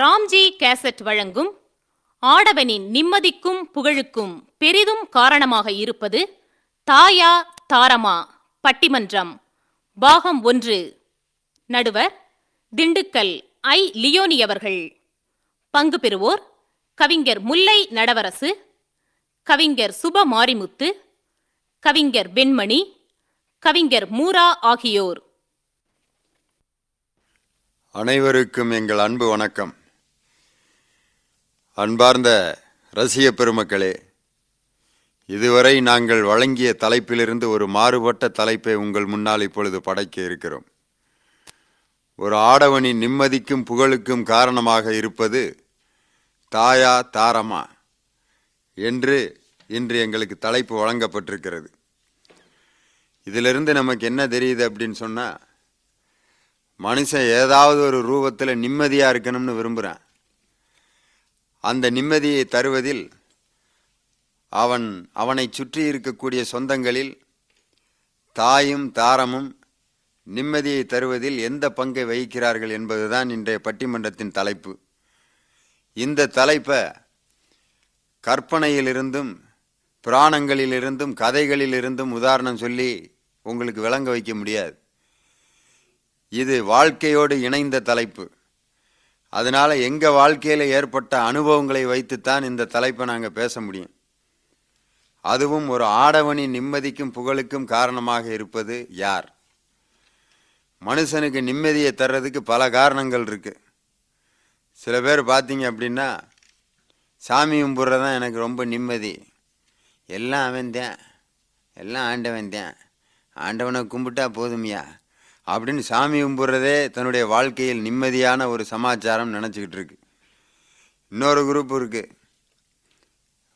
Ramji cassette வழங்கும் ஆடவனின் நிம்மதிக்கும் புகழுக்கும் பெரிதும் காரணமாக இருப்பது தாயா தாரமா பட்டிமன்றம் பாகம் ஒன்று. நடுவர் திண்டுக்கல் ஐ. லியோனி அவர்கள். பங்கு பெறுவோர் கவிஞர் முல்லை நடவரசு கவிஞர் சுப மாரிமுத்து கவிஞர் வெண்மணி கவிஞர் மூரா ஆகியோர். அனைவருக்கும் எங்கள் அன்பு வணக்கம். அன்பார்ந்த ரசிக பெருமக்களே இதுவரை நாங்கள் வழங்கிய தலைப்பிலிருந்து ஒரு மாறுபட்ட தலைப்பை உங்கள் முன்னால் இப்பொழுது படைக்க இருக்கிறோம். ஒரு ஆடவனின் நிம்மதிக்கும் புகழுக்கும் காரணமாக இருப்பது தாயா தாரமா என்று இன்று எங்களுக்கு தலைப்பு வழங்கப்பட்டிருக்கிறது. இதிலிருந்து நமக்கு என்ன தெரியுது அப்படின்னு சொன்னால் மனுஷன் ஏதாவது ஒரு ரூபத்தில் நிம்மதியாக இருக்கணும்னு விரும்புகிறான் அந்த நிம்மதியை தருவதில் அவன் அவனை சுற்றி இருக்கக்கூடிய சொந்தங்களில் தாயும் தாரமும் நிம்மதியை தருவதில் எந்த பங்கை வகிக்கிறார்கள் என்பதுதான் இன்றைய பட்டிமன்றத்தின் தலைப்பு. இந்த தலைப்பை கற்பனையிலிருந்தும் புராணங்களிலிருந்தும் கதைகளிலிருந்தும் உதாரணம் சொல்லி உங்களுக்கு விளங்க வைக்க முடியாது. இது வாழ்க்கையோடு இணைந்த தலைப்பு. அதனால் எங்கள் வாழ்க்கையில் ஏற்பட்ட அனுபவங்களை வைத்துத்தான் இந்த தலைப்பை நாங்கள் பேச முடியும். அதுவும் ஒரு ஆடவனின் நிம்மதிக்கும் புகழுக்கும் காரணமாக இருப்பது யார்? மனுஷனுக்கு நிம்மதியை தர்றதுக்கு பல காரணங்கள் இருக்குது சில பேர் பார்த்தீங்க அப்படின்னா சாமி கும்பிட்றது தான் எனக்கு ரொம்ப நிம்மதி. எல்லாம் அவன் தான். எல்லாம் ஆண்டவன் தான். ஆண்டவனை கும்பிட்டா போதுமையா. அப்படின்னு சாமி கும்பிட்றதே தன்னுடைய வாழ்க்கையில் நிம்மதியான ஒரு சமாச்சாரம் நினச்சிக்கிட்டு இருக்கு. இன்னொரு குரூப் இருக்குது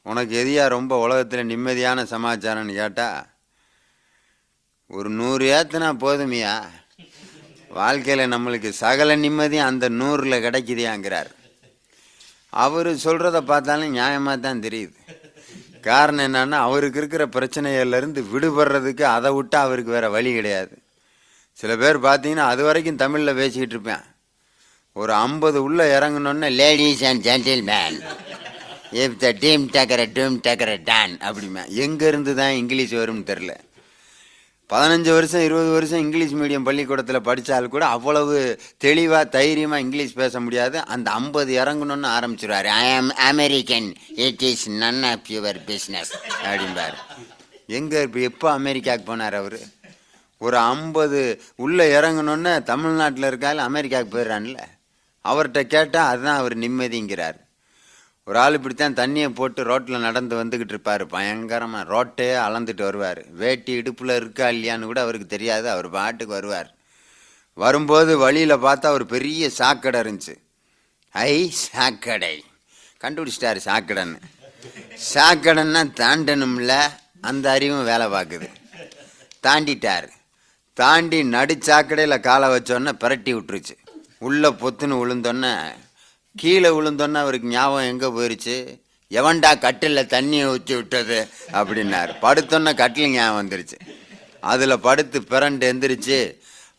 உனக்கு எதியா ரொம்ப உலகத்தில் நிம்மதியான சமாச்சாரம்னு கேட்டால் ஒரு நூறு ஏற்றுனா போதுமையா வாழ்க்கையில் நம்மளுக்கு சகல நிம்மதியும் அந்த நூறில் கிடைக்குதியாங்கிறார். அவர் சொல்கிறத பார்த்தாலும் நியாயமாக தான் தெரியுது. காரணம் என்னன்னா அவருக்கு இருக்கிற பிரச்சனைகள்லேருந்து விடுபடுறதுக்கு அதை விட்டு அவருக்கு வேறு வழி கிடையாது. சில பேர் பார்த்தீங்கன்னா அது வரைக்கும் தமிழில் பேசிக்கிட்டு இருப்பேன். ஒரு ஐம்பது உள்ள இறங்கினோன்னே ladies and gentlemen if the team டேக்கர team டேக்கர டான் அப்படிமா. எங்கேருந்து தான் இங்கிலீஷ் வரும்னு தெரில பதினஞ்சு வருஷம் இருபது வருஷம் இங்கிலீஷ் மீடியம் பள்ளிக்கூடத்தில் படித்தால் கூட அவ்வளவு தெளிவாக தைரியமாக இங்கிலீஷ் பேச முடியாது. அந்த ஐம்பது இறங்கணும்னு ஆரம்பிச்சிருவார். I am American it is none of your business அப்படிம்பார். எங்கே இப்போ எப்போ அமெரிக்காவுக்கு போனார் அவர்? ஒரு ஐம்பது உள்ளே இறங்கணுன்னு தமிழ்நாட்டில் இருக்கால அமெரிக்காவுக்கு போயிடுறான்ல. அவர்கிட்ட கேட்டால் அதுதான் அவர் நிம்மதிங்கிறார். ஒரு ஆள் இப்படித்தான் தண்ணியை போட்டு ரோட்டில் நடந்து வந்துக்கிட்டு இருப்பார். பயங்கரமாக ரோட்டே அளந்துட்டு வருவார். வேட்டி இடுப்பில் இருக்கா இல்லையான்னு கூட அவருக்கு தெரியாது. அவர் பாட்டுக்கு வருவார். வரும்போது வழியில் பார்த்தா ஒரு பெரிய சாக்கடை இருந்துச்சு. ஐ சாக்கடை. கண்டுபிடிச்சிட்டாரு சாக்கடைன்னு. சாக்கடைன்னா தாண்டணும்ல அந்த அறிவும் வேலை பார்க்குது. தாண்டிட்டார். தாண்டி நடுச்சாக்கடையில் காலை வச்சோன்னே பிரட்டி விட்டுருச்சு. உள்ளே பொத்துன்னு விழுந்தோன்னே கீழே விழுந்தோன்னே அவருக்கு ஞாபகம் எங்கே போயிருச்சு? எவன்டா கட்டிலில் தண்ணியை ஊற்றி விட்டது? அப்படின்னாரு. படுத்தோன்னே கட்டில் ஞாபகம் வந்துருச்சு. அதில் படுத்து பிறண்டு எந்திரிச்சு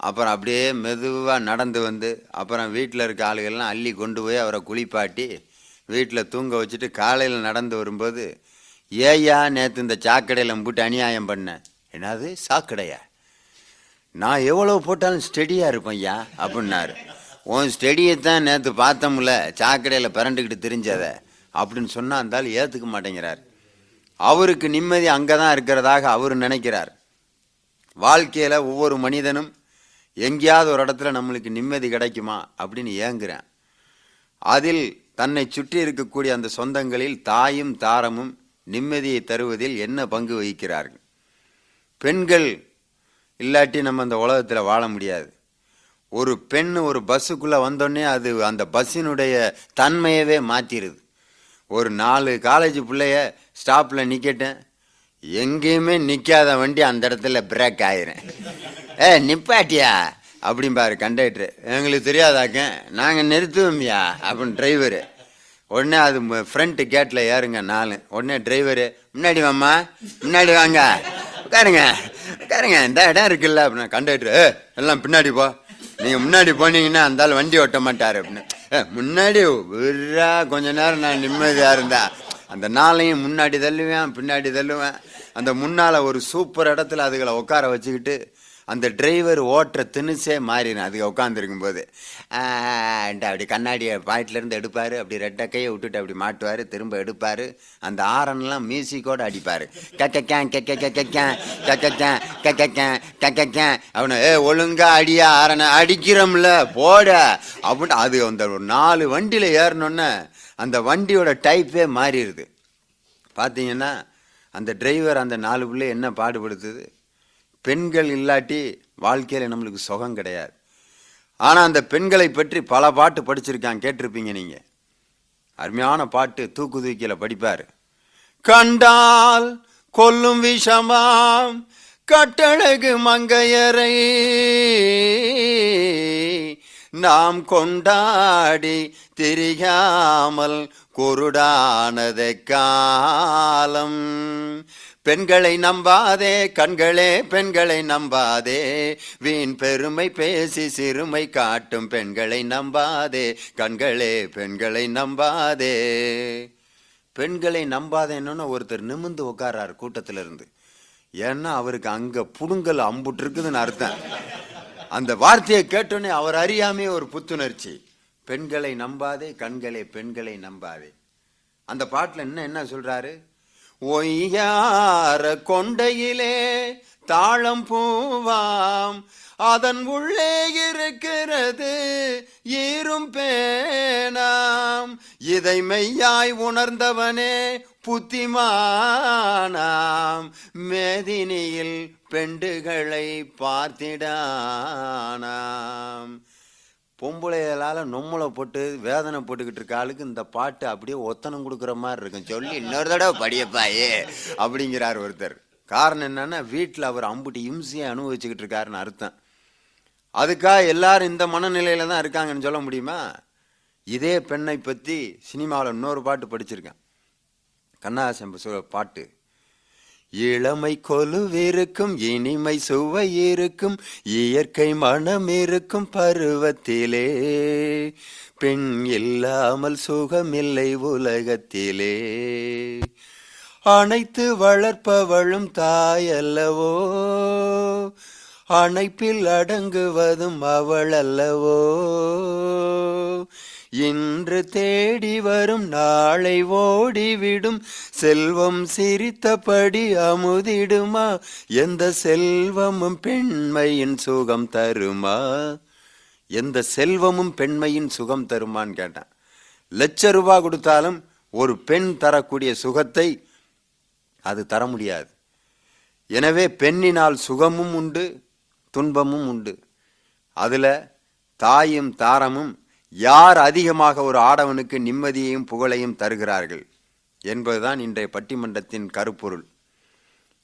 அப்புறம் அப்படியே மெதுவாக நடந்து வந்து அப்புறம் வீட்டில் இருக்க ஆளுகள்லாம் அள்ளி கொண்டு போய் அவரை குளிப்பாட்டி வீட்டில் தூங்க வச்சுட்டு காலையில் நடந்து வரும்போது ஏயா நேற்று இந்த சாக்கடையில் போட்டு அநியாயம் பண்ணேன். என்னது? சாக்கடையா? நான் எவ்வளோ போட்டாலும் ஸ்டெடியாக இருப்பேன் ஐயா அப்படின்னாரு. உன் ஸ்டெடியை தான் நேற்று பார்த்தோம்ல சாக்கடையில் பிறண்டுக்கிட்டு தெரிஞ்சத அப்படின்னு சொன்னால் இருந்தாலும் ஏற்றுக்க மாட்டேங்கிறார். அவருக்கு நிம்மதி அங்கே தான் இருக்கிறதாக அவர் நினைக்கிறார். வாழ்க்கையில் ஒவ்வொரு மனிதனும் எங்கேயாவது ஒரு இடத்துல நம்மளுக்கு நிம்மதி கிடைக்குமா அப்படின்னு ஏங்குறேன். அதில் தன்னை சுற்றி இருக்கக்கூடிய அந்த சொந்தங்களில் தாயும் தாரமும் நிம்மதியை தருவதில் என்ன பங்கு வகிக்கிறார்கள்? பெண்கள் இல்லாட்டி நம்ம அந்த உலகத்தில் வாழ முடியாது. ஒரு பெண் ஒரு பஸ்ஸுக்குள்ளே வந்தோடனே அது அந்த பஸ்ஸினுடைய தன்மையவே மாற்றிடுது ஒரு நாலு காலேஜ் பிள்ளைய ஸ்டாப்பில் நிற்கட்டேன் எங்கேயுமே நிற்காத வண்டி அந்த இடத்துல பிரேக் ஆயிரும். ஏ நிப்பாட்டியா? அப்படிம்பாரு கண்டக்டரு எங்களுக்கு தெரியாதாக்க? நாங்கள் நிறுத்துவோம்யா அப்படின்னு டிரைவரு உடனே அது ஃப்ரண்ட்டு கேட்டில் ஏறுங்க நாலு. உடனே டிரைவரு முன்னாடி வாம்மா முன்னாடி வாங்க. உட்காருங்க. உட்காருங்க. இந்த இடம் இருக்குல்ல அப்படின்னா கண்டக்டர் எல்லாம் பின்னாடி போ. நீங்கள் முன்னாடி போனீங்கன்னா அந்தாலும் வண்டி ஓட்ட மாட்டார் அப்படின்னு. ஏ, முன்னாடி விரா கொஞ்ச நேரம் நான் நிம்மதியாக இருந்தேன் அந்த நாளையும் முன்னாடி தள்ளுவேன் பின்னாடி தள்ளுவேன். அந்த முன்னால் ஒரு சூப்பர் இடத்துல அதுகளை உட்கார வச்சுக்கிட்டு அந்த டிரைவர் ஓட்டுற திணுசே மாறிடும். அதுக்கு உட்காந்துருக்கும் போது அப்படி கண்ணாடியை பாயிட்லேருந்து எடுப்பார். அப்படி ரெட்டை கையை விட்டுட்டு அப்படி மாட்டுவார். திரும்ப எடுப்பார். அந்த ஆரன்லாம் மியூசிக்கோடு அடிப்பார். கக்கக்கேன் கக்கக்கேன் கக்கக்கேன் கக்கக்கேன் கக்கக்கேன் அவனை ஏ ஒழுங்கா அடியா ஆரனை அடிக்கிறோம்ல போட. அப்படின்னு அது அந்த ஒரு நாலு வண்டியில் ஏறினோன்னே அந்த வண்டியோட டைப்பே மாறிடுது. பார்த்தீங்கன்னா அந்த டிரைவர் அந்த நாலு பிள்ளை என்ன பாடுபடுத்துது? பெண்கள் இல்லாட்டி வாழ்க்கையில் நம்மளுக்கு சுகம் கிடையாது. ஆனால் அந்த பெண்களை பற்றி பல பாட்டு படிச்சிருக்கான் கேட்டிருப்பீங்க நீங்கள் அருமையான பாட்டு தூக்கு தூக்கியில் படிப்பார். கண்டால் கொல்லும் விஷமாம் கட்டழகு மங்கையரை. நாம் கொண்டாடி திரியாமல் குருடானதை காலம். பெண்களை நம்பாதே கண்களே பெண்களை நம்பாதே. வீண் பெருமை பேசி சிறுமை காட்டும் பெண்களை நம்பாதே கண்களே பெண்களை நம்பாதே. பெண்களை நம்பாதேன்னு ஒருத்தர் நிமிந்து உட்காராரு கூட்டத்தில் இருந்து ஏன்னா அவருக்கு அங்க புடுங்கல் அம்புட்டு இருக்குதுன்னு அர்த்தம். அந்த வார்த்தையை கேட்டோன்னே அவர் அறியாமே ஒரு புத்துணர்ச்சி. பெண்களை நம்பாதே கண்களே பெண்களை நம்பாதே. அந்த பாட்டில் என்ன என்ன சொல்றாரு? ஒய்யார கொண்டையிலே தாழம் பூவாம். அதன் உள்ளே இருக்கிறது ஈரும் பேனாம். இதை மெய்யாய் உணர்ந்தவனே புத்திமானாம். மேதினியில் பெண்டுகளை பார்த்திடானாம். பொம்பளைகளால் நொம்மலை போட்டு வேதனை போட்டுக்கிட்டு இருக்க ஆளுக்கு இந்த பாட்டு அப்படியே ஒத்தனம் கொடுக்குற மாதிரி இருக்கும். சொல்லி இன்னொரு தடவை படியப்பாயே அப்படிங்கிறார் ஒருத்தர். காரணம் என்னன்னா வீட்டில் அவர் அம்புட்டி இம்சையை அனுபவிச்சுக்கிட்டு இருக்காருன்னு அர்த்தம். அதுக்காக எல்லாரும் இந்த மனநிலையில தான் இருக்காங்கன்னு சொல்ல முடியுமா? இதே பெண்ணை பற்றி சினிமாவில் இன்னொரு பாட்டு படிச்சிருக்கேன். கண்ணாசம்பு பாட்டு. இளமை கொலுவிருக்கும் இனிமை சுவை இருக்கும் இயற்கை மனம் இருக்கும் பருவத்திலே. பெண் இல்லாமல் சுகமில்லை உலகத்திலே. அனைத்து வளர்ப்பவளும் தாயல்லவோ? அணைப்பில் அடங்குவதும் அவள் அல்லவோ இன்று தேடி வரும் நாளை ஓடிவிடும். செல்வம் சிரித்தபடி அமுதிடுமா? எந்த செல்வமும் பெண்மையின் சுகம் தருமா? எந்த செல்வமும் பெண்மையின் சுகம் தருமான்னு கேட்டேன். லட்ச ரூபா கொடுத்தாலும் ஒரு பெண் தரக்கூடிய சுகத்தை அது தர முடியாது. எனவே பெண்ணினால் சுகமும் உண்டு துன்பமும் உண்டு. அதில் தாயும் தாரமும் யார் அதிகமாக ஒரு ஆடவனுக்கு நிம்மதியையும் புகழையும் தருகிறார்கள் என்பதுதான் இன்றைய பட்டிமன்றத்தின் கருப்பொருள்.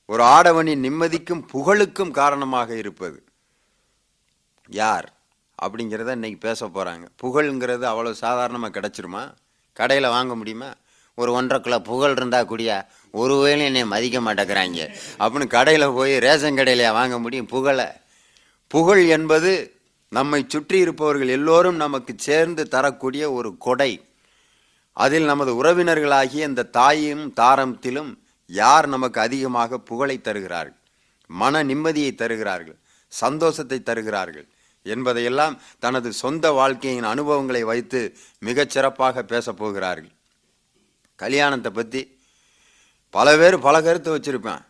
ஒரு ஆடவனின் நிம்மதிக்கும் புகழுக்கும் காரணமாக இருப்பது. யார்? அப்படிங்கிறத இன்னைக்கு பேச போகிறாங்க புகழ்ங்கிறது அவ்வளோ சாதாரணமாக கிடச்சிருமா? கடையில் வாங்க முடியுமா? ஒரு ஒன்றரை கிலோ புகழ் இருந்தால் கூடியா ஒரு வேலையும் என்னை மதிக்க மாட்டேங்கிறாங்க. அப்படின்னு கடையில் போய் ரேஷன் கடையில வாங்க முடியும்? புகழை. புகழ் என்பது நம்மை சுற்றி இருப்பவர்கள் எல்லோரும் நமக்கு சேர்ந்து தரக்கூடிய ஒரு கொடை. அதில் நமது உறவினர்களாகிய இந்த தாயும் தாரத்திலும் யார் நமக்கு அதிகமாக புகழை தருகிறார்கள்? மன நிம்மதியை தருகிறார்கள் சந்தோஷத்தை தருகிறார்கள் என்பதையெல்லாம் தனது சொந்த வாழ்க்கையின் அனுபவங்களை வைத்து மிகச் சிறப்பாக பேசப் போகிறார்கள். கல்யாணத்தை பற்றி பல பேர் பல கருத்து வச்சுருப்பேன்.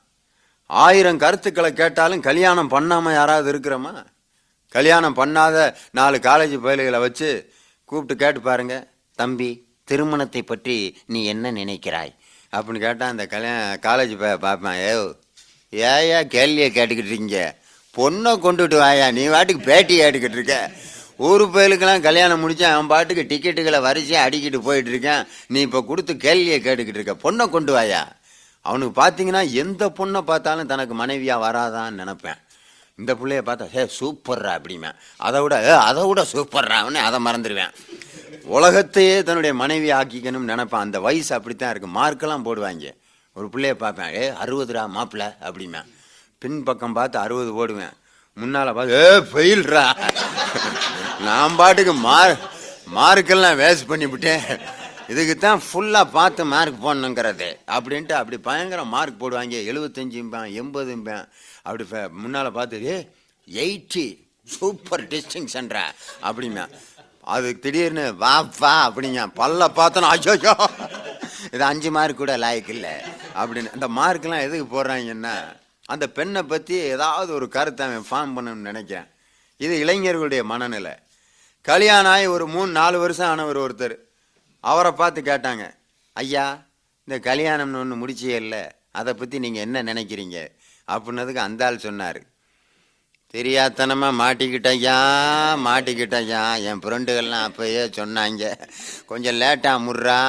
ஆயிரம் கருத்துக்களை கேட்டாலும் கல்யாணம் பண்ணாமல் யாராவது இருக்கிறோமா? கல்யாணம் பண்ணாத நாலு காலேஜ் பயல்களை வச்சு கூப்பிட்டு கேட்டு பாருங்க. தம்பி திருமணத்தை பற்றி நீ என்ன நினைக்கிறாய்? அப்படின்னு கேட்டால் அந்த கல்யாண காலேஜ் பார்ப்பேன் ஏ ஏயா கேள்வியை கேட்டுக்கிட்டு இருக்கீங்க. பொண்ணை கொண்டுட்டு வாயா நீ பாட்டுக்கு பேட்டி கேட்டுக்கிட்டு இருக்க. ஒரு பயலுக்கெல்லாம் கல்யாணம் முடித்தேன் அவன் பாட்டுக்கு டிக்கெட்டுகளை வரிசையாக அடிக்கிட்டு போயிட்டு இருக்கேன். நீ இப்போ கொடுத்து கேள்வியை கேட்டுக்கிட்டு இருக்க. பொண்ணை கொண்டு வாயா அவனுக்கு பார்த்தீங்கன்னா எந்த பொண்ணை பார்த்தாலும் தனக்கு மனைவியாக வராதான்னு நினப்பேன். இந்த பிள்ளைய பார்த்தா ஹே சூப்பர்ரா அப்படிமே அதை விட அதை விட சூப்பர்றான்னு அதை மறந்துடுவேன். உலகத்தையே தன்னுடைய மனைவி ஆக்கிக்கணும்னு நினைப்பேன். அந்த வயசு அப்படித்தான் இருக்குது மார்க்கெல்லாம் போடுவாங்க. ஒரு பிள்ளைய பார்ப்பேன். ஏ அறுபதுரா மாப்பிள்ள அப்படிமே பின் பக்கம் பார்த்து அறுபது போடுவேன். முன்னால் பார்த்து ஏ ஃபெயில்ரா. நான் பாட்டுக்கு மார் மார்க்கெல்லாம் வேஸ்ட் பண்ணிவிட்டேன். இதுக்கு தான் ஃபுல்லாக பார்த்து மார்க் போடணுங்கிறது. அப்படின்ட்டு அப்படி பயங்கர மார்க் போடுவாங்க. எழுபத்தஞ்சும்பேன் எண்பதும்பேன். அப்படி முன்னால் பார்த்து எயிட்டி சூப்பர் டிஸ்டிங்ஷன்ற அப்படின்னா அது திடீர்னு வா வா அப்படிங்க பல்ல பார்த்தோன்னா ஐயோ இது அஞ்சு மார்க் கூட லாய்க்கு இல்லை அப்படின்னு. அந்த மார்க்கெலாம் எதுக்கு போடுறாங்கன்னா அந்த பெண்ணை பற்றி ஏதாவது ஒரு கருத்தை அவன் ஃபார்ம் பண்ணணும்னு நினைக்கிறேன். இது இளைஞர்களுடைய மனநிலை. கல்யாணம் ஆகி ஒரு மூணு நாலு வருஷம் ஆனவர் ஒருத்தர். அவரை பார்த்து கேட்டாங்க ஐயா இந்த கல்யாணம்னு ஒன்று முடிச்சே இல்லை. அதை பற்றி நீங்கள் என்ன நினைக்கிறீங்க? அப்படின்னதுக்கு அந்த ஆள் சொன்னார். தெரியாத்தனமாக மாட்டிக்கிட்டய்யா மாட்டிக்கிட்டய்யா என் ஃப்ரெண்டுகள்லாம் அப்போயே சொன்னாங்க. கொஞ்சம் லேட்டாக முட்றா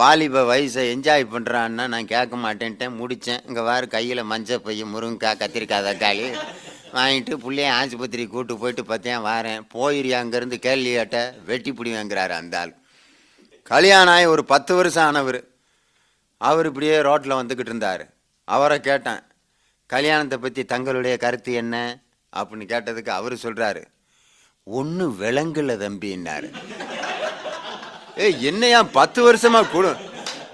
வாலிப வயசை என்ஜாய் பண்ணுறான்னா நான் கேட்க மாட்டேன்ட்டேன் முடித்தேன் இங்கே வாரு கையில் மஞ்சள் பைய முருங்கைக்காய் கத்திரிக்காய் தக்காளி வாங்கிட்டு பிள்ளைய ஆஸ்பத்திரி கூட்டு போயிட்டு பார்த்தேன் வாரேன். போயிரு அங்கேருந்து கேள்வியாட்ட வெட்டி பிடிவேங்கிறாரு அந்த ஆள். கல்யாணம் ஆகி ஒரு பத்து வருஷம் ஆனவர். அவர் இப்படியே ரோட்டில் வந்துக்கிட்டு இருந்தார். அவரை கேட்டேன் கல்யாணத்தை பற்றி தங்களுடைய கருத்து என்ன? அப்படின்னு கேட்டதுக்கு அவர் சொல்கிறாரு ஒன்றும் விளங்கல தம்பின்னாரு ஏய் என்னையா பத்து வருஷமா குடு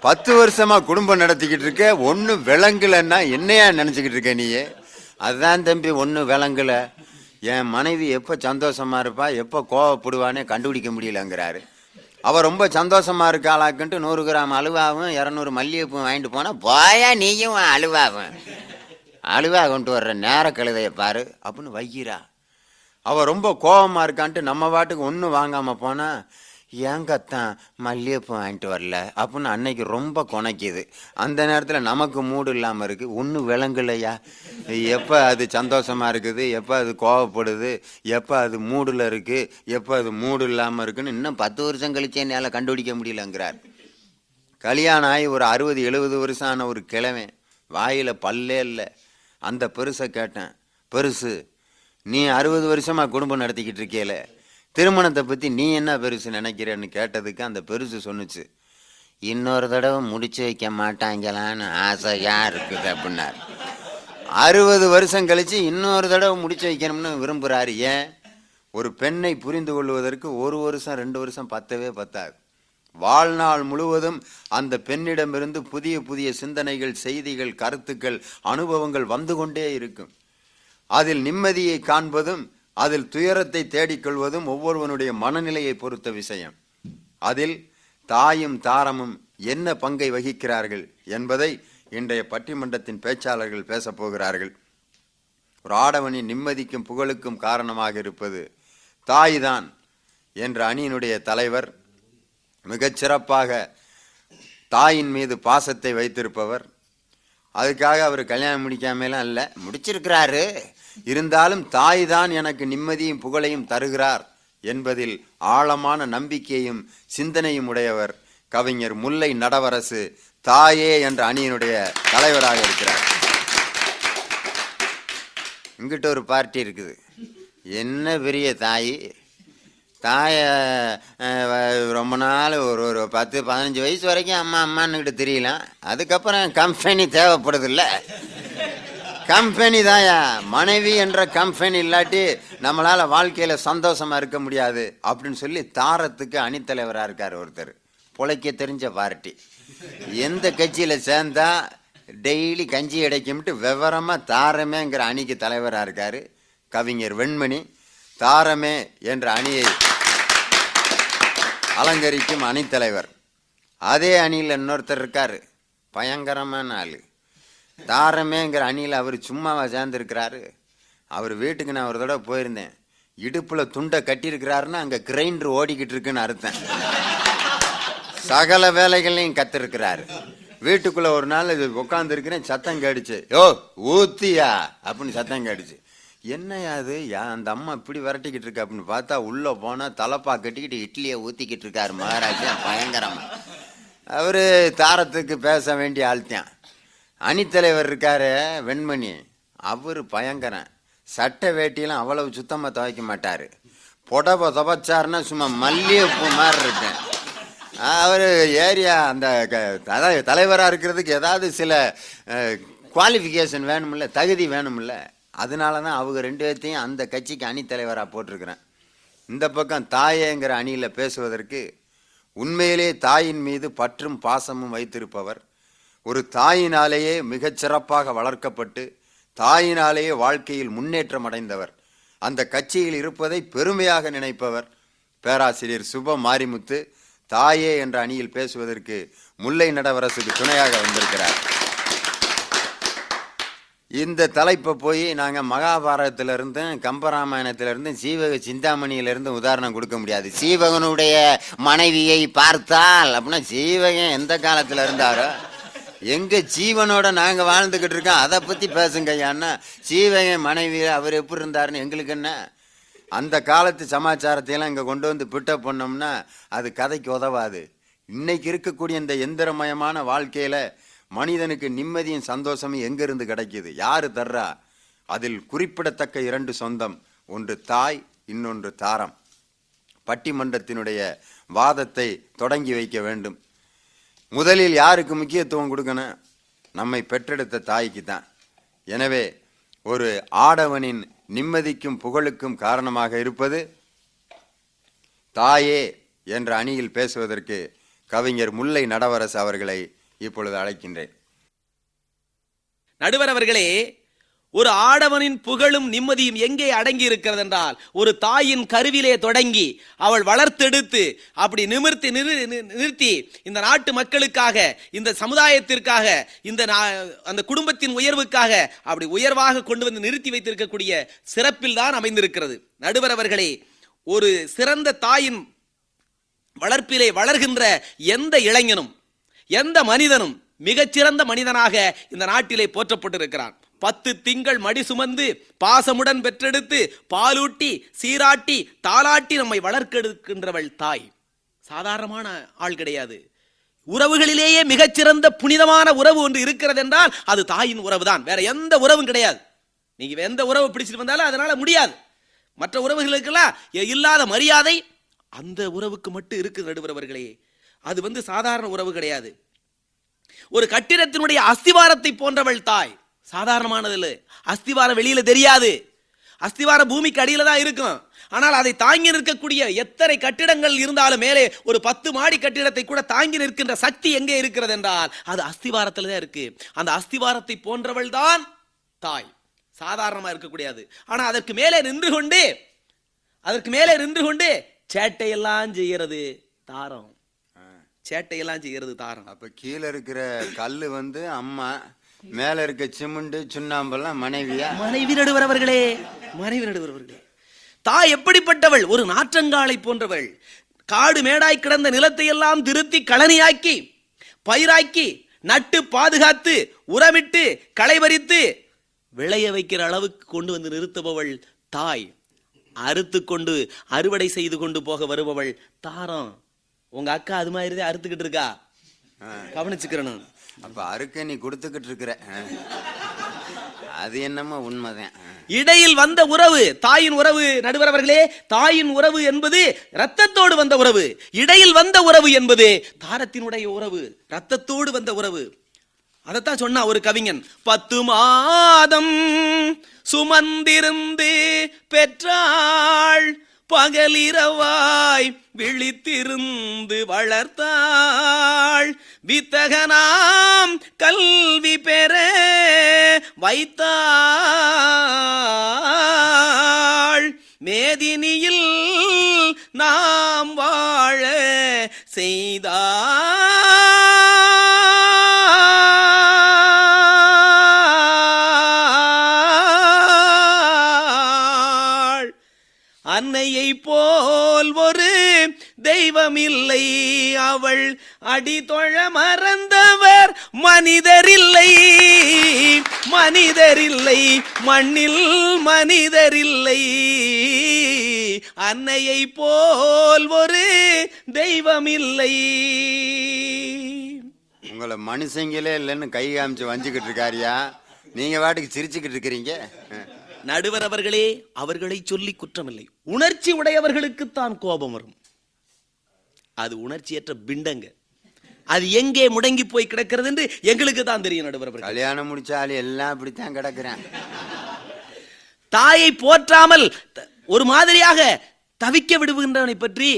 பத்து வருஷமா குடும்பம் நடத்திக்கிட்டு இருக்க ஒன்றும் விளங்கலன்னா என்னையா நினச்சிக்கிட்டு இருக்க நீ அதுதான் தம்பி ஒன்றும் விளங்கல என் மனைவி எப்போ சந்தோஷமா இருப்பா எப்போ கோவப்படுவானே கண்டுபிடிக்க முடியலங்கிறாரு. அவள் ரொம்ப சந்தோஷமாக இருக்காளாக்குன்ட்டு நூறு கிராம் அழுவாவும் இரநூறு மல்லிகைப்பூ வாங்கிட்டு போனால் போயா நீயும் அலுவாவும். அழுவா கொண்டு வர்ற நேர கழுதையை பாரு அப்படின்னு வைக்கிறா அவள் ரொம்ப கோபமாக இருக்கான்ட்டு நம்ம பாட்டுக்கு ஒன்றும் வாங்காமல் போனால் ஏன் ஏங்கத்தான் மல்லிகைப்பூ வாங்கிட்டு வரல? அப்படின்னு அன்னைக்கு ரொம்ப குணைக்குது. அந்த நேரத்தில் நமக்கு மூடு இல்லாமல் இருக்குது ஒன்றும் விளங்கலையா? எப்போ அது சந்தோஷமாக இருக்குது? எப்போ அது கோவப்படுது? எப்போ அது மூடில் இருக்குது எப்போ அது மூடு இல்லாமல் இருக்குன்னு இன்னும் பத்து வருஷம் கழிச்சு என்னால் கண்டுபிடிக்க முடியலங்கிறார். கல்யாணம் ஆகி ஒரு அறுபது எழுபது வருஷம் ஆன ஒரு கிழமை வாயில் பல்லே இல்லை. அந்த பெருசை கேட்டேன். பெருசு நீ அறுபது வருஷமாக குடும்பம் நடத்திக்கிட்டு இருக்கேல திருமணத்தை பற்றி நீ என்ன பெருசு நினைக்கிறேன்னு கேட்டதுக்கு அந்த பெருசு சொன்னுச்சு. இன்னொரு தடவை முடிச்சு வைக்க மாட்டாங்களான்னு ஆசையாக இருக்குது அப்படின்னார். அறுபது வருஷம் கழித்து இன்னொரு தடவை முடிச்சு வைக்கணும்னு விரும்புகிறாரு ஏன்? ஒரு பெண்ணை புரிந்து கொள்வதற்கு ஒரு வருஷம் ரெண்டு வருஷம் பத்தவே பத்தாது. வாழ்நாள் முழுவதும் அந்த பெண்ணிடமிருந்து புதிய புதிய சிந்தனைகள் செய்திகள் கருத்துக்கள் அனுபவங்கள் வந்து கொண்டே இருக்கும். அதில் நிம்மதியை காண்பதும் அதில் துயரத்தை தேடிக்கொள்வதும் ஒவ்வொருவனுடைய மனநிலையை பொறுத்த விஷயம். அதில் தாயும் தாரமும் என்ன பங்கை வகிக்கிறார்கள் என்பதை இன்றைய பட்டிமன்றத்தின் பேச்சாளர்கள் பேசப் போகிறார்கள். ஒரு ஆடவனின் நிம்மதிக்கும் புகழுக்கும் காரணமாக இருப்பது தாய்தான் என்ற அணியினுடைய தலைவர் மிகச்சிறப்பாக தாயின் மீது பாசத்தை வைத்திருப்பவர். அதுக்காக அவர் கல்யாணம் முடிக்காமலாம் இல்லை முடிச்சிருக்கிறாரு. இருந்தாலும் தாய் தான் எனக்கு நிம்மதியும் புகழையும் தருகிறார் என்பதில் ஆழமான நம்பிக்கையும் சிந்தனையும் உடையவர் கவிஞர் முல்லை நடவரசு தாயே என்ற அணியினுடைய தலைவராக இருக்கிறார். இங்கிட்ட ஒரு பார்ட்டி இருக்குது. என்ன பெரிய தாய்? தாயை ரொம்ப நாள் ஒரு ஒரு பத்து பதினஞ்சு வயசு வரைக்கும் அம்மா அம்மான்னுக்கிட்ட தெரியலாம் அதுக்கப்புறம் கம்பெனி தேவைப்படுதில்ல. கம்பெனி தாயா மனைவி என்ற கம்பெனி இல்லாட்டி நம்மளால் வாழ்க்கையில் சந்தோஷமா இருக்க முடியாது அப்படின்னு சொல்லி தாரத்துக்கு அணித்தலைவராக இருக்கார் ஒருத்தர். பிழைக்க தெரிஞ்ச பார்ட்டி எந்த கட்சியில் சேர்ந்தா டெய்லி கஞ்சி அடைக்கும்ட்டு விவரமாக தாரமேங்கிற அணிக்கு தலைவராக இருக்கார். கவிஞர் வெண்மணி. தாரமே என்ற அணியை அலங்கரிக்கும் அணித்தலைவர் அதே அணியில் இன்னொருத்தர் இருக்கார். பயங்கரமான ஆள். தாரமேங்கிற அணியில் அவர் சும்மாவா சேர்ந்துருக்கிறாரு. அவர் வீட்டுக்கு நான் ஒரு தடவை போயிருந்தேன். இடுப்பில் துண்டை கட்டியிருக்கிறாருன்னா அங்கே கிரைண்டர் ஓடிக்கிட்டு இருக்குன்னு அர்த்தம். சகல வேலைகளையும் கத்திருக்கிறாரு. வீட்டுக்குள்ளே ஒரு நாள் இது இருக்கிறேன் சத்தம் கேடுச்சு யோ ஊத்தியா? அப்படின்னு சத்தம் கேடுச்சு என்னையா அது அந்த அம்மா இப்படி விரட்டிக்கிட்டு இருக்கா அப்படின்னு பார்த்தா உள்ள போனா தலப்பா கட்டிக்கிட்டு இட்லியை ஊத்திக்கிட்டு இருக்காரு மகாராஜா. பயங்கரமா? அவரு தாரத்துக்கு பேச வேண்டிய ஆள்தான் அணித்தலைவர் இருக்காரு வெண்மணி. அவரு பயங்கரம் சட்டை வேட்டியெல்லாம் அவ்வளவு சுத்தமாக துவைக்க மாட்டார். புடவை துவைச்சாருன்னா சும்மா மல்லிகைப்பூ மாதிரி இருக்கேன் அவர் ஏரியா அந்த தலைவராக இருக்கிறதுக்கு ஏதாவது சில குவாலிஃபிகேஷன் வேணுமில்ல தகுதி வேணுமில்ல அதனால தான் அவங்க ரெண்டு பேர்த்தையும் அந்த கட்சிக்கு அணித்தலைவராக போட்டிருக்கிறேன். இந்த பக்கம் தாயேங்கிற அணியில் பேசுவதற்கு உண்மையிலே தாயின் மீது பற்றும் பாசமும் வைத்திருப்பவர். ஒரு தாயினாலேயே மிகச்சிறப்பாக வளர்க்கப்பட்டு தாயினாலேயே வாழ்க்கையில் முன்னேற்றம் அடைந்தவர். அந்த கட்சியில் இருப்பதை பெருமையாக நினைப்பவர். பேராசிரியர் சுப மாரிமுத்து தாயே என்ற அணியில் பேசுவதற்கு முல்லை நடவரசுக்கு துணையாக வந்திருக்கிறார். இந்த தலைப்பை போய் நாங்கள் மகாபாரதத்திலிருந்தும் கம்பராமாயணத்திலிருந்தும் சீவக சிந்தாமணியிலிருந்து உதாரணம் கொடுக்க முடியாது. சீவகனுடைய மனைவியை பார்த்தால் அப்படின்னா சீவகன் எந்த காலத்தில் இருந்தாரோ எங்கள் ஜீவனோட நாங்கள் வாழ்ந்துக்கிட்டு இருக்கோம் அதை பற்றி பேசுங்க ஐயான்னா சீவகன் மனைவி அவர் எப்படி இருந்தாருன்னு எங்களுக்கு என்ன? அந்த காலத்து சமாச்சாரத்தையெல்லாம் இங்கே கொண்டு வந்து பிட்டப் பண்ணோம்னா அது கதைக்கு உதவாது. இன்னைக்கு இருக்கக்கூடிய இந்த எந்திரமயமான வாழ்க்கையில் மனிதனுக்கு நிம்மதியும் சந்தோஷமும் எங்கிருந்து கிடைக்கிது? யாரு தர்றா? அதில் குறிப்பிடத்தக்க இரண்டு சொந்தம் ஒன்று தாய் இன்னொன்று தாரம். பட்டிமன்றத்தினுடைய வாதத்தை தொடங்கி வைக்க வேண்டும். முதலில் யாருக்கு முக்கியத்துவம் கொடுக்கணும்? நம்மை பெற்றெடுத்த தாய்க்கு தான். எனவே ஒரு ஆடவனின் நிம்மதிக்கும் புகழுக்கும் காரணமாக இருப்பது தாயே என்ற அணியில் பேசுவதற்கு கவிஞர் முல்லை நடவரசு அவர்களை இப்பொழுது அழைக்கின்றேன். நடுவர் அவர்களே ஒரு ஆடவனின் புகழும் நிம்மதியும் எங்கே அடங்கி இருக்கிறது என்றால் ஒரு தாயின் கருவிலே தொடங்கி அவள் வளர்த்தெடுத்து அப்படி நிமிர்த்தி நிறு- நி- நிறுத்தி இந்த நாட்டு மக்களுக்காக இந்த சமுதாயத்திற்காக இந்த நா- அந்த குடும்பத்தின் உயர்வுக்காக அப்படி உயர்வாக கொண்டு வந்து நிறுத்தி வைத்திருக்கக்கூடிய சிறப்பில் தான் அமைந்திருக்கிறது. நடுவர் அவர்களே ஒரு சிறந்த தாயின் வளர்ப்பிலே வளர்கின்ற எந்த இளைஞனும் எந்த மனிதனும் மிகச்சிறந்த மனிதனாக இந்த நாட்டிலே போற்றப்பட்டிருக்கிறான். பத்து திங்கள் மடி சுமந்து பாசமுடன் பெற்றெடுத்து பாலூட்டி சீராட்டி தாளாட்டி நம்மை வளர்க்கெடுக்கின்றவள் தாய். சாதாரணமான ஆள் கிடையாது. உறவுகளிலேயே மிகச்சிறந்த புனிதமான உறவு ஒன்று இருக்கிறது என்றால் அது தாயின் உறவு தான் வேற எந்த உறவும் கிடையாது. நீங்க எந்த உறவு பிடிச்சிட்டு வந்தாலும் அதனால முடியாது. மற்ற உறவுகளுக்கெல்லாம் இல்லாத மரியாதை அந்த உறவுக்கு மட்டும் இருக்குது நடுவரவர்களே அது வந்து சாதாரண உறவு கிடையாது. ஒரு கட்டிடத்தினுடைய அஸ்திவாரத்தை போன்றவள் தாய் சாதாரணமானது இல்லை அஸ்திவாரம் வெளியில தெரியாது. அஸ்திவார பூமிக்கு அடியில தான் இருக்கும். ஆனால் அதை தாங்கி நிற்கக்கூடிய எத்தனை கட்டிடங்கள் இருந்தாலும் மேலே ஒரு பத்து மாடி கட்டிடத்தை கூட தாங்கி நிற்கின்ற சக்தி எங்கே இருக்கிறது என்றால் அது அஸ்திவாரத்தில் தான் இருக்கு. அந்த அஸ்திவாரத்தை போன்றவள் தான் தாய். சாதாரணமாக இருக்கக்கூடியது. ஆனால் அதற்கு மேலே நின்று கொண்டு அதற்கு மேலே நின்று கொண்டு சேட்டையெல்லாம் செய்கிறது தாரம். சேட்டையெல்லாம் செய்கிறது தாரம் அப்ப கீழே இருக்கிற கல்லு வந்து அம்மா மேல இருக்க சிமெண்ட் சுண்ணாம்பெல்லாம் மனைவியா? மனைவி நடுவர் அவர்களே மனைவி நடுவர் அவர்களே தாய் எப்படிப்பட்டவள்? ஒரு நாற்றங்காலை போன்றவள். காடு மேடாய் கிடந்த நிலத்தை எல்லாம் திருத்தி களனியாக்கி பயிராக்கி நட்டு பாதுகாத்து உரமிட்டு களை பறித்து விளைய வைக்கிற அளவுக்கு கொண்டு வந்து நிறுத்துபவள் தாய். அறுத்து கொண்டு அறுவடை செய்து கொண்டு போக வருபவள் தாரம் உங்க அக்கா அது மாதிரி தான் அறுத்துக்கிட்டு இருக்கா? கவனிச்சுக்கிறணும் அப்ப அறுக்க நீ கொடுத்துக்கிட்டு இருக்கிற. அது என்னமோ உண்மைதான். இடையில் வந்த உறவு தாயின் உறவு நடுவர் அவர்களே தாயின் உறவு என்பது ரத்தத்தோடு வந்த உறவு. இடையில் வந்த உறவு என்பது தாரத்தினுடைய உறவு ரத்தத்தோடு வந்த உறவு. அதைத்தான் சொன்னா ஒரு கவிஞன் பத்து மாதம் சுமந்திருந்து பெற்றாள் பகலிரவாய் விழித்திருந்து வளர்த்தாள். வித்தகனாம் கல்வி பெற வைத்தாள். மேதினியில் நாம் வாழ செய்தாள். தெய்வமில்லை அவள் அடிதொழ மறந்தவர் மனிதரில்லை. மனிதரில்லை. மண்ணில் மனிதரில்லை. அன்னையை போல் ஒரு தெய்வமில்லை. உங்களை மனுஷங்களே இல்லைன்னு கை காமிச்சு வஞ்சுக்கிட்டு இருக்காரியா? நீங்க வாட்டுக்கு சிரிச்சுக்கிட்டு இருக்கிறீங்க. நடுவர் அவர்களே அவர்களை சொல்லி குற்றமில்லை. உணர்ச்சி உடையவர்களுக்குத்தான் கோபம் வரும். அது உணர்ச்சியற்ற பிண்டங்க. அது எங்கே முடங்கி போய் கிடக்கிறது என்று எங்களுக்கு தான் தெரியும் நடுவர். கல்யாணம் முடிச்சாலும் எல்லாம் இப்படித்தான் கிடக்குறேன். தாயை போற்றாமல் ஒரு மாதிரியாக தவிக்க விடுகின்றவனை பற்றி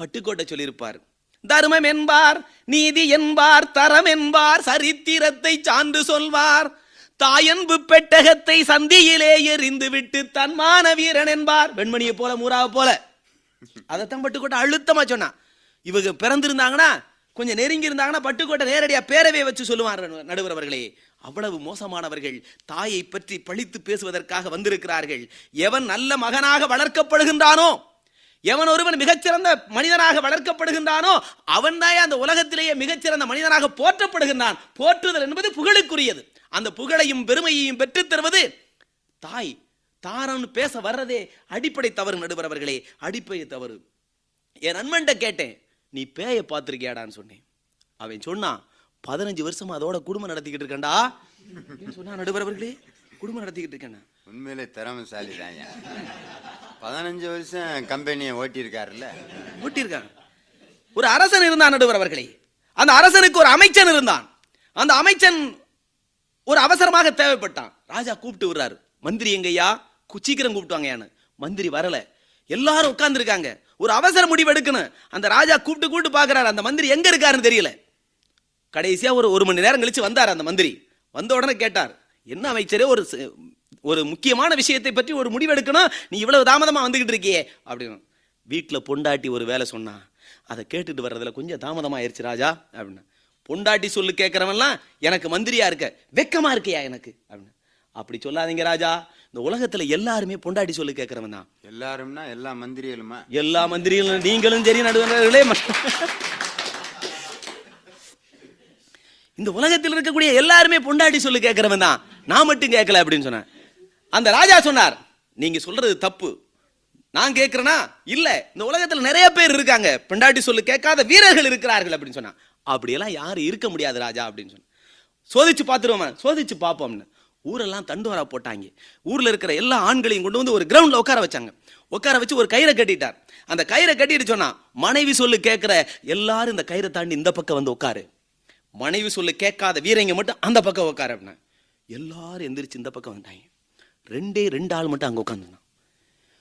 பட்டுக்கோட்டை சொல்லியிருப்பார். தர்மம் என்பார் நீதி என்பார் தரம் என்பார் சரித்திரத்தை சான்று சொல்வார். தாயன்பு பெட்டகத்தை சந்தியிலே எறிந்து விட்டு தன்மான வீரன் என்பார். வெண்மணியை போல மூராவை போல. அதைத்தான் பட்டுக்கோட்டை அழுத்தமா சொன்னான். இவங்க பிறந்திருந்தாங்கன்னா கொஞ்சம் நெருங்கி இருந்தாங்கன்னா பட்டுக்கோட்டை நேரடியாக பேரவே வச்சு சொல்லுவார் நடுவர் அவர்களே. அவ்வளவு மோசமானவர்கள் தாயை பற்றி பழித்து பேசுவதற்காக வந்திருக்கிறார்கள். எவன் நல்ல மகனாக வளர்க்கப்படுகின்றானோ எவன் ஒருவன் மிகச்சிறந்த மனிதனாக வளர்க்கப்படுகின்றானோ அவன் அந்த உலகத்திலேயே மிகச்சிறந்த மனிதனாக போற்றப்படுகின்றான். போற்றுதல் என்பது புகழுக்குரியது. அந்த புகழையும் பெருமையையும் பெற்றுத் தருவது தாய். தாரம்னு பேச வர்றதே அடிப்படை தவறு நடுவர் அவர்களே. அடிப்படை தவறு. என் நண்பன்ட்ட கேட்டேன். நீ பேயை பார்த்திருக்கியாடான்னு சொன்னேன். அவன் சொன்னான் பதினஞ்சு வருஷமா அதோட குடும்பம் நடத்திக்கிட்டு இருக்கேன்டா. சொன்னா நடுவர் அவர்களே குடும்பம் நடத்திக்கிட்டு இருக்கேன் உண்மையிலே திறமைசாலி தான் பதினஞ்சு வருஷம் கம்பெனியை ஓட்டியிருக்காருல்ல? ஊட்டியிருக்காங்க ஒரு அரசன் இருந்தான் நடுவர் அவர்களே அந்த அரசனுக்கு ஒரு அமைச்சன் இருந்தான். அந்த அமைச்சன் ஒரு அவசரமாக தேவைப்பட்டான். ராஜா கூப்பிட்டு விடுறாரு. மந்திரி எங்கய்யா? சீக்கிரம் கூப்பிட்டு மந்திரி வரல. எல்லாரும் உட்கார்ந்திருக்காங்க. ஒரு அவசர முடிவு எடுக்கணும். அந்த ராஜா கூப்பிட்டு கூப்பிட்டு பார்க்குறாரு அந்த மந்திரி எங்க இருக்காருன்னு தெரியல. கடைசியாக ஒரு ஒரு மணி நேரம் கழிச்சு வந்தார் அந்த மந்திரி. வந்த உடனே கேட்டார் என்ன அமைச்சரே ஒரு ஒரு முக்கியமான விஷயத்தை பற்றி ஒரு முடிவு எடுக்கணும். நீ இவ்வளவு தாமதமாக வந்துகிட்டு இருக்கியே. அப்படின்னு. வீட்டில் பொண்டாட்டி ஒரு வேலை சொன்னா அதை கேட்டுட்டு வர்றதுல கொஞ்சம் தாமதமாயிருச்சு ராஜா அப்படின்னு. பொண்டாட்டி சொல்லு கேட்குறவன்லாம் எனக்கு மந்திரியா இருக்க வெக்கமா இருக்கியா எனக்கு? அப்படின்னு. அப்படி சொல்லாதீங்க ராஜா. இந்த உலகத்துல எல்லாருமே பொண்டாட்டி சொல்லு கேட்கறவன் தான். எல்லாரும்னா எல்லா மந்திரிகளுமா? எல்லா மந்திரிகளும் நீங்களும் சரி நடுவர்களே. இந்த உலகத்தில் இருக்கக்கூடிய எல்லாருமே பொண்டாட்டி சொல்லு கேட்கிறவன் தான். நான் மட்டும் கேட்கல அப்படின்னு சொன்னேன். அந்த ராஜா சொன்னார் நீங்க சொல்றது தப்பு. நான் கேட்கிறேனா இல்ல இந்த உலகத்துல நிறைய பேர் இருக்காங்க. பொண்டாட்டி சொல்லு கேட்காத வீரர்கள் இருக்கிறார்கள் அப்படின்னு சொன்னா அப்படியெல்லாம் யாரும் இருக்க முடியாது ராஜா அப்படின்னு சொன்ன சோதிச்சு பார்த்துருவோமா? சோதிச்சு பார்ப்போம்னு. ஊரெல்லாம் தண்டுவாரா போட்டாங்க. ஊரில் இருக்கிற எல்லா ஆண்களையும் கொண்டு வந்து ஒரு கிரவுண்டில் உட்கார வச்சாங்க. உட்கார வச்சு ஒரு கயிறை கட்டிட்டார். அந்த கயிறை கட்டிட்டு சொன்னா மனைவி சொல்லு கேட்குற எல்லாரும் இந்த கயிறை தாண்டி இந்த பக்கம் வந்து உட்காரு. மனைவி சொல்லு கேட்காத வீரங்க மட்டும் அந்த பக்கம் உட்காரு அப்படின்னா. எல்லாரும் எந்திரிச்சு இந்த பக்கம் வந்தாங்க. ரெண்டே ரெண்டு ஆள் மட்டும் அங்கே உட்காந்துருந்தான்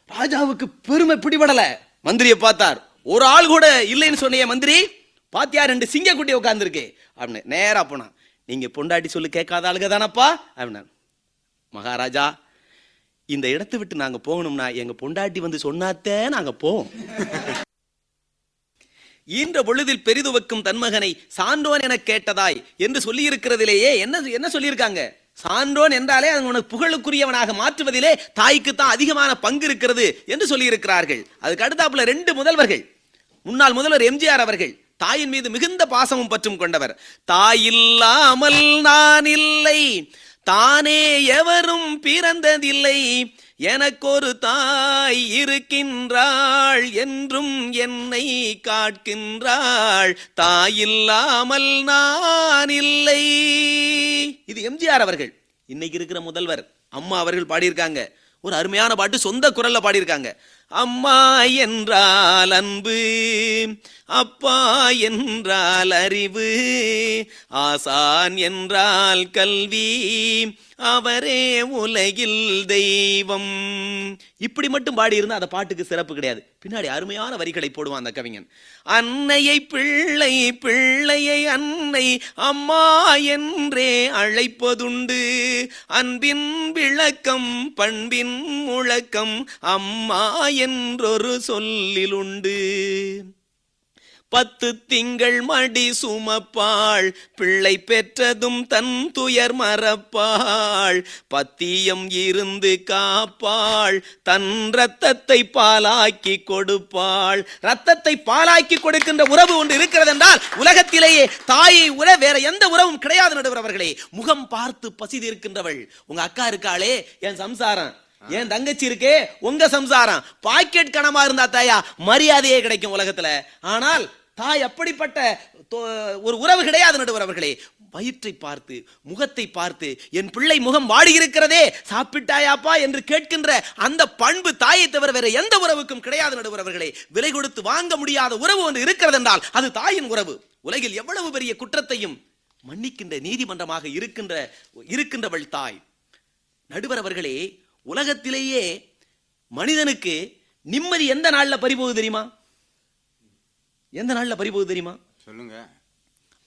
ராஜாவுக்கு பெருமை பிடிபடலை. மந்திரியை பார்த்தார். ஒரு ஆள் கூட இல்லைன்னு சொன்னிய மந்திரி. பாத்தியா ரெண்டு சிங்கக்குட்டி உட்காந்துருக்கு அப்படின்னு நேராக போனான். நீங்க பொண்டாட்டி சொல்லி கேட்காத ஆளுக தானப்பா? அப்படின்னா மகாராஜா இந்த இடத்தை விட்டு நாங்க போகணும்னா எங்க பொண்டாட்டி வந்து சொன்னாத்தே நாங்கள் போவோம். ஈன்ற பொழுதில் பெரிதுவக்கும் தன்மகனை சான்றோன் என கேட்டதாய் என்று சொல்லியிருக்கிறதிலேயே என்ன என்ன சொல்லியிருக்காங்க? சான்றோன் என்றாலே அது உனக்கு புகழுக்குரியவனாக மாற்றுவதிலே தாய்க்கு தான் அதிகமான பங்கு இருக்கிறது என்று சொல்லியிருக்கிறார்கள். அதுக்கு அடுத்தாப்புல ரெண்டு முதல்வர்கள். முன்னாள் முதல்வர் எம்ஜிஆர் அவர்கள். தாயின் மீது மிகுந்த பாசமும் பற்றும் கொண்டவர். தாயில்லாமல் நான் இல்லை. தானே எவரும் பிறந்ததில்லை. எனக்கொரு தாய் இருக்கின்றாள் என்றும் என்னை காட்கின்றாள். தாயில்லாமல் நான் இல்லை. இது எம்ஜிஆர் அவர்கள். இன்னைக்கு இருக்கிற முதல்வர் அம்மா அவர்கள் பாடியிருக்காங்க. ஒரு அருமையான பாட்டு சொந்த குரல்ல பாடியிருக்காங்க. அம்மா என்றால் அன்பு அப்பா என்றால் அறிவு ஆசான் என்றால் கல்வி அவரே உலகில் தெய்வம். இப்படி மட்டும் பாடியிருந்தா அந்த பாட்டுக்கு சிறப்பு கிடையாது. பின்னாடி அருமையான வரிகளை போடுவான் அந்த கவிஞன். அன்னையை பிள்ளை பிள்ளையை அன்னை அம்மா என்றே அழைப்பதுண்டு. அன்பின் விளக்கம் பண்பின் முழக்கம் அம்மா என்றொரு சொல்லிலுண்டு. பத்து திங்கள் மடி சுமப்பாள் பிள்ளை பெற்றதும் தன் துயர் மறப்பாள். பத்தியம் இருந்து காப்பாள் தன் ரத்தத்தை பாலாக்கி கொடுப்பாள். ரத்தத்தை பாலாக்கி கொடுக்கின்ற உறவு ஒன்று இருக்கிறது என்றால் உலகத்திலேயே தாயை உற வேற எந்த உறவும் கிடையாது நடுவர் அவர்களே. முகம் பார்த்து பசி இருக்கின்றவள் உங்க அக்கா இருக்காளே என் சம்சாரம். என் தங்கச்சி இருக்கே உங்க சம்சாரம். பாக்கெட் கணமா இருந்தா தாயா மரியாதையே கிடைக்கும் உலகத்துல. ஆனால் தாய் அப்படிப்பட்ட ஒரு உறவு கிடையாது நடுவரவர்களே வயிற்றை பார்த்து முகத்தை பார்த்து என் பிள்ளை முகம் வாடி இருக்கிறதே சாப்பிட்டாயாப்பா என்று கேட்கின்ற அந்த பண்பு தாயை தவிர வேற எந்த உறவுக்கும் கிடையாது நடுவரவர்களே விலை கொடுத்து வாங்க முடியாத உறவு ஒன்று இருக்கிறது என்றால் அது தாயின் உறவு. உலகில் எவ்வளவு பெரிய குற்றத்தையும் மன்னிக்கின்ற நீதிமன்றமாக இருக்கின்ற இருக்கின்றவள் தாய். நடுவரவர்களே உலகத்திலேயே மனிதனுக்கு நிம்மதி எந்த நாள்ல பறிபோகுது தெரியுமா? எந்த நாள்ல பறிபோகுது தெரியுமா? சொல்லுங்க.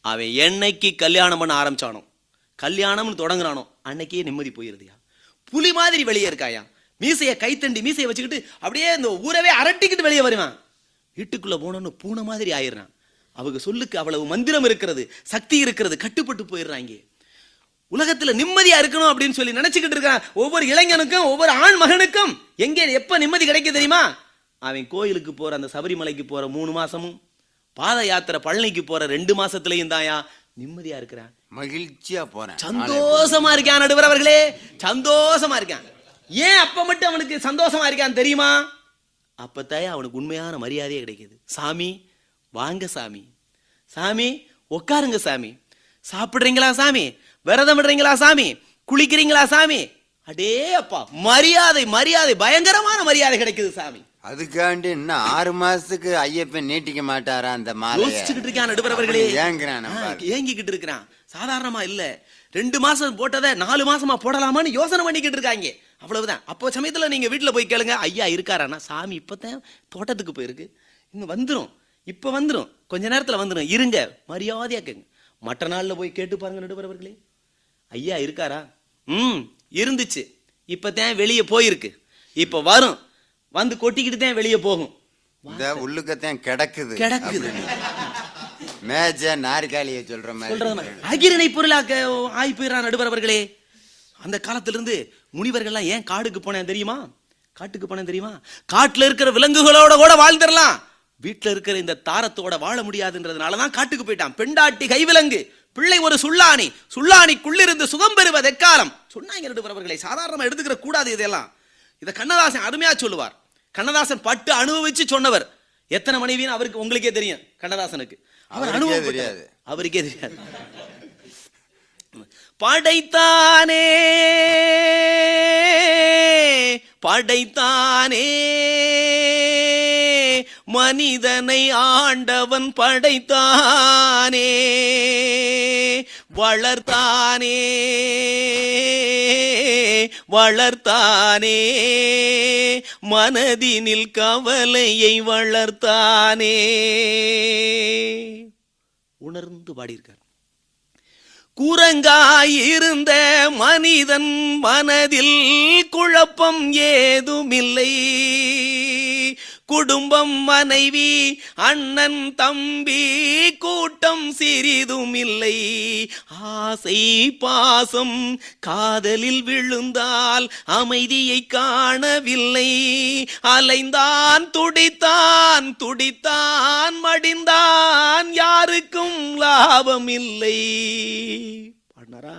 அவன் என்னைக்கு கல்யாணம் பண்ண ஆரம்பிச்சானோ கல்யாணம்னு தொடங்குறானோ அன்னைக்கே நிம்மதி போயிருதுயா? புலி மாதிரி வெளியே இருக்காயா? மீசைய கைத்தண்டி மீசைய வச்சுக்கிட்டு அப்படியே இந்த ஊரவே அரட்டிக்கிட்டு வெளியே வருவான். வீட்டுக்குள்ள போனோன்னு பூனை மாதிரி ஆயிடுறான். அவங்க சொல்லுக்கு அவ்வளவு மந்திரம் இருக்கிறது சக்தி இருக்கிறது கட்டுப்பட்டு போயிடுறாங்க. உலகத்துல நிம்மதியா இருக்கணும் அப்படின்னு சொல்லி நினைச்சுக்கிட்டு இருக்கான். ஒவ்வொரு இளைஞனுக்கும் ஒவ்வொரு ஆண் மகனுக்கும் எங்கே எப்ப நிம்மதி கிடைக்கும் தெரியுமா? அவன் கோயிலுக்கு போற அந்த சபரிமலைக்கு போற மூணு மாசமும் பாத யாத்திரை பழனிக்கு போற ரெண்டு மாசத்துலயும் தாயா நிம்மதியா இருக்கிறான். மகிழ்ச்சியா போறேன். சந்தோஷமா இருக்கான் நடுவர் அவர்களே. சந்தோஷமா இருக்கான். ஏன் அப்ப மட்டும் அவனுக்கு சந்தோஷமா இருக்கான் தெரியுமா? அப்பத்தாயே அவனுக்கு உண்மையான மரியாதையே கிடைக்குது. சாமி வாங்க சாமி. சாமி உட்காருங்க சாமி. சாப்பிடுறீங்களா சாமி? விரதம் விடுறீங்களா சாமி? குளிக்கிறீங்களா சாமி? அடே அப்பா மரியாதை மரியாதை பயங்கரமான மரியாதை கிடைக்குது சாமி. அதுக்காண்டி இன்னும் ஆறு மாசத்துக்கு ஐயப்பன் நீட்டிக்க மாட்டாரா அந்த யோசிச்சுக்கிட்டு இருக்கான் நடுவர் அவர்களே ஏங்குறான் ஏங்கிக்கிட்டு இருக்கிறான். சாதாரணமா இல்ல. ரெண்டு மாசம் போட்டதை நாலு மாசமா போடலாமான்னு யோசனை பண்ணிக்கிட்டு இருக்காங்க. அவ்வளவுதான். அப்போ சமயத்துல நீங்க வீட்டுல போய் கேளுங்க. ஐயா இருக்காரானா சாமி இப்பதான் தோட்டத்துக்கு போயிருக்கு. இங்க வந்துரும். இப்ப வந்துரும். கொஞ்ச நேரத்துல வந்துரும். இருங்க. மரியாதையா கேங்க மற்ற நாள்ல போய் கேட்டு பாருங்க நடுவர் அவர்களே ஐயா இருக்காரா? ம் இருந்துச்சு. இப்பதான் வெளியே போயிருக்கு. இப்ப வரும். வந்து கொட்டிக்கிட்டு தான் வெளியே போகும். இந்த உள்ளுக்கத்தான் கிடக்குது. கிடக்குது. மேஜ நாற்காலிய சொல்ற மாதிரி மாதிரி. அகிரணை பொருளாக்க ஆகி போயிடறான் நடுவர் அவர்களே. அந்த காலத்திலிருந்து முனிவர்கள்லாம் ஏன் காடுக்கு போனேன் தெரியுமா? காட்டுக்கு போனேன் தெரியுமா? காட்டுல இருக்கிற விலங்குகளோட கூட வாழ்ந்துடலாம். வீட்டுல இருக்கிற இந்த தாரத்தோட வாழ முடியாதுன்றதுனால தான் காட்டுக்கு போயிட்டான். பெண்டாட்டி கைவிலங்கு. பிள்ளை ஒரு சுள்ளானி சுள்ளானிக்குள்ளிருந்து சுகம் பெறுவது எக்காலம்? சொன்னாங்க நடுவர் அவர்களை சாதாரணமா எடுத்துக்கிற கூடாது இதெல்லாம் இதை கண்ணதாசன் அருமையா சொல்லுவார். கண்ணதாசன் பட்டு அனுபவிச்சு சொன்னவர். எத்தனை மனைவின்னு அவருக்கு உங்களுக்கே தெரியும் கண்ணதாசனுக்கு. அவர் அனுபவம் தெரியாது. அவருக்கே தெரியாது. படைத்தானே. படைத்தானே. மனிதனை ஆண்டவன் படைத்தானே. வளர்த்தானே வளர்த்தானே மனதினில் கவலையை வளர்த்தானே. உணர்ந்து பாடியிருக்கார். குரங்காயிருந்த மனிதன் மனதில் குழப்பம் ஏதுமில்லை. குடும்பம் மனைவி அண்ணன் தம்பி கூட்டம் சிறிதும் இல்லை ஆசை பாசம் காதலில் விழுந்தால் அமைதியை காணவில்லை. அலைந்தான் துடித்தான் துடித்தான் மடிந்தான் யாருக்கும் லாபம் இல்லை பாடினாரா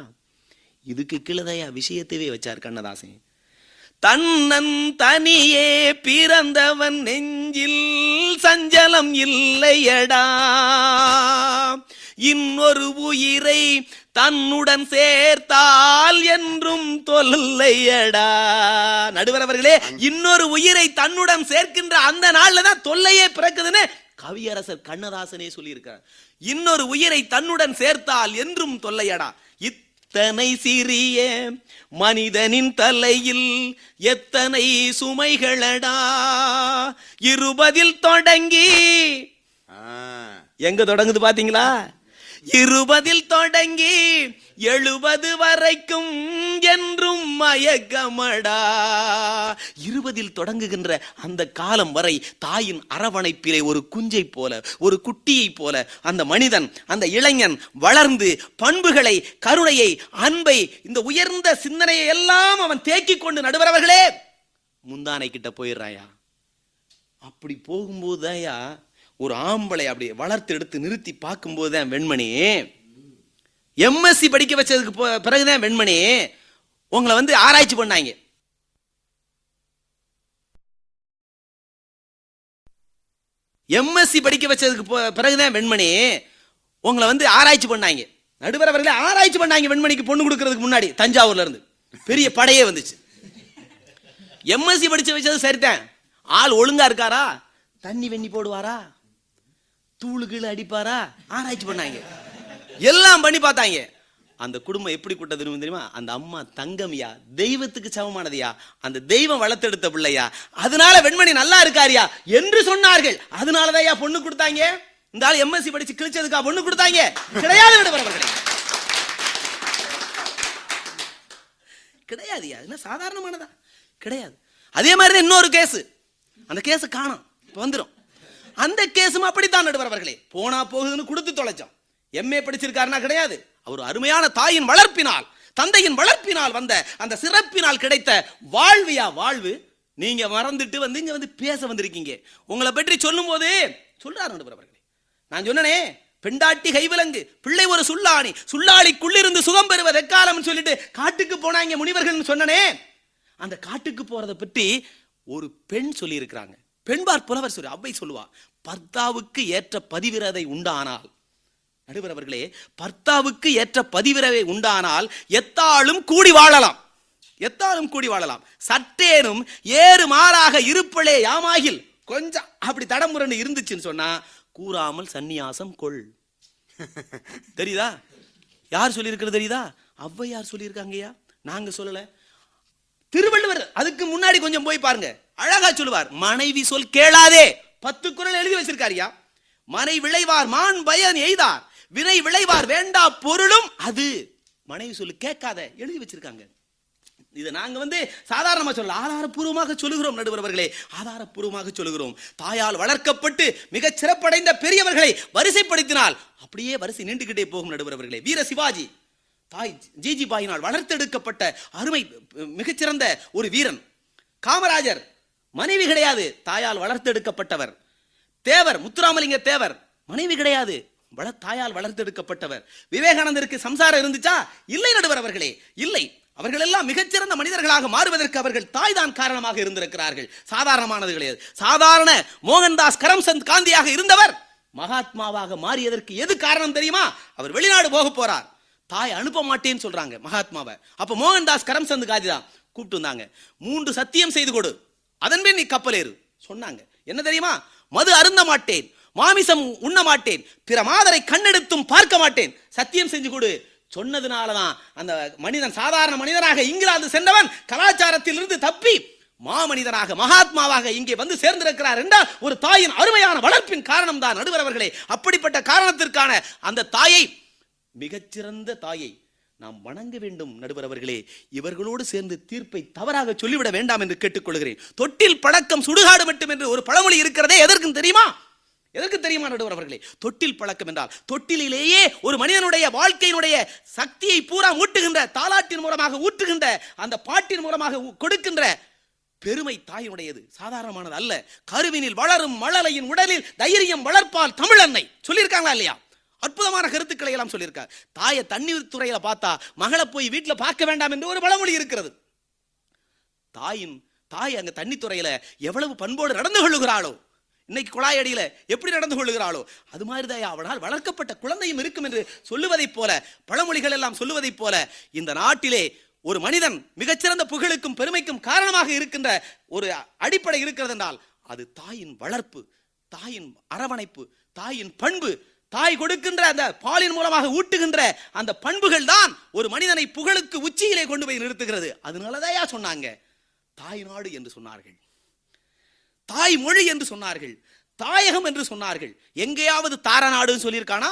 இதுக்கு கீழதையா விஷயத்தையே வச்சார் கண்ணதாசன். தன்னன் தனியே பிறந்தவன் நெஞ்சில் சஞ்சலம் இல்லையடா. இன்னொரு உயிரை தன்னுடன் சேர்த்தால் என்றும் தொல்லையடா. நடுவர் அவர்களே இன்னொரு உயிரை தன்னுடன் சேர்க்கின்ற அந்த நாள்ல தான் தொல்லையே பிறக்குதுன்னு கவியரசர் கண்ணதாசனே சொல்லியிருக்கார் இன்னொரு உயிரை தன்னுடன் சேர்த்தால் என்றும் தொல்லையடா. இத்தனை சிறிய மனிதனின் தலையில் எத்தனை சுமைகளடா? இருபதில் தொடங்கி. ஆ, எங்க தொடங்குது பாத்தீங்களா? இருபதில் தொடங்கி எழுபது வரைக்கும் என்றும் மயக்கமடா. இருபதில் தொடங்குகின்ற அந்த காலம் வரை தாயின் அரவணைப்பிலே ஒரு குஞ்சை போல ஒரு குட்டியை போல அந்த மனிதன் அந்த இளைஞன் வளர்ந்து பண்புகளை கருணையை அன்பை இந்த உயர்ந்த சிந்தனையை எல்லாம் அவன் தேக்கிக் கொண்டு நடுவரவர்களே முந்தானை கிட்ட போயிடுறாயா? அப்படி போகும்போதுதான்யா ஒரு ஆம்பளை அப்படி வளர்த்து எடுத்து நிறுத்தி பார்க்கும்போது தான் வெண்மணி. எம்எஸ்சி படிக்க வச்சதுக்கு போ- பிறகுதான் வெண்மணி. உங்களை வந்து ஆராய்ச்சி பண்ணாங்க. எம்எஸ்சி படிக்க வச்சதுக்கு போ- பிறகுதான் வெண்மணி. உங்களை வந்து ஆராய்ச்சி பண்ணாங்க. நடுவர் அவர்களே ஆராய்ச்சி பண்ணாங்க வெண்மணிக்கு பொண்ணு கொடுக்கறதுக்கு முன்னாடி தஞ்சாவூர்ல இருந்து. பெரிய படையே வந்துச்சு. எம்எஸ்சி படிச்சு வச்சது சரிதான். ஆள் ஒழுங்கா இருக்காரா? தண்ணி வெண்ணி போடுவாரா? தூளு அடிப்பாரா? ஆராய்ச்சி பண்ணாங்க. எல்லாம் பண்ணி பார்த்தாங்க. அந்த குடும்பம் எப்படி எப்படிப்பட்டதுன்னு தெரியுமா? அந்த அம்மா தங்கம்யா தெய்வத்துக்கு சமமானதையா? அந்த தெய்வம் வளர்த்தெடுத்த பிள்ளையா? அதனால வெண்மணி நல்லா இருக்காரியா? என்று சொன்னார்கள். அதனாலதான் பொண்ணு கொடுத்தாங்க. இந்த ஆள் எம்எஸ்சி படிச்சு கிழிச்சதுக்கா பொண்ணு கொடுத்தாங்க. கிடையாது கிடையாது கிடையாதுயா என்ன சாதாரணமானதா. கிடையாது. அதே மாதிரி இன்னொரு கேஸ் அந்த கேஸ் காணும். இப்போ வந்துடும் அந்த கேஸும் அப்படித்தான் நடுவரவர்களே போனா போகுதுன்னு கொடுத்து தொலைச்சோம். எம்ஏ படிச்சிருக்காருன்னா கிடையாது. அவர் அருமையான தாயின் வளர்ப்பினால் தந்தையின் வளர்ப்பினால் வந்த அந்த சிறப்பினால் கிடைத்த வாழ்வியா வாழ்வு? நீங்க மறந்துட்டு வந்து இங்க வந்து பேச வந்திருக்கீங்க. உங்களை பற்றி சொல்லும் போது சொல்றாரு நடுவரவர்களே நான் சொன்னனே பெண்டாட்டி கைவிலங்கு பிள்ளை ஒரு சுல்லாணி சுல்லாளிக்குள்ளிருந்து சுகம் பெறுவது எக்காலம்னு சொல்லிட்டு காட்டுக்கு போனாங்க முனிவர்கள்னு சொன்னனே. அந்த காட்டுக்கு போறதை பற்றி ஒரு பெண் சொல்லியிருக்கிறாங்க. பெண்பார் புலவர் சொல்லி அவ்வை சொல்லுவா பர்த்தாவுக்கு ஏற்ற பதிவிரதை உண்டானால் நடுவர் அவர்களே பர்த்தாவுக்கு ஏற்ற பதிவிரவை உண்டானால் எத்தாலும் கூடி வாழலாம். எத்தாலும் கூடி வாழலாம். சட்டேனும் ஏறு மாறாக இருப்பளே யாமாகில். கொஞ்சம் அப்படி தடமுரண்டு இருந்துச்சுன்னு சொன்னா கூறாமல் சந்நியாசம் கொள். தெரியுதா? யார் சொல்லியிருக்கிறது தெரியுதா? ஔவையார் சொல்லியிருக்காங்கய்யா. நாங்க சொல்லல. திருவள்ளுவர் அதுக்கு முன்னாடி கொஞ்சம் போய் பாருங்க. அழகா சொல்லுவார் மனைவி சொல் கேளாதே. பத்து குரல் எழுதி வச்சிருக்காரியா மனை விளைவார் மான் பயன் எய்தார். வினை விளைவார் வேண்டா பொருளும் அது. மனைவி சொல்லு கேட்காத எழுதி வச்சிருக்காங்க. இதை நாங்க வந்து சாதாரணமா சொல்ல ஆதாரப்பூர்வமாக சொல்லுகிறோம் நடுவர்களே ஆதாரப்பூர்வமாக சொல்லுகிறோம். தாயால் வளர்க்கப்பட்டு மிக சிறப்படைந்த பெரியவர்களை வரிசைப்படுத்தினால் அப்படியே வரிசை நீண்டுகிட்டே போகும் நடுவர்களே வீர சிவாஜி தாய் ஜிஜி பாயினால் வளர்த்தெடுக்கப்பட்ட அருமை மிகச்சிறந்த ஒரு வீரன். காமராஜர் மனைவி கிடையாது. தாயால் வளர்த்தெடுக்கப்பட்டவர். தேவர் முத்துராமலிங்க தேவர். மனைவி கிடையாது. வள தாயால் வளர்த்தெடுக்கப்பட்டவர். விவேகானந்தருக்கு சம்சாரம் இருந்துச்சா? இல்லை நடுவர் அவர்களே இல்லை. அவர்கள் எல்லாம் மிகச்சிறந்த மனிதர்களாக மாறுவதற்கு அவர்கள் தாய் தான் காரணமாக இருந்திருக்கிறார்கள். சாதாரணமானது கிடையாது. சாதாரண மோகன்தாஸ் கரம்சந்த் காந்தியாக இருந்தவர் மகாத்மாவாக மாறியதற்கு எது காரணம் தெரியுமா? அவர் வெளிநாடு போக போறார். தாய் அனுப்ப மாட்டேன்னு சொல்றாங்க மகாத்மாவை. அப்ப மோகன்தாஸ் கரம்சந்த் காந்தி தான் கூப்பிட்டு வந்தாங்க. மூன்று சத்தியம் செய்து கொடு. அதன்பே நீ கப்பலேறு சொன்னாங்க. என்ன தெரியுமா? மது அருந்த மாட்டேன். மாமிசம் உண்ண மாட்டேன். பிற மாதரை கண்ணெடுத்தும் பார்க்க மாட்டேன். சத்தியம் செஞ்சு கொடு. சொன்னதுனாலதான் அந்த மனிதன் சாதாரண மனிதனாக இங்கிலாந்து சென்றவன் கலாச்சாரத்தில் இருந்து தப்பி மாமனிதனாக மகாத்மாவாக இங்கே வந்து சேர்ந்திருக்கிறார் என்றால் ஒரு தாயின் அருமையான வளர்ப்பின் காரணம் தான் நடுவர் அவர்களே. அப்படிப்பட்ட காரணத்திற்கான அந்த தாயை மிகச்சிறந்த தாயை நாம் வணங்க வேண்டும் நடுவர் அவர்களே. இவர்களோடு சேர்ந்து தீர்ப்பை தவறாக சொல்லிவிட வேண்டாம் என்று கேட்டுக்கொள்கிறேன். தொட்டில் பழக்கம் சுடுகாடு மட்டும் என்று ஒரு பழமொழி இருக்கிறதே எதற்கும் தெரியுமா? எதற்கு தெரியுமா நடுவர் அவர்களே? தொட்டில் பழக்கம் என்றால் தொட்டிலேயே ஒரு மனிதனுடைய வாழ்க்கையினுடைய சக்தியை பூரா ஊட்டுகின்ற தாலாட்டின் மூலமாக ஊட்டுகின்ற அந்த பாட்டின் மூலமாக கொடுக்கின்ற பெருமை தாயினுடையது. சாதாரணமானது அல்ல. கருவினில் வளரும் மழலையின் உடலில் தைரியம் வளர்ப்பால் தமிழன்னை. சொல்லியிருக்காங்களா இல்லையா? அற்புதமான கருத்துக்களை எல்லாம் சொல்லியிருக்கார். தாயை தண்ணீர் துறையில பார்த்தா மகளை போய் வீட்டில் பார்க்க வேண்டாம் என்று ஒரு பழமொழி இருக்கிறது. தாயின் தாய் அங்க தண்ணி துறையில எவ்வளவு பண்போடு நடந்து கொள்ளுகிறாளோ இன்னைக்கு குழாய் அடியில எப்படி நடந்து கொள்ளுகிறாளோ அது மாதிரி தான் அவனால் வளர்க்கப்பட்ட குழந்தையும் இருக்கும் என்று சொல்லுவதைப் போல பழமொழிகள் எல்லாம் சொல்லுவதைப் போல இந்த நாட்டிலே ஒரு மனிதன் மிகச்சிறந்த புகழுக்கும் பெருமைக்கும் காரணமாக இருக்கின்ற ஒரு அடிப்படை இருக்கிறது என்றால் அது தாயின் வளர்ப்பு தாயின் அரவணைப்பு தாயின் பண்பு தாய் கொடுக்கின்ற அந்த பாலின் மூலமாக ஊட்டுகின்ற அந்த பண்புகள் தான் ஒரு மனிதனை புகழுக்கு உச்சியிலே கொண்டு போய் நிறுத்துகிறது. அதனாலதான் சொன்னாங்க. தாய் நாடு என்று சொன்னார்கள். தாய் மொழி என்று சொன்னார்கள். தாயகம் என்று சொன்னார்கள். எங்கேயாவது தார நாடுன்னு சொல்லியிருக்கானா?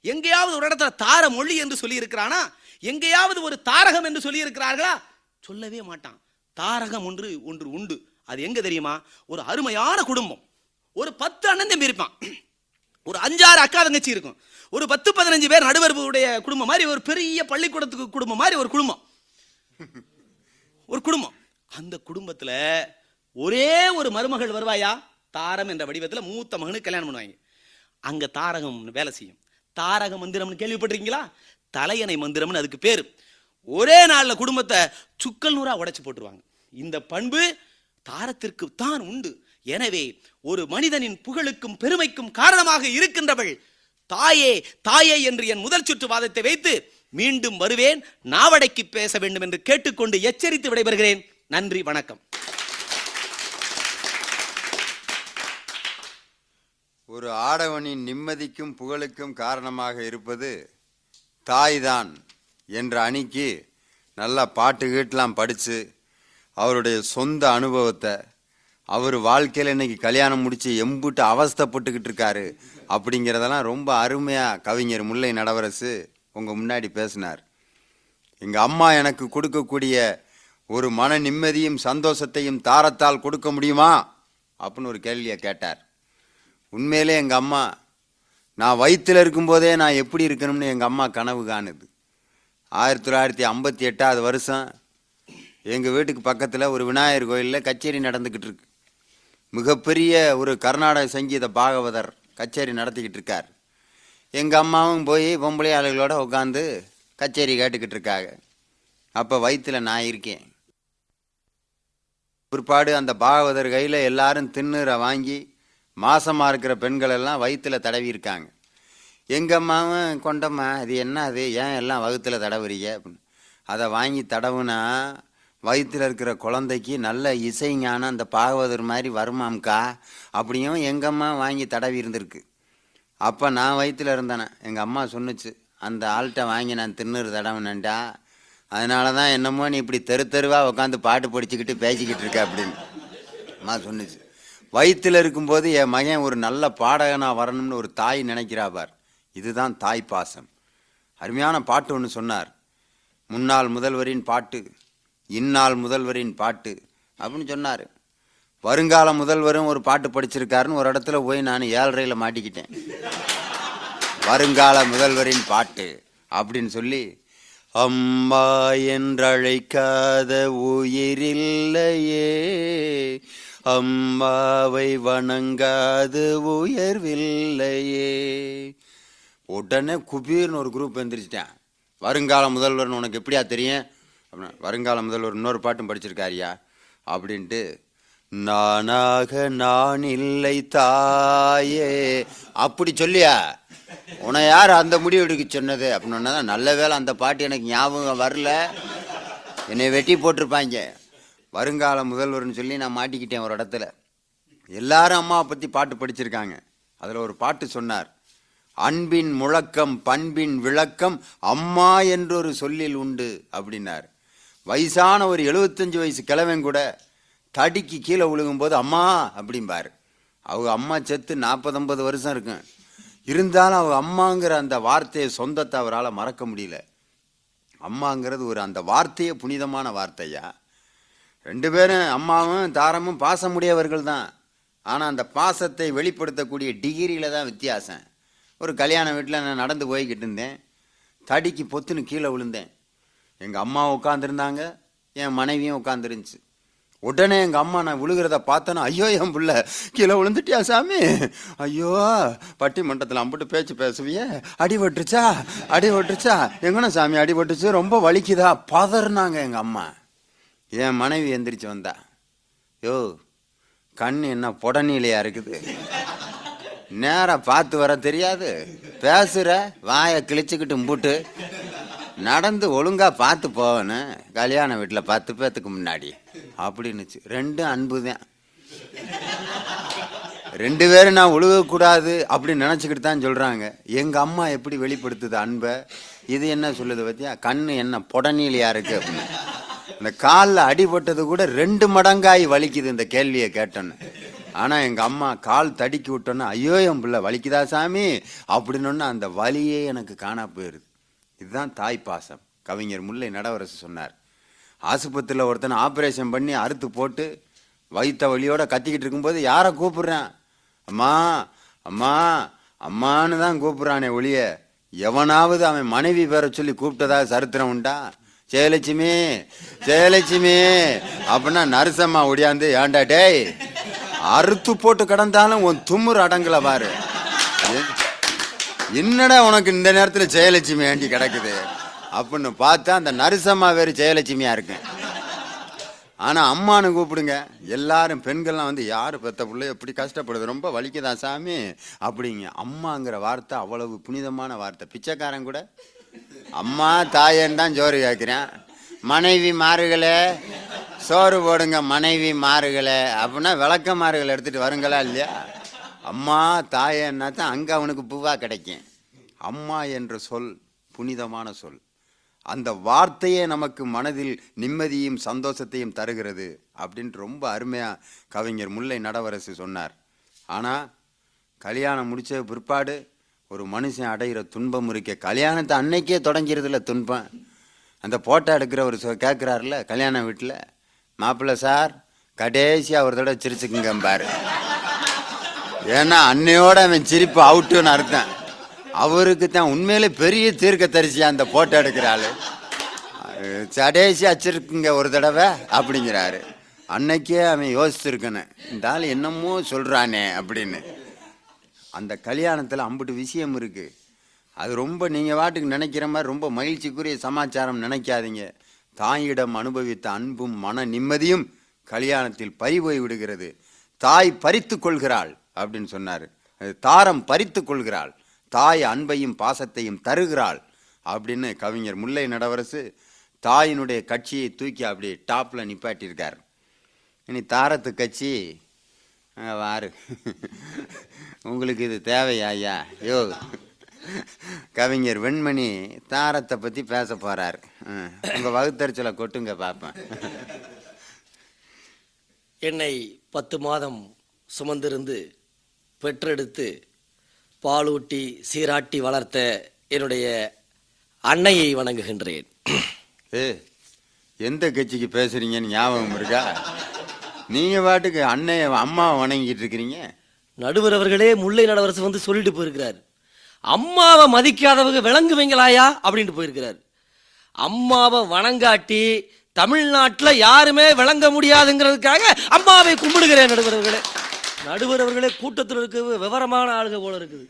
எங்கேயாவது ஒரு இடத்துல தார மொழி என்று சொல்லியிருக்கிறானா? எங்கேயாவது ஒரு தாரகம் என்று சொல்லியிருக்கிறார்களா? சொல்லவே மாட்டான். தாரகம் ஒன்று ஒன்று உண்டு. அது எங்க தெரியுமா? ஒரு அருமையான குடும்பம். ஒரு பத்து அண்ணன் தம்பி இருப்பான். ஒரு அஞ்சாறு அக்கா தங்கச்சி இருக்கும். ஒரு பத்து பதினஞ்சு பேர் நடுவர்களுடைய குடும்பம் மாதிரி ஒரு பெரிய பள்ளிக்கூடத்துக்கு குடும்பம் மாதிரி ஒரு குடும்பம். ஒரு குடும்பம். அந்த குடும்பத்துல ஒரே ஒரு மருமகள் வருவாயா? தாரம் என்ற வடிவத்தில் மூத்த மகனுக்கு கல்யாணம் பண்ணுவாங்க. அங்க தாரகம் வேலை செய்யும். தாரக மந்திரம்னு கேள்விப்பட்டிருக்கீங்களா? தலையணை மந்திரம்னு அதுக்கு பேரு. ஒரே நாளில் குடும்பத்தை சுக்கல் நூறா உடைச்சு போட்டுருவாங்க. இந்த பண்பு தாரத்திற்கு தான் உண்டு. எனவே ஒரு மனிதனின் புகழுக்கும் பெருமைக்கும் காரணமாக இருக்கின்றவள் தாயே தாயே என்று என் முதல் சுற்று வாதத்தை வைத்து மீண்டும் வருவேன் நாவடைக்கு பேச வேண்டும் என்று கேட்டுக்கொண்டு எச்சரித்து விடைபெறுகிறேன். நன்றி வணக்கம். ஒரு ஆடவனின் நிம்மதிக்கும் புகழுக்கும் காரணமாக இருப்பது தாய்தான் என்ற அணிக்கு நல்லா பாட்டு கீட்டெலாம் படித்து அவருடைய சொந்த அனுபவத்தை அவர் வாழ்க்கையில் இன்னைக்கு கல்யாணம் முடித்து எம்புட்டு அவஸ்தைப்பட்டுக்கிட்டு இருக்காரு அப்படிங்கிறதெல்லாம் ரொம்ப அருமையாக கவிஞர் முல்லை நடவரசு உங்கள் முன்னாடி பேசினார். எங்கள் அம்மா எனக்கு கொடுக்கக்கூடிய ஒரு மன நிம்மதியும் சந்தோஷத்தையும் தாரத்தால் கொடுக்க முடியுமா? அப்படின்னு ஒரு கேள்வியை கேட்டார். உண்மையிலே எங்கள் அம்மா நான் வயிற்றில் இருக்கும்போதே நான் எப்படி இருக்கணும்னு எங்கள் அம்மா கனவு காணுது. ஆயிரத்தி தொள்ளாயிரத்தி ஐம்பத்தி எட்டாவது வருஷம் எங்கள் வீட்டுக்கு பக்கத்தில் ஒரு விநாயகர் கோயிலில் கச்சேரி நடந்துக்கிட்டு இருக்கு. மிகப்பெரிய ஒரு கர்நாடக சங்கீத பாகவதர் கச்சேரி நடத்திக்கிட்டு இருக்கார் எங்கள் அம்மாவும் போய் பொம்பளை ஆளுகளோட உட்காந்து கச்சேரி கேட்டுக்கிட்டு இருக்காங்க அப்போ வயிற்றில் நான் இருக்கேன். பிற்பாடு அந்த பாகவதர் கையில் எல்லாரும் திண்ணுரை வாங்கி மாசமாக இருக்கிற பெண்கள் எல்லாம் வயிற்றில் தடவி இருக்காங்க எங்கள் அம்மாவும் கொண்டம்மா அது என்ன அது? ஏன் எல்லாம் வகுத்தில் தடவுறீங்க? அப்படின்னு. அதை வாங்கி தடவுனா வயிற்றில் இருக்கிற குழந்தைக்கு நல்ல இசை ஞானம் அந்த பாகவதர் மாதிரி வருமாம்க்கா? அப்படியும் எங்கள் அம்மா வாங்கி தடவி இருந்திருக்கு. அப்போ நான் வயிற்றில் இருந்தேனே எங்கள் அம்மா சொன்னுச்சு அந்த ஆள்கிட்ட வாங்கி நான் தின்னுரு தடவுனேன்டா. அதனால தான் என்னமோ நீ இப்படி தெரு தெருவாக உட்காந்து பாட்டு படிச்சுக்கிட்டு பேசிக்கிட்டு இருக்க அப்படின்னு அம்மா சொன்னுச்சு. வயிற்றில் இருக்கும்போது என் மகன் ஒரு நல்ல பாடகனாக வரணும்னு ஒரு தாய் நினைக்கிறா பார். இதுதான் தாய் பாசம். அருமையான பாட்டு ஒன்று சொன்னார். முன்னாள் முதல்வரின் பாட்டு. இந்நாள் முதல்வரின் பாட்டு அப்படின்னு சொன்னார். வருங்கால முதல்வரும் ஒரு பாட்டு படிச்சிருக்காருன்னு ஒரு இடத்துல போய் நான் ஏழரையில் மாட்டிக்கிட்டேன். வருங்கால முதல்வரின் பாட்டு அப்படின்னு சொல்லி அம்மா என்றழைக்காத உயிரில்லையே அம்மாவை வணங்காது உயர்வில்லையே. உடனே குபீர்னு ஒரு குரூப் எந்திரிச்சிட்டேன். வருங்கால முதல்வர்னு உனக்கு எப்படியா தெரியும்? அப்படின்னா வருங்கால முதல்வர் இன்னொரு பாட்டும் படிச்சிருக்காரியா? அப்படின்ட்டு நானாக நான் இல்லை தாயே. அப்படி சொல்லியா? உன்னை யார் அந்த முடிவு எடுக்க சொன்னது? அப்படின்னா தான் நல்ல வேளை அந்த பாட்டு எனக்கு ஞாபகம் வரல. என்னை வெட்டி போட்டிருப்பாங்க. வருங்கால முதல்வர்னு சொல்லி நான் மாட்டிக்கிட்டேன் ஒரு இடத்துல. எல்லாரும் அம்மாவை பற்றி பாட்டு படிச்சிருக்காங்க. அதில் ஒரு பாட்டு சொன்னார் அன்பின் முழக்கம் பண்பின் விளக்கம் அம்மா என்றொரு சொல்லில் உண்டு. அப்படின்னார். வயசான ஒரு எழுபத்தஞ்சு வயசு கிழவன் கூட தடிக்கு கீழே விழுகும்போது அம்மா அப்படிம்பார். அவங்க அம்மா செத்து நாற்பது ஐம்பது வருஷம் இருக்கும். இருந்தாலும் அவங்க அம்மாங்கிற அந்த வார்த்தையை சொந்தத்தை அவரால் மறக்க முடியல. அம்மாங்கிறது ஒரு அந்த வார்த்தையே புனிதமான வார்த்தையா? ரெண்டு பேரும் அம்மாவும் தாரமும் பாசமுடையவர்கள் தான். ஆனால் அந்த பாசத்தை வெளிப்படுத்தக்கூடிய டிகிரியில் தான் வித்தியாசம். ஒரு கல்யாண வீட்டில் நான் நடந்து போய்கிட்டு இருந்தேன். தடிக்கு பொத்துன்னு கீழே விழுந்தேன். எங்கள் அம்மா உட்காந்துருந்தாங்க என் மனைவியும் உட்காந்துருந்துச்சு உடனே எங்கள் அம்மா நான் விழுகிறத பார்த்தேன்னா ஐயோ என் புள்ள கீழே விழுந்துட்டியா சாமி? ஐயோ பட்டிமன்றத்தில் அம்பிட்டு பேச்சு பேசுவியே. அடிபட்டுருச்சா அடிபட்டுருச்சா எங்கண்ணா சாமி அடிபட்டுச்சு ரொம்ப வலிக்குதா? பதறினாங்க எங்கள் அம்மா. என் மனைவி எந்திரிச்சு வந்தா. யோ கண் என்ன புடனிலையா இருக்குது? நேராக பார்த்து வர தெரியாது. பேசுகிற வாயை கிழிச்சுக்கிட்டு முட்டு நடந்து ஒழுங்காக பார்த்து போகணும் கல்யாண வீட்டில் பத்து பேர்த்துக்கு முன்னாடி. அப்படின்னுச்சு. ரெண்டும் அன்பு தான். ரெண்டு பேரும் நான் உழுகக்கூடாது அப்படின்னு நினச்சிக்கிட்டு தான் சொல்கிறாங்க எங்கள் அம்மா எப்படி வெளிப்படுத்துது அன்பை? இது என்ன சொல்லுது பார்த்தியா கண்ணு என்ன புடனிலையா யாருக்கு அப்படின்னு. இந்த காலில் அடிபட்டது கூட ரெண்டு மடங்காய் வலிக்குது இந்த கேள்வியை கேட்டோன்னு. ஆனால் எங்கள் அம்மா கால் தடுக்கி விட்டோன்னே ஐயோ என் பிள்ளை வலிக்குதா சாமி? அப்படின்னு அந்த வலியே எனக்கு காணா போயிருது. இதுதான் தாய் பாசம். கவிஞர் முல்லை நடவரசு சொன்னார். ஆஸ்பத்திரியில் ஒருத்தனை ஆப்ரேஷன் பண்ணி அறுத்து போட்டு வயிற்ற வழியோட கத்திக்கிட்டு இருக்கும்போது யாரை கூப்பிடுறேன்? அம்மா அம்மா அம்மான்னு தான் கூப்பிட்றானே ஒளிய எவனாவது அவன் மனைவி பேரை சொல்லி கூப்பிட்டதா சரித்திரம் உண்டா? ஜெயலட்சுமி ஜெயலட்சுமி அப்படின்னா நரசம்மா ஒடியாந்து ஏன்டா டேய் அறுத்து போட்டு கிடந்தாலும் உன் தும்முர் அடங்கலை பாரு. என்னடா உனக்கு இந்த நேரத்தில் ஜெயலட்சுமி வேண்டி கிடக்குது? அப்படின்னு பார்த்தா அந்த நரிசம்மா வேறு ஜெயலட்சுமியாக இருக்கேன் ஆனால் அம்மானு கூப்பிடுங்க. எல்லாரும் பெண்கள்லாம் வந்து யார் பெத்த பிள்ளை எப்படி கஷ்டப்படுது ரொம்ப வலிக்குதான் சாமி? அப்படிங்க. அம்மாங்கிற வார்த்தை அவ்வளவு புனிதமான வார்த்தை. பிச்சைக்காரன் கூட. அம்மா தாயன் தான் ஜோறு கேட்குறேன் மனைவி மாறுகளே சோறு போடுங்க மனைவி மாறுகளே. அப்படின்னா விளக்க மாறுகளை எடுத்துகிட்டு வருங்களா இல்லையா? அம்மா தாயன்னா தான் அங்கே அவனுக்கு பூவா கிடைக்கும். அம்மா என்ற சொல் புனிதமான சொல். அந்த வார்த்தையே நமக்கு மனதில் நிம்மதியும் சந்தோஷத்தையும் தருகிறது அப்படின்ட்டு ரொம்ப அருமையாக கவிஞர் முல்லை நடவரசு சொன்னார். ஆனால் கல்யாணம் முடித்த பிற்பாடு ஒரு மனுஷன் அடைகிற துன்பம் இருக்க. கல்யாணத்தை அன்னைக்கே தொடங்கிறதுல துன்பம். அந்த போட்டோ எடுக்கிற ஒரு சொ கேட்குறாருல கல்யாண வீட்டில் மாப்பிள்ளை சார் கடைசியாக ஒரு தடவை சிரிச்சுக்குங்க பாரு ஏன்னா அன்னையோட அவன் சிரிப்பு அவுட்டுன்னு அர்த்தம். அவருக்கு தான் உண்மையிலே பெரிய தீர்க்க தரிசியா அந்த போட்டோ எடுக்கிறாள். சடேசி அச்சிருக்குங்க ஒரு தடவை அப்படிங்கிறாரு. அன்னைக்கே அவன் யோசிச்சிருக்கணும். இந்த ஆள் என்னமோ சொல்கிறானே அப்படின்னு. அந்த கல்யாணத்தில் அம்பிட்டு விஷயம் இருக்குது அது ரொம்ப நீங்கள் வாட்டுக்கு நினைக்கிற மாதிரி ரொம்ப மகிழ்ச்சிக்குரிய சமாச்சாரம் நினைக்காதீங்க. தாயிடம் அனுபவித்த அன்பும் மன நிம்மதியும் கல்யாணத்தில் பறிபோய் விடுகிறது. தாய் பறித்து கொள்கிறாள். அப்படின்னு சொன்னார். தாரம் பறித்து கொள்கிறாள். தாய் அன்பையும் பாசத்தையும் தருகிறாள் அப்படின்னு கவிஞர் முல்லை நடவரசு தாயினுடைய கட்சியை தூக்கி அப்படி டாப்பில் நிப்பாட்டியிருக்கார். இனி தாரத்து கட்சி வாரு. உங்களுக்கு இது தேவையா ஐயா? யோ. கவிஞர் வெண்மணி தாரத்தை பற்றி பேச போகிறார் உங்கள் வகுத்தறிச்சலை கொட்டுங்க பார்ப்பேன் என்னை பத்து மாதம் சுமந்திருந்து பெற்றெடுத்து பாலூட்டி சீராட்டி வளர்த்த என்னுடைய அன்னையை வணங்குகின்றேன். ஏ எந்த கட்சிக்கு பேசுறீங்கன்னு ஞாபகம் இருக்கா? நீங்க பாட்டுக்கு அன்னைய அம்மாவை வணங்கிட்டு இருக்கிறீங்க? நடுவர் அவர்களே முல்லை நடவரசு வந்து சொல்லிட்டு போயிருக்கிறார். அம்மாவை மதிக்காதவங்க விளங்குவீங்களாயா? அப்படின்ட்டு போயிருக்கிறார். அம்மாவை வணங்காட்டி தமிழ்நாட்டுல யாருமே விளங்க முடியாதுங்கிறதுக்காக அம்மாவை கும்பிடுகிறேன் நடுவர் அவர்களே. நடுவர் அவர்களே கூட்டத்தில் இருக்க விவரமான ஆளுங்க போல இருக்குது.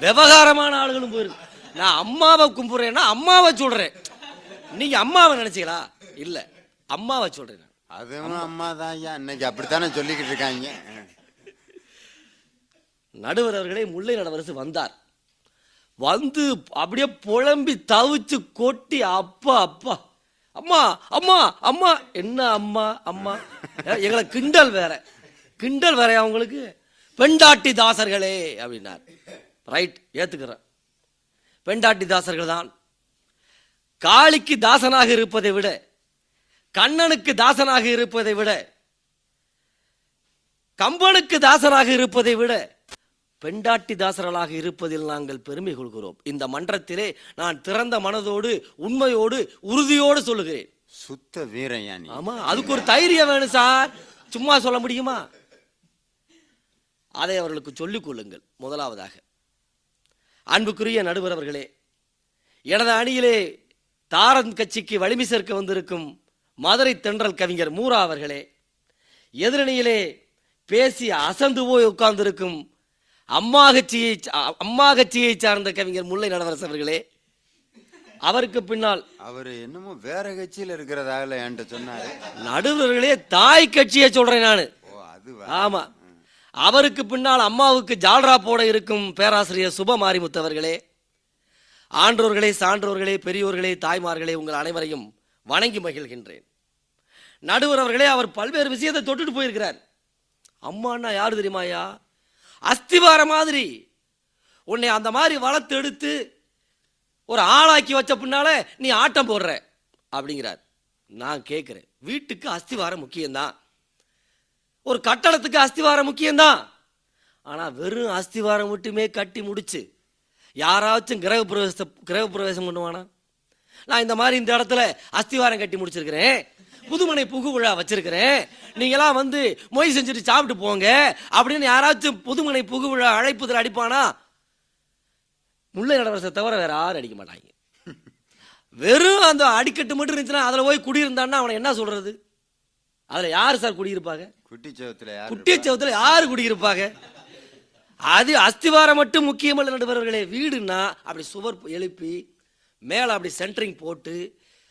விவகாரமான ஆளுகளும் போயிருக்கு. நான் அம்மாவை கும்பிடுறேன்னா அம்மாவை சொல்றேன். நீங்க அம்மாவை நினைச்சீங்களா? இல்ல. அம்மாவை சொல்றேன் நான். அதுவும் அம்மா தான் ஐயா. இன்னைக்கு அப்படித்தானே சொல்லிக்கிட்டு இருக்காங்க. நடுவர் அவர்களே முல்லை நடவரசு வந்தார். வந்து அப்படியே புலம்பி தவிச்சு கொட்டி அப்பா அப்பா. அம்மா அம்மா அம்மா. என்ன அம்மா அம்மா? எங்களை கிண்டல் வேற. கிண்டல் வேற அவங்களுக்கு. பெண்டாட்டி தாசர்களே அப்படின்னார். ரைட் ஏத்துக்கிறேன். பெண்டாட்டி தாசர்கள் தான். காளிக்கு தாசனாக இருப்பதை விட கண்ணனுக்கு தாசனாக இருப்பதை விட கம்பனுக்கு தாசராக இருப்பதை விட பெண்டாட்டி தாசர்களாக இருப்பதில் நாங்கள் பெருமை கொள்கிறோம். இந்த மன்றத்திலே நான் திறந்த மனதோடு உண்மையோடு உறுதியோடு சொல்லுகிறேன். சுத்த வீரையா நீ? ஆமா அதுக்கு ஒரு தைரியம் வேணும் சார். சும்மா சொல்ல முடியுமா? அதை அவர்களுக்கு சொல்லிக் கொள்ளுங்கள். முதலாவதாக அன்புக்குரிய நடுவர் அவர்களே எனது அணியிலே தாரன் கட்சிக்கு வலிமை சேர்க்க வந்திருக்கும் மதுரை தென்றல் கவிஞர் மூரா அவர்களே எதிரணியிலே பேசி அசந்து போய் உட்கார்ந்திருக்கும் அம்மா கட்சியை அம்மா கட்சியை சார்ந்த கவிஞர் முல்லை நடவரசு அவர்களே அவருக்கு பின்னால் அவரு என்னமோ வேற கட்சியில இருக்கிறதாக என்கிட்ட சொன்னாரு. நடுவர்களே தாய் கட்சியை சொல்றேன் நான். ஓ அதுவா ஆமா. அவருக்கு பின்னால் அம்மாவுக்கு ஜால்ரா போட இருக்கும் பேராசிரியர் சுப அவர்களே ஆன்றோர்களே சான்றோர்களே பெரியோர்களே தாய்மார்களே உங்கள் அனைவரையும் வணங்கி மகிழ்கின்றேன். நடுவர் அவர்களே அவர் பல்வேறு விஷயத்தை தொட்டுட்டு போயிருக்கிறார். அம்மான்னா யாரு தெரியுமாயா அஸ்திவார மாதிரி. உன்னை அந்த மாதிரி வளர்த்து எடுத்து ஒரு ஆளாக்கி வச்ச பின்னால நீ ஆட்டம் போடுற அப்படிங்கிறார். நான் கேட்குறேன் வீட்டுக்கு அஸ்திவாரம் முக்கியம்தான். ஒரு கட்டடத்துக்கு அஸ்திவாரம் முக்கியம்தான். ஆனால் வெறும் அஸ்திவாரம் மட்டுமே கட்டி முடிச்சு யாராச்சும் கிரக பிரவேசத்தை கிரக பிரவேசம் பண்ணுவானா நான் இந்த மாதிரி இந்த இடத்துல அஸ்திவாரம் கட்டி முடிச்சிருக்கிறேன். புதுமனை புகு விழா வச்சிருக்கிறேன். நீங்களாம் வந்து மொய் செஞ்சுட்டு சாப்பிட்டு போங்க. அப்படின்னு யாராச்சும் புதுமனை புகு விழா அழைப்புதல் அடிப்பானா? முல்லை நடவரசை தவிர வேற யாரும் அடிக்க மாட்டாங்க. வெறும் அந்த அடிக்கட்டு மட்டும் இருந்துச்சுன்னா அதில் போய் குடியிருந்தான்னா அவனை என்ன சொல்றது? அதுல யாரு சார் குடியிருப்பாங்க? குட்டிச்சவத்துல யாரு குட்டியச்சவத்துல யாரு குடியிருப்பாங்க? அது அஸ்திவாரம் மட்டும் முக்கியமல்ல நடுவர்களே. வீடுன்னா அப்படி சுவர் எழுப்பி மேல அப்படி சென்டரிங் போட்டு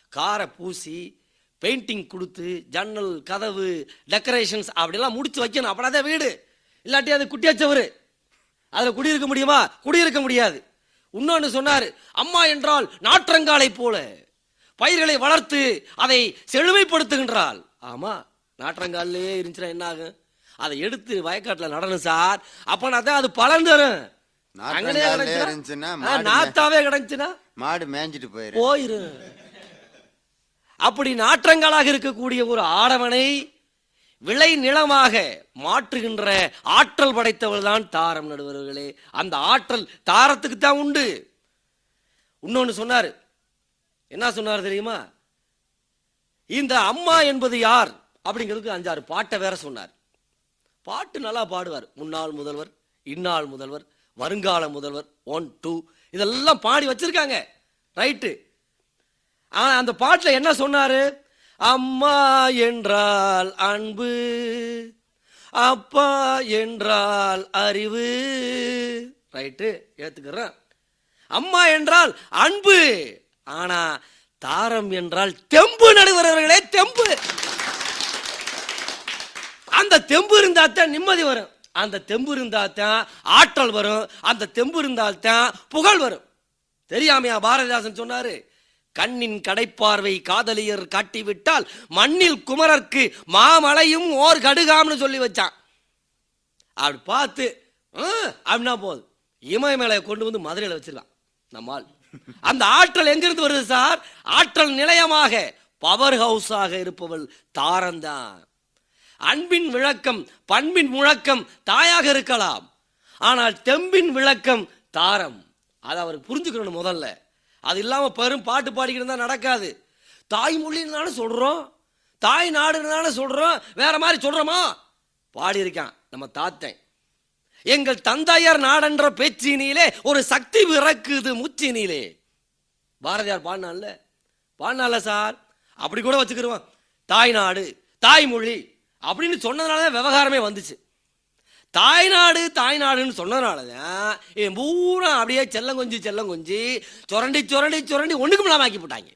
காரை பூசி பெயிண்டிங் கொடுத்து ஜன்னல் கதவு டெக்கரேஷன்ஸ் அப்படிலாம் முடிச்சு வைக்கணும். அப்படின்னா வீடு. இல்லாட்டி அது குட்டியாச்சவரு. அதுல குடியிருக்க முடியுமா? குடியிருக்க முடியாது. இன்னொன்னு சொன்னாரு அம்மா என்றால் நாற்றங்காலை போல பயிர்களை வளர்த்து அதை செழுமைப்படுத்துகின்றாள். ஆமா. நாற்றங்காலே இருந்துச்சுன்னா என்ன ஆகும் அதை எடுத்து வயக்காட்டுல நடணும் சார். அப்ப தான் அது பலன் தரும். நாத்தாவே கிடந்துச்சுன்னா? மாடு மேய்ஞ்சிட்டு போயிரு போயிரு அப்படி நாற்றங்களாக இருக்கக்கூடிய ஒரு ஆடவனை விளை நிலமாக மாற்றுகின்ற ஆற்றல் படைத்தவள் தான் தாரம் நடுவர்களே. அந்த ஆற்றல் தாரத்துக்கு தான் உண்டு. இன்னொன்னு சொன்னாரு. என்ன சொன்னார் தெரியுமா? இந்த அம்மா என்பது யார்? அப்படிங்கிறதுக்கு அஞ்சாறு பாட்டை வேற சொன்னார். பாட்டு நல்லா பாடுவார். முன்னாள் முதல்வர் இந்நாள் முதல்வர் வருங்கால முதல்வர் ஒன் டூ இதெல்லாம் பாடி வச்சிருக்காங்க. ரைட்டு ஆனால் அந்த பாட்டில் என்ன சொன்னாரு? அம்மா என்றால் அன்பு அப்பா என்றால் அறிவு. ரைட்டு ஏத்துக்கிறேன். அம்மா என்றால் அன்பு. ஆனா தாரம் என்றால் தெம்பு நடுவர்களே தெம்பு. அந்த தெம்பு இருந்தால்தான் நிம்மதி வரும். அந்த தெம்பு இருந்தா தான் ஆற்றல் வரும். அந்த தெம்பு இருந்தால் தான் புகழ் வரும். தெரியாமையா பாரதிதாசன் சொன்னாரு கண்ணின் கடைப்பார்வை காதலியர் காட்டிவிட்டால் மண்ணில் குமரர்க்கு மாமலையும் ஓர் கடுகாம்னு சொல்லி வச்சான். அப்படி பார்த்து அப்படின்னா போதும். இமயமலையை கொண்டு வந்து மதுரையில் வச்சிருக்கான் நம்மால். அந்த ஆற்றல் எங்கிருந்து வருது சார்? ஆற்றல் நிலையமாக பவர் ஹவுஸாக இருப்பவள் தாரந்தான் அன்பின் விளக்கம் பண்பின் முழக்கம் தாயாக இருக்கலாம். ஆனால் தெம்பின் விளக்கம் தாரம். அதை அவர் புரிஞ்சுக்கணும் முதல்ல. அது இல்லாமல் பெரும் பாட்டு பாடிக்கிட்டு தான் நடக்காது. தாய்மொழின்னு சொல்கிறோம் தாய் நாடுன்னு தானே வேற மாதிரி சொல்கிறோமா பாடியிருக்கான் நம்ம தாத்தன். எங்கள் தந்தையார் நாடென்ற பேச்சினிலே ஒரு சக்தி பிறக்குது முச்சினிலே. பாரதியார் பாடினான்ல பாடினால சார். அப்படி கூட வச்சுக்கிருவான். தாய்நாடு தாய்மொழி அப்படின்னு சொன்னதுனால தான் விவகாரமே வந்துச்சு. தாய்நாடு தாய்நாடுன்னு சொன்னதுனால தான் என் பூரா அப்படியே செல்லம் கொஞ்சி செல்லம் கொஞ்சி சுரண்டி சுரண்டி சுரண்டி ஒண்ணுக்கும் இல்லாம ஆக்கி போட்டாங்க.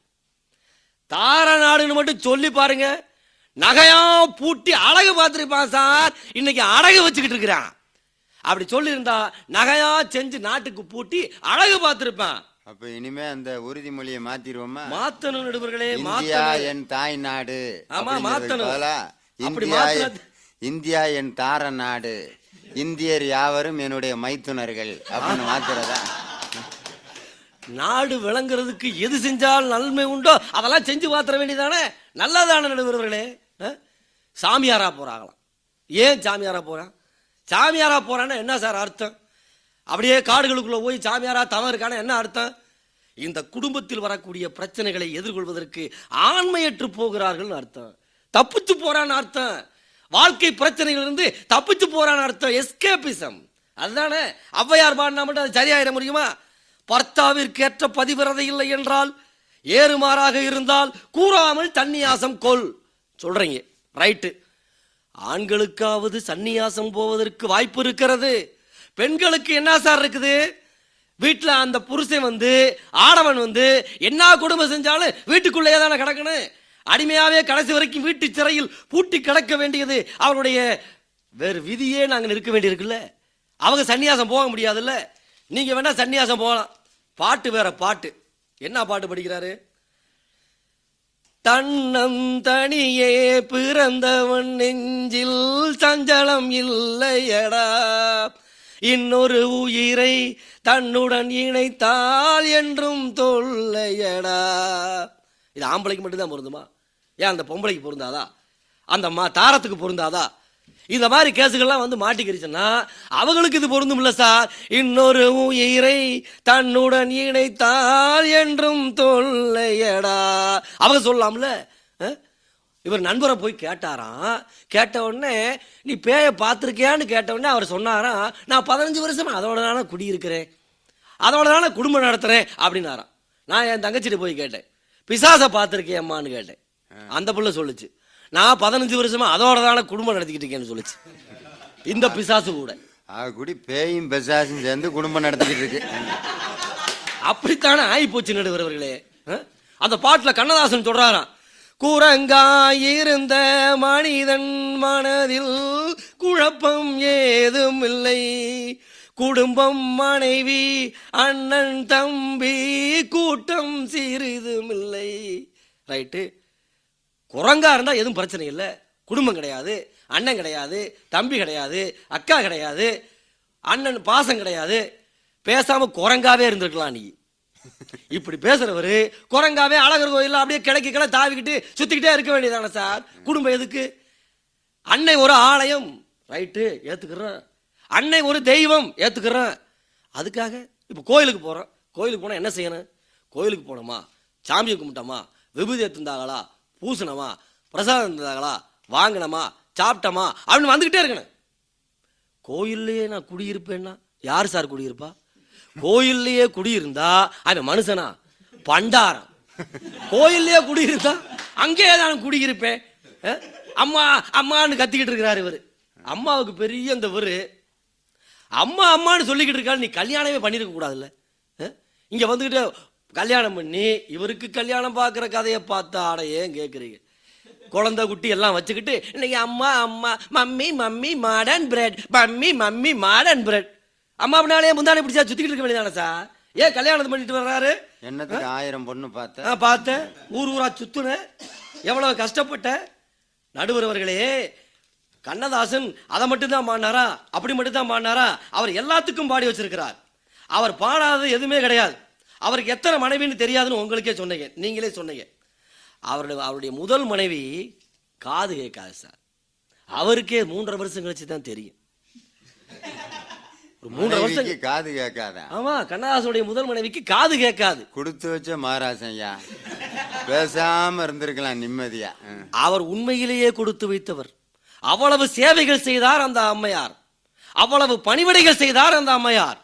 தார நாடுன்னு மட்டும் சொல்லி பாருங்க. நகையா பூட்டி அழகு பார்த்துருப்பான் சார். இன்னைக்கு அழகு வச்சுக்கிட்டு இருக்கிறான். அப்படி சொல்லியிருந்தா நகையா செஞ்சு நாட்டுக்கு பூட்டி அழகு பார்த்துருப்பான். அப்ப இனிமே அந்த உறுதிமொழியை மாத்திருவோமா? மாத்தணும் நடுவர்களே மாத்தணும். என் தாய் நாடு ஆமா, மாத்தணும். இந்தியா இந்தியா என் தார நாடு. இந்தியர் யாவரும் என்னுடைய மைத்துனர்கள் அப்படின்னு மாத்துறதா நாடு விளங்குறதுக்கு எது செஞ்சால் நன்மை உண்டோ அதெல்லாம் செஞ்சு பார்த்துற வேண்டியதானே? நல்லதான நடுவர்களே? அஹ்? சாமியாரா போறாங்களாம். ஏன் சாமியாரா போறான்? சாமியாரா போறான்னா என்ன சார் அர்த்தம்? அப்படியே காடுகளுக்குள்ள போய் சாமியாரா தவம் இருக்கான என்ன அர்த்தம்? இந்த குடும்பத்தில் வரக்கூடிய பிரச்சனைகளை எதிர்கொள்வதற்கு ஆண்மையற்று போகிறார்கள் அர்த்தம். தப்பிச்சு போகிறான்னு அர்த்தம். வாழ்க்கை பிரச்சனைகளிலிருந்து தப்பிச்சு போகிறான்னு அர்த்தம். எஸ்கேபிசம் அதுதானே? ஔவையார் பாடினா மட்டும் அது சரியாயிட முடியுமா? பர்த்தாவிற்கேற்ற பதிவிரதை இல்லை என்றால் ஏறுமாறாக இருந்தால் கூறாமல் தன்னியாசம் கொள். சொல்கிறீங்க ரைட்டு ஆண்களுக்காவது சன்னியாசம் போவதற்கு வாய்ப்பு இருக்கிறது. பெண்களுக்கு என்ன சார் இருக்குது? வீட்டில் அந்த புருஷன் வந்து ஆடவன் வந்து என்ன குடும்பம் செஞ்சாலும் வீட்டுக்குள்ளேயே தானே கிடக்கணும்? அடிமையாவே கடைசி வரைக்கும் வீட்டு சிறையில் பூட்டி கிடக்க வேண்டியது அவருடைய வேறு விதியே நாங்கள் இருக்க வேண்டியிருக்குல்ல. அவங்க சன்னியாசம் போக முடியாதுல்ல. நீங்கள் வேணால் சன்னியாசம் போகலாம். பாட்டு வேற பாட்டு. என்ன பாட்டு படிக்கிறாரு? தன்னம் தனியே பிறந்தவன் நெஞ்சில் சஞ்சலம் இல்லையடா. இன்னொரு உயிரை தன்னுடன் இணைத்தால் என்றும் தொல்லையடா. இது ஆம்பளைக்கு மட்டும்தான் பொருந்துமா? ஏன் அந்த பொம்பளைக்கு பொருந்தாதா? அந்த மா தாரத்துக்கு பொருந்தாதா? இந்த மாதிரி கேஸுகள்லாம் வந்து மாட்டிக்கிருச்சுன்னா அவங்களுக்கு இது பொருந்தும் இல்லை சார். இன்னொரு உயிரை தன்னுடன் இணைத்தால் என்றும் தொல்லையடா. அவங்க சொல்லலாம்ல? இவர் நண்பரை போய் கேட்டாராம். கேட்ட உடனே நீ பேயை பார்த்துருக்கியான்னு கேட்ட உடனே அவர் சொன்னாராம் நான் பதினஞ்சு வருஷம் அதோட தானே குடியிருக்கிறேன். அதோட தானே குடும்பம் நடத்துகிறேன் அப்படின்னாராம். நான் என் தங்கச்சிட்டு போய் கேட்டேன். பிசாசை பார்த்துருக்கேம்மான்னு கேட்டேன். அந்த புள்ள சொல்லுச்சு. நான் பதினஞ்சு வருஷமா அதோட தானே குடும்பம் நடத்திக்கிட்டு இருக்கேன்னு சொல்லுச்சு. இந்த பிசாசு கூட. ஆக கூடி பேயும் பெசாசும் சேர்ந்து குடும்பம் நடத்திக்கிட்டு இருக்கு. அப்படித்தானே ஆகி போச்சு நடுவர்களே அந்த பாட்டுல கண்ணதாசன் சொல்றாராம். குரங்காயிருந்த மனிதன் மனதில் குழப்பம் ஏதும் இல்லை குடும்பம் மனைவி அண்ணன் தம்பி கூட்டம் சிறிதும் இல்லை ரைட்டு. குரங்கா இருந்தால் எதுவும் பிரச்சனை இல்லை. குடும்பம் கிடையாது அண்ணன் கிடையாது தம்பி கிடையாது அக்கா கிடையாது அண்ணன் பாசம் கிடையாது. பேசாமல் குரங்காவே இருந்திருக்கலாம் நீ. இப்படி பேசுறவரு குரங்காவே அழகர் கோயிலில் அப்படியே கிழக்கு கிளை தாவிக்கிட்டு சுத்திக்கிட்டே இருக்க வேண்டியதானே சார்? குடும்பம் எதுக்கு? அன்னை ஒரு ஆலயம். ரைட்டு ஏத்துக்கிறேன். அன்னை ஒரு தெய்வம். ஏற்றுக்கிறேன் அதுக்காக இப்போ கோயிலுக்கு போகிறோம் கோயிலுக்கு போனால் என்ன செய்யணும்? கோயிலுக்கு போனோமா? சாமியை கும்பிட்டோமா? விபூதி எடுத்துருந்தாங்களா பூசணமா? பிரசாதம் இருந்தாங்களா வாங்கினமா சாப்பிட்டோமா? அப்படின்னு வந்துக்கிட்டே இருக்கணும். கோயில்லையே நான் குடியிருப்பேன்னா யார் சார் குடியிருப்பா? கோயில்லையே குடியிருந்தா அவன் மனுஷனா? பண்டாரம். கோயில்லையே குடியிருந்தா அங்கேயே நான் குடியிருப்பேன். அம்மா அம்மான்னு கத்திக்கிட்டு இருக்கிறாரு இவர். அம்மாவுக்கு பெரிய இந்த இவரு. அம்மா அம்மான்னு சொல்லிக்கிட்டு இருக்காரு. நீ கல்யாணமே பண்ணியிருக்க கூடாதுல்ல. இங்கே வந்துக்கிட்டு கல்யாணம் பண்ணி இவருக்கு கல்யாணம் பார்க்குற கதையை பார்த்து ஆட ஏன் கேட்குறீங்க குழந்தை குட்டி எல்லாம் வச்சுக்கிட்டு இன்னைக்கு அம்மா அம்மா mummy mummy modern bread mummy mummy modern bread அம்மா அப்படின்னாலே முந்தானே பிடிச்சா சுத்திக்கிட்டு இருக்க வேண்டியதானே சார்? ஏன் கல்யாணம் பண்ணிட்டு வர்றாரு? என்னத்துக்கு ஆயிரம் பொண்ணு பார்த்தேன் பார்த்தேன் ஊர் ஊரா சுத்துனேன் எவ்வளவு கஷ்டப்பட்டேன் நடுவர் அவர்களே கண்ணதாசன் அதை மட்டும் தான் பாடினாரா? அப்படி மட்டும் தான் பாடினாரா? அவர் எல்லாத்துக்கும் பாடி வச்சிருக்கிறார். அவர் பாடாதது எதுவுமே கிடையாது. அவருக்கு எத்தனை மனைவின்னு தெரியாதுன்னு உங்களுக்கே சொன்னீங்க. நீங்களே சொன்னீங்க. அவருடைய அவருடைய முதல் மனைவி காது கேட்காது சார். அவருக்கே மூன்றரை வருஷம் கழிச்சு தான் தெரியும். ஒரு மூன்றரை வருஷம் காது கேட்காத? ஆமா கண்ணதாசனுடைய முதல் மனைவிக்கு காது கேட்காது. கொடுத்து வச்ச மகாராசன்யா பேசாம இருந்திருக்கலாம் நிம்மதியா. அவர் உண்மையிலேயே கொடுத்து வைத்தவர். அவ்வளவு சேவைகள் செய்தார் அந்த அம்மையார். அவ்வளவு பணிவிடைகள் செய்தார் அந்த அம்மையார்.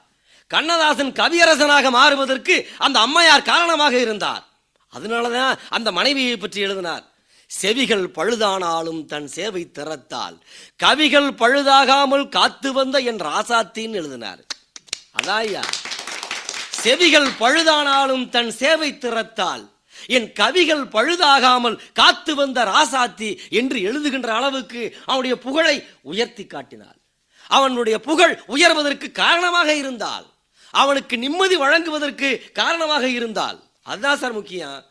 கண்ணதாசன் கவியரசனாக மாறுவதற்கு அந்த அம்மையார் காரணமாக இருந்தார். அதனாலதான் அந்த மனைவியை பற்றி எழுதினார். செவிகள் பழுதானாலும் தன் சேவை திறத்தால். கவிகள் பழுதாகாமல் காத்து வந்த என் ராசாத்தின்னு எழுதினார். அதாயா செவிகள் பழுதானாலும் தன் சேவை திறத்தால். என் கவிகள் பழுதாகாமல் காத்து வந்த ராசாத்தி என்று எழுதுகின்ற அளவுக்கு அவனுடைய புகழை உயர்த்தி காட்டினாள் அவனுடைய புகழ் உயர்வதற்கு காரணமாக இருந்தால். அவனுக்கு நிம்மதி வழங்குவதற்கு காரணமாக இருந்தால் அதுதான் சார் முக்கியம்.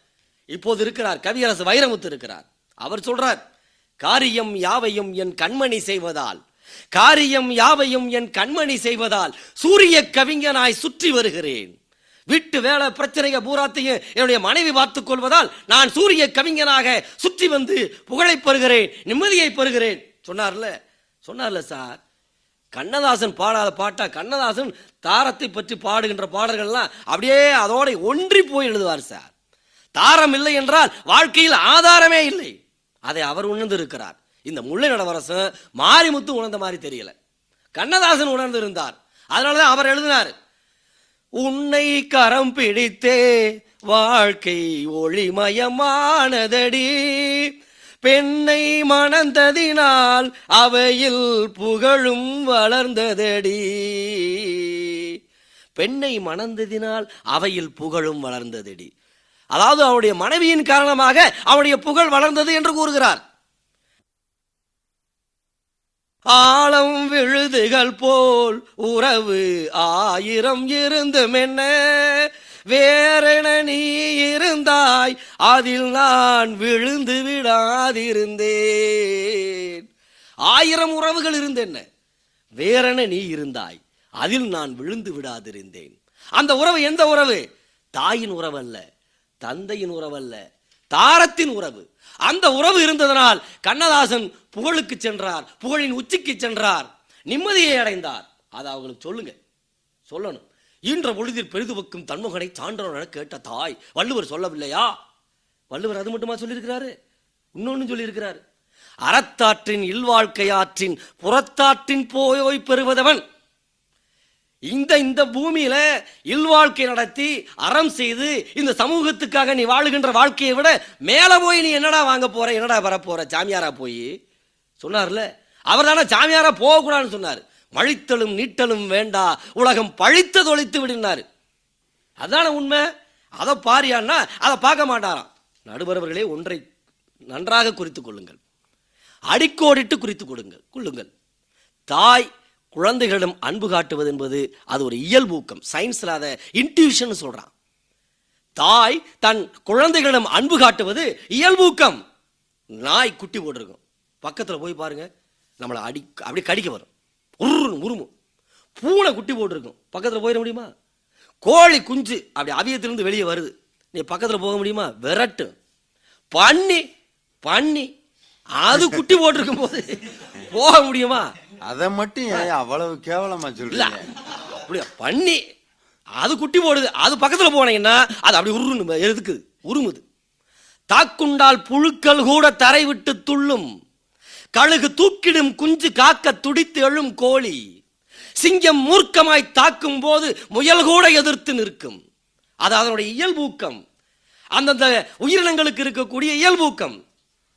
இப்போது இருக்கிறார் கவியரசு வைரமுத்து இருக்கிறார். அவர் சொல்றார் காரியம் யாவையும் என் கண்மணி செய்வதால் காரியம் யாவையும் என் கண்மணி செய்வதால் சூரிய கவிஞனாய் சுற்றி வருகிறேன். வீட்டு வேலை பிரச்சனையை பூராத்தையும் என்னுடைய மனைவி பார்த்துக் கொள்வதால் நான் சூரிய கவிஞனாக சுற்றி வந்து புகழை பெறுகிறேன் நிம்மதியை பெறுகிறேன். சொன்னார்ல? சொன்னார்ல சார். கண்ணதாசன் பாடாத பாட்டா கண்ணதாசன் தாரத்தை பற்றி பாடுகின்ற பாடல்கள்லாம் அப்படியே அதோட ஒன்றி போய் எழுதுவார் சார். தாரம் இல்லை என்றால் வாழ்க்கையில் ஆதாரமே இல்லை. அதை அவர் உணர்ந்து இருக்கிறார் இந்த முல்லை நடவரசன் மாரிமுத்து உணர்ந்த மாதிரி தெரியல. கண்ணதாசன் உணர்ந்து இருந்தார் அதனாலதான் அவர் எழுதினார். உன்னை கரம் பிடித்தே வாழ்க்கை ஒளிமயமானதடி. பெண்ணை மணந்ததினால் அவையில் புகழும் வளர்ந்ததடி. பெண்ணை மணந்ததினால் அவையில் புகழும் வளர்ந்ததடி. அதாவது அவருடைய மனைவியின் காரணமாக அவருடைய புகழ் வளர்ந்தது என்று கூறுகிறார். ஆழம் விழுதுகள் போல் உறவு ஆயிரம் இருந்தும் என்ன வேறென நீ இருந்தாய் அதில் நான் விழுந்து விடாதிருந்தேன். ஆயிரம் உறவுகள் இருந்தென்ன? வேறென நீ இருந்தாய் அதில் நான் விழுந்து விடாதிருந்தேன். அந்த உறவு எந்த உறவு? தாயின் உறவு அல்ல தந்தையின் உறவு அல்ல தாரத்தின் உறவு. அந்த உறவு இருந்ததனால் கண்ணதாசன் புகழுக்கு சென்றார் புகழின் உச்சிக்கு சென்றார் நிம்மதியை அடைந்தார். அதை அவங்களுக்கு சொல்லுங்க. சொல்லணும். ஈன்ற பொழுதில் பெரிதுவக்கும் தன்முகனை சான்றோர் கேட்ட தாய் வள்ளுவர் சொல்லவில்லையா? வள்ளுவர் அது மட்டுமா சொல்லியிருக்கிறாரு? இன்னொன்னு சொல்லியிருக்கிறார். அறத்தாற்றின் இல்வாழ்க்கையாற்றின் புறத்தாற்றின் போயோய் பெறுவதவன். இந்த இந்த பூமியில இல்வாழ்க்கை நடத்தி அறம் செய்து இந்த சமூகத்துக்காக நீ வாழுகின்ற வாழ்க்கையை விட மேல போய் நீ என்னடா வாங்க போற என்னடா வரப்போற? ஜாமியாரா போய். சொன்னார்ல. அவர் தானே ஜாமியாரா போகக்கூடாதுன்னு சொன்னார். மழித்தலும் நீட்டலும் வேண்டா உலகம் பழித்த தொலைத்து விடுனாரு. அதான உண்மை? அதை பாரியான்னா அதை பார்க்க மாட்டாராம். நடுவரவர்களே ஒன்றை நன்றாக குறித்து கொள்ளுங்கள். அடிக்கோடிட்டு குறித்து கொடுங்கள் கொள்ளுங்கள். தாய் குழந்தைகளிடம் அன்பு காட்டுவது என்பது அது ஒரு இயல்பூக்கம். சயின்ஸில் அதை இன்ட்யூஷன் சொல்கிறான் தாய் தன் குழந்தைகளிடம் அன்பு காட்டுவது இயல்பூக்கம். நாய் குட்டி போட்டிருக்கும். பக்கத்தில் போய் பாருங்கள் நம்மளை அடி அப்படி கடிக்க வரும். உருன்னு உருமும் பூனை குட்டி போட்டிருக்கும். பக்கத்துல போயிட முடியுமா? கோழி குஞ்சு அப்படி அவியத்திலிருந்து வெளியே வருது. நீ பக்கத்துல போக முடியுமா? விரட்டு. பண்ணி பண்ணி அது குட்டி போட்டிருக்கும் போது போக முடியுமா? அதை மட்டும் அவ்வளவு கேவலமா சொல்றீங்க? அப்படியா? பண்ணி அது குட்டி போடுது. அது பக்கத்துல போனீங்கன்னா அது அப்படி உருன்னு எதுக்குது? உருமுது. தாக்குண்டால் புழுக்கள் கூட தரை விட்டு துள்ளும். கழுகு தூக்கிடும் குஞ்சு காக்க துடித்து எழும் கோழி. சிங்கம் மூர்க்கமாய் தாக்கும் போது முயல் கூட எதிர்த்து நிற்கும். அது அதனுடைய இயல்பூக்கம். அந்தந்த உயிரினங்களுக்கு இருக்கக்கூடிய இயல்பூக்கம்.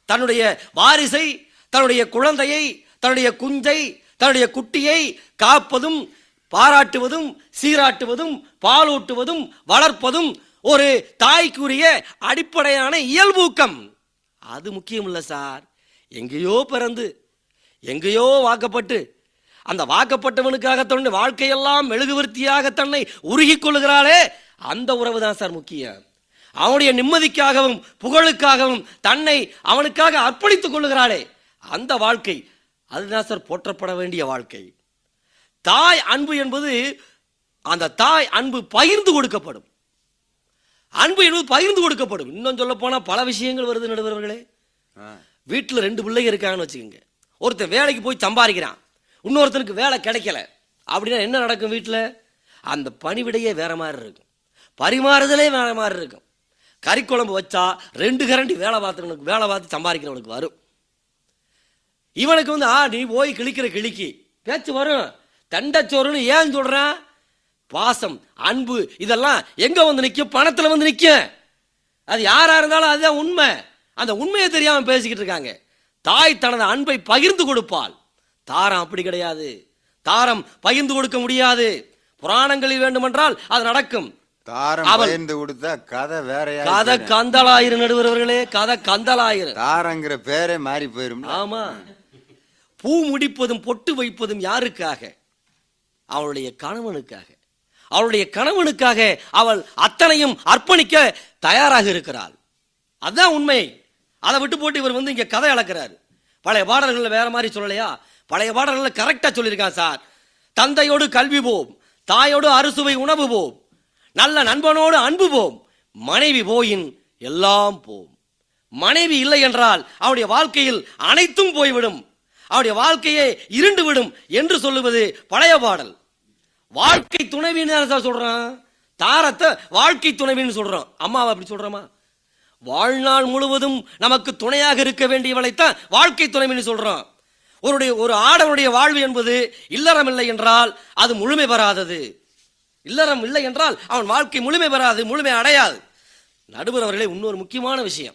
தன்னுடைய வாரிசை தன்னுடைய குழந்தையை தன்னுடைய குஞ்சை தன்னுடைய குட்டியை காப்பதும் பாராட்டுவதும் சீராட்டுவதும் பாலூட்டுவதும் வளர்ப்பதும் ஒரு தாய்க்குரிய அடிப்படையான இயல்பூக்கம். அது முக்கியம் இல்லை சார். எங்கேயோ பிறந்து எங்கேயோ வாக்கப்பட்டு அந்த வாக்கப்பட்டவனுக்காக தன்னை வாழ்க்கையெல்லாம் மெழுகுவர்த்தியாக தன்னை உருகிக் கொள்கிறாளே அந்த உறவு தான் சார் முக்கியம். அவனுடைய நிம்மதிக்காகவும் புகழுக்காகவும் தன்னை அவனுக்காக அர்ப்பணித்துக் கொள்ளுகிறாளே அந்த வாழ்க்கை அதுதான் சார் போற்றப்பட வேண்டிய வாழ்க்கை. தாய் அன்பு என்பது அந்த தாய் அன்பு பகிர்ந்து கொடுக்கப்படும். அன்பு என்பது பகிர்ந்து கொடுக்கப்படும். இன்னும் சொல்ல போனால் பல விஷயங்கள் வருது நடுவர்களே. வீட்டில் ரெண்டு பிள்ளைங்க இருக்காங்கன்னு வச்சுக்கோங்க. ஒருத்தன் வேலைக்கு போய் சம்பாதிக்கிறான். இன்னொருத்தனுக்கு வேலை கிடைக்கல. அப்படின்னா என்ன நடக்கும் வீட்டில் அந்த பணிவிடையே வேற மாதிரி இருக்கும். பரிமாறுதலே வேற மாதிரி இருக்கும். கறி குழம்பு வச்சா ரெண்டு கரண்டி வேலை பார்த்தவனுக்கு வேலை பார்த்து சம்பாதிக்கிறவனுக்கு வரும். இவனுக்கு வந்து ஆ நீ போய் கிழிக்கிற கிழிக்கி. பேச்சு வரும். தண்டச்சோறுன்னு ஏன் சொல்கிறேன் பாசம் அன்பு இதெல்லாம் எங்கே வந்து நிற்கும் பணத்தில் வந்து நிற்கும் அது யாராக இருந்தாலும் அதுதான் உண்மை. அந்த உண்மையை தெரியாம பேசிக்கிட்டு இருக்காங்க. தாய் தனது அன்பை பகிர்ந்து கொடுப்பாள். தாரம் அப்படி கிடையாது. தாரம் பகிர்ந்து கொடுக்க முடியாது. புராணங்களில் வேண்டுமென்றால் அது நடக்கும். தாரம் பகிர்ந்து கொடுத்தா கதை வேறையா கதை கந்தலாயிரு நடுவர்களே கதை கந்தலாயிரு தாரங்கிற பேரே மாறி போயிரும் ஆமா. பூ முடிப்பதும் பொட்டு வைப்பதும் யாருக்காக? அவளுடைய கணவனுக்காக. அவளுடைய கணவனுக்காக அவள் அத்தனையும் அர்ப்பணிக்க தயாராக இருக்கிறாள். அதான் உண்மை. அதை விட்டு போட்டு இவர் வந்து இங்கே கதை அளக்கிறாரு. பழைய பாடல்களில் வேற மாதிரி சொல்லலையா? பழைய பாடல்களில் கரெக்டாக சொல்லியிருக்கான் சார். தந்தையோடு கல்வி போம் தாயோடு அறுசுவை உணவு போம் நல்ல நண்பனோடு அன்பு போம் மனைவி போயின் எல்லாம் போம். மனைவி இல்லை என்றால் அவருடைய வாழ்க்கையில் அனைத்தும் போய்விடும். அவருடைய வாழ்க்கையே இருண்டு விடும் என்று சொல்லுவது பழைய பாடல். வாழ்க்கை துணைவின்னு தானே சார் சொல்றான்? தாரத்தை வாழ்க்கை துணைவின்னு சொல்றோம் அம்மாவை அப்படி சொல்றோமா? வாழ்நாள் முழுவதும் நமக்கு துணையாக இருக்க வேண்டியவளைத்தான் வாழ்க்கை துணைமின்னு சொல்கிறோம் ஒருடைய ஒரு ஆடவனுடைய வாழ்வு என்பது இல்லறம் இல்லை என்றால் அது முழுமை பெறாதது. இல்லறம் இல்லை என்றால் அவன் வாழ்க்கை முழுமை பெறாது முழுமை அடையாது. நடுவர் அவர்களே இன்னொரு முக்கியமான விஷயம்.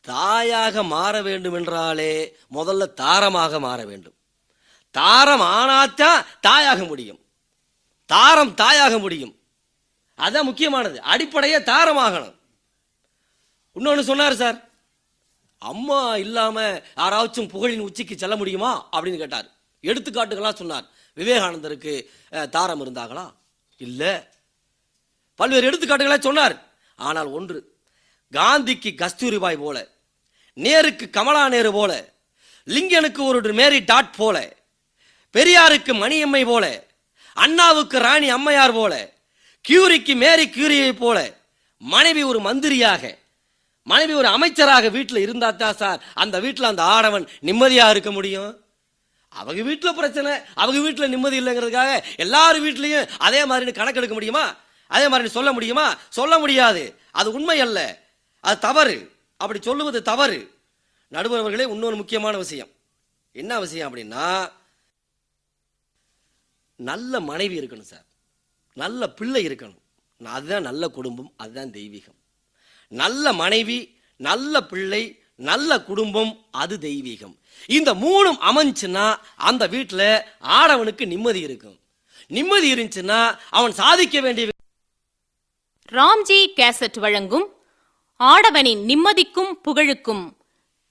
தாயாக மாற வேண்டும் என்றாலே முதல்ல தாரமாக மாற வேண்டும். தாரம் ஆனாத்தான் தாயாக முடியும். தாரம் தாயாக முடியும். அதான் முக்கியமானது. அடிப்படையே தாரமாகணும். இன்னொன்று சொன்னார் சார். அம்மா இல்லாமல் யாராச்சும் புகழின் உச்சிக்கு செல்ல முடியுமா? அப்படின்னு கேட்டார். எடுத்துக்காட்டுகளாக சொன்னார். விவேகானந்தருக்கு தாரம் இருந்தாங்களா இல்லை. பல்வேறு எடுத்துக்காட்டுகளாக சொன்னார். ஆனால் ஒன்று காந்திக்கு கஸ்தூரிபாய் போல நேருக்கு கமலா நேரு போல லிங்கனுக்கு ஒரு மேரி டாட் போல பெரியாருக்கு மணியம்மை போல அண்ணாவுக்கு ராணி அம்மையார் போல கியூரிக்கு மேரி கியூரியை போல மனைவி ஒரு மந்திரியாக மனைவி ஒரு அமைச்சராக வீட்டில் இருந்தா தான் சார். அந்த வீட்டில் அந்த ஆடவன் நிம்மதியாக இருக்க முடியும்? அவங்க வீட்டில் பிரச்சனை அவங்க வீட்டில் நிம்மதி இல்லைங்கிறதுக்காக எல்லாரும் வீட்லேயும் அதே மாதிரி கணக்கெடுக்க முடியுமா? அதே மாதிரி சொல்ல முடியுமா? சொல்ல முடியாது. அது உண்மை அல்ல. அது தவறு. அப்படி சொல்லுவது தவறு. நடுவர்களே இன்னொரு முக்கியமான விஷயம். என்ன விஷயம் அப்படின்னா நல்ல மனைவி இருக்கணும் சார். நல்ல பிள்ளை இருக்கணும். அதுதான் நல்ல குடும்பம் அதுதான் தெய்வீகம். நல்ல மனைவி நல்ல பிள்ளை நல்ல குடும்பம் அது தெய்வீகம். இந்த மூணும் அமைஞ்சுன்னா அந்த வீட்டில் ஆடவனுக்கு நிம்மதி இருக்கும். நிம்மதி இருந்துச்சுன்னா அவன் சாதிக்க வேண்டிய ராம்ஜி கேசட் வழங்கும் ஆடவனின் நிம்மதிக்கும் புகழுக்கும்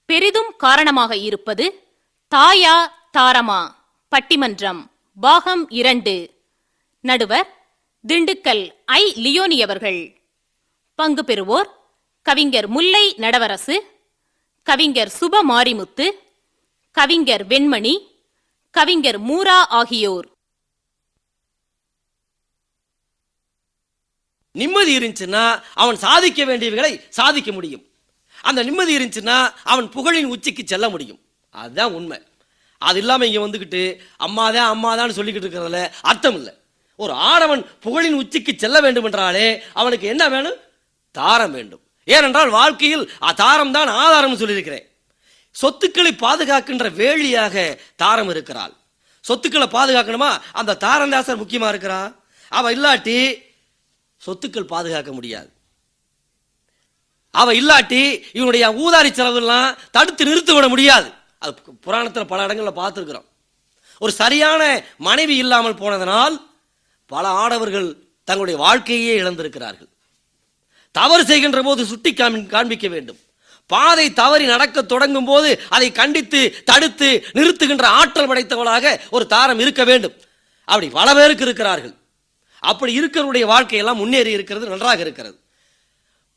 பெரிதும் காரணமாக இருப்பது தாயா தாரமா பட்டிமன்றம் பாகம் இரண்டு. நடுவர் திண்டுக்கல் ஐ லியோனி அவர்கள். பங்கு பெறுவோர் கவிஞர் முல்லை நடவரசு கவிஞர் சுப மாரிமுத்து கவிஞர் வெண்மணி கவிஞர் மூரா ஆகியோர். நிம்மதி இருந்துச்சுன்னா அவன் சாதிக்க வேண்டியவைகளை சாதிக்க முடியும். அந்த நிம்மதி இருந்துச்சுன்னா அவன் புகழின் உச்சிக்கு செல்ல முடியும். அதுதான் உண்மை. அது இல்லாமல் இங்கே வந்துக்கிட்டு அம்மாதான் அம்மாதான்னு சொல்லிக்கிட்டு இருக்கிறதுல அர்த்தம் இல்லை. ஒரு ஆடவன் புகழின் உச்சிக்கு செல்ல வேண்டும் என்றாலே அவனுக்கு என்ன வேணும்? தாரம் வேண்டும். ஏனென்றால் வாழ்க்கையில் தாரம் தான் ஆதாரம் சொல்லியிருக்கிறேன். சொத்துக்களை பாதுகாக்கின்ற வேலியாக தாரம் இருக்கிறாள். சொத்துக்களை பாதுகாக்கணுமா? அந்த தாரந்தாசர் முக்கியமா இருக்கிறான் அவ இல்லாட்டி சொத்துக்கள் பாதுகாக்க முடியாது. அவ இல்லாட்டி இவனுடைய ஊதாரி செலவுலாம் தடுத்து நிறுத்தி விட முடியாது. அது புராணத்தில் புராணத்துல பல இடங்களில் பார்த்துருக்குறோம். ஒரு சரியான மனைவி இல்லாமல் போனதனால் பல ஆடவர்கள் தங்களுடைய வாழ்க்கையே இழந்திருக்கிறார்கள். தவறு செய்கின்ற போது சுட்டி காமி- காண்பிக்க வேண்டும். பாதை தவறி நடக்க தொடங்கும் போது அதை கண்டித்து தடுத்து நிறுத்துகின்ற ஆற்றல் படைத்தவளாக ஒரு தாரம் இருக்க வேண்டும். அப்படி பல பேருக்கு இருக்கிறார்கள். அப்படி இருக்கிறவருடைய வாழ்க்கையெல்லாம் முன்னேறி இருக்கிறது நன்றாக இருக்கிறது.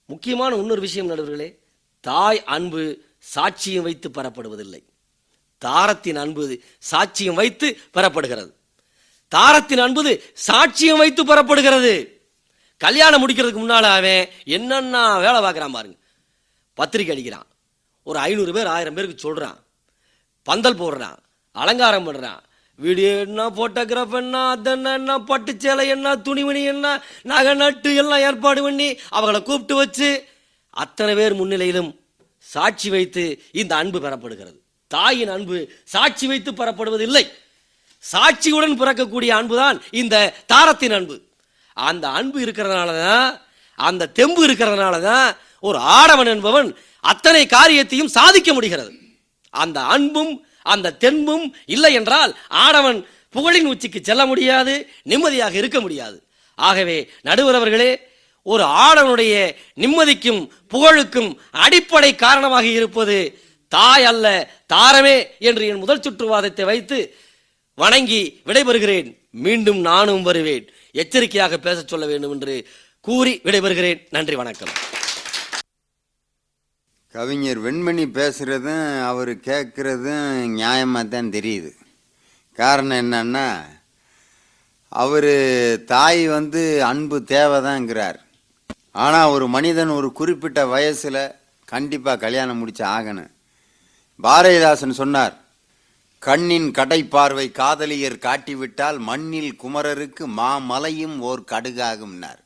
முக்கியமான இன்னொரு விஷயம் நடுவர்களே தாய் அன்பு சாட்சியம் வைத்து பெறப்படுவதில்லை. தாரத்தின் அன்பு சாட்சியம் வைத்து பெறப்படுகிறது. தாரத்தின் அன்பு சாட்சியம் வைத்து பெறப்படுகிறது. கல்யாணம் முடிக்கிறதுக்கு முன்னால் அவன் என்னென்ன வேலை பார்க்குறான் பாருங்க. பத்திரிக்கை அடிக்கிறான். ஒரு ஐநூறு பேர் ஆயிரம் பேருக்கு சொல்கிறான் பந்தல் போடுறான். அலங்காரம் பண்ணுறான் வீடியோ என்ன ஃபோட்டோகிராஃப் என்ன அதென்ன என்ன பட்டு சேலை என்ன துணிமணி என்ன நகை நட்டு எல்லாம் ஏற்பாடு பண்ணி அவங்கள கூப்பிட்டு வச்சு அத்தனை பேர் முன்னிலையிலும் சாட்சி வைத்து இந்த அன்பு பெறப்படுகிறது. தாயின் அன்பு சாட்சி வைத்து பெறப்படுவதில்லை. சாட்சியுடன் பிறக்கக்கூடிய அன்புதான் இந்த தாரத்தின் அன்பு. அந்த அன்பு இருக்கிறதுனால தான் அந்த தெம்பு இருக்கிறதுனால தான் ஒரு ஆடவன் என்பவன் அத்தனை காரியத்தையும் சாதிக்க முடிகிறது. அந்த அன்பும் அந்த தென்பும் இல்லை என்றால் ஆடவன் புகழின் உச்சிக்கு செல்ல முடியாது நிம்மதியாக இருக்க முடியாது. ஆகவே நடுவரவர்களே ஒரு ஆடவனுடைய நிம்மதிக்கும் புகழுக்கும் அடிப்படை காரணமாக இருப்பது தாய் அல்ல தாரமே என்று என் முதல் சுற்றுவாதத்தை வைத்து வணங்கி விடைபெறுகிறேன். மீண்டும் நானும் வருவேன். எச்சரிக்கையாக பேச சொல்ல வேண்டும் என்று கூறி விடைபெறுகிறேன். நன்றி வணக்கம். கவிஞர் வெண்மணி பேசுகிறதும் அவர் கேட்குறதும் நியாயமாக தான் தெரியுது. காரணம் என்னன்னா அவர் தாய் வந்து அன்பு தேவைதாங்கிறார். ஆனால் ஒரு மனிதன் ஒரு குறிப்பிட்ட வயசில் கண்டிப்பாக கல்யாணம் முடிச்சு ஆகணும். பாரதிதாசன் சொன்னார் கண்ணின் கடைப்பார்வை காதலியர் காட்டிவிட்டால் மண்ணில் குமரருக்கு மாமலையும் ஓர் கடுகாகும்னார்.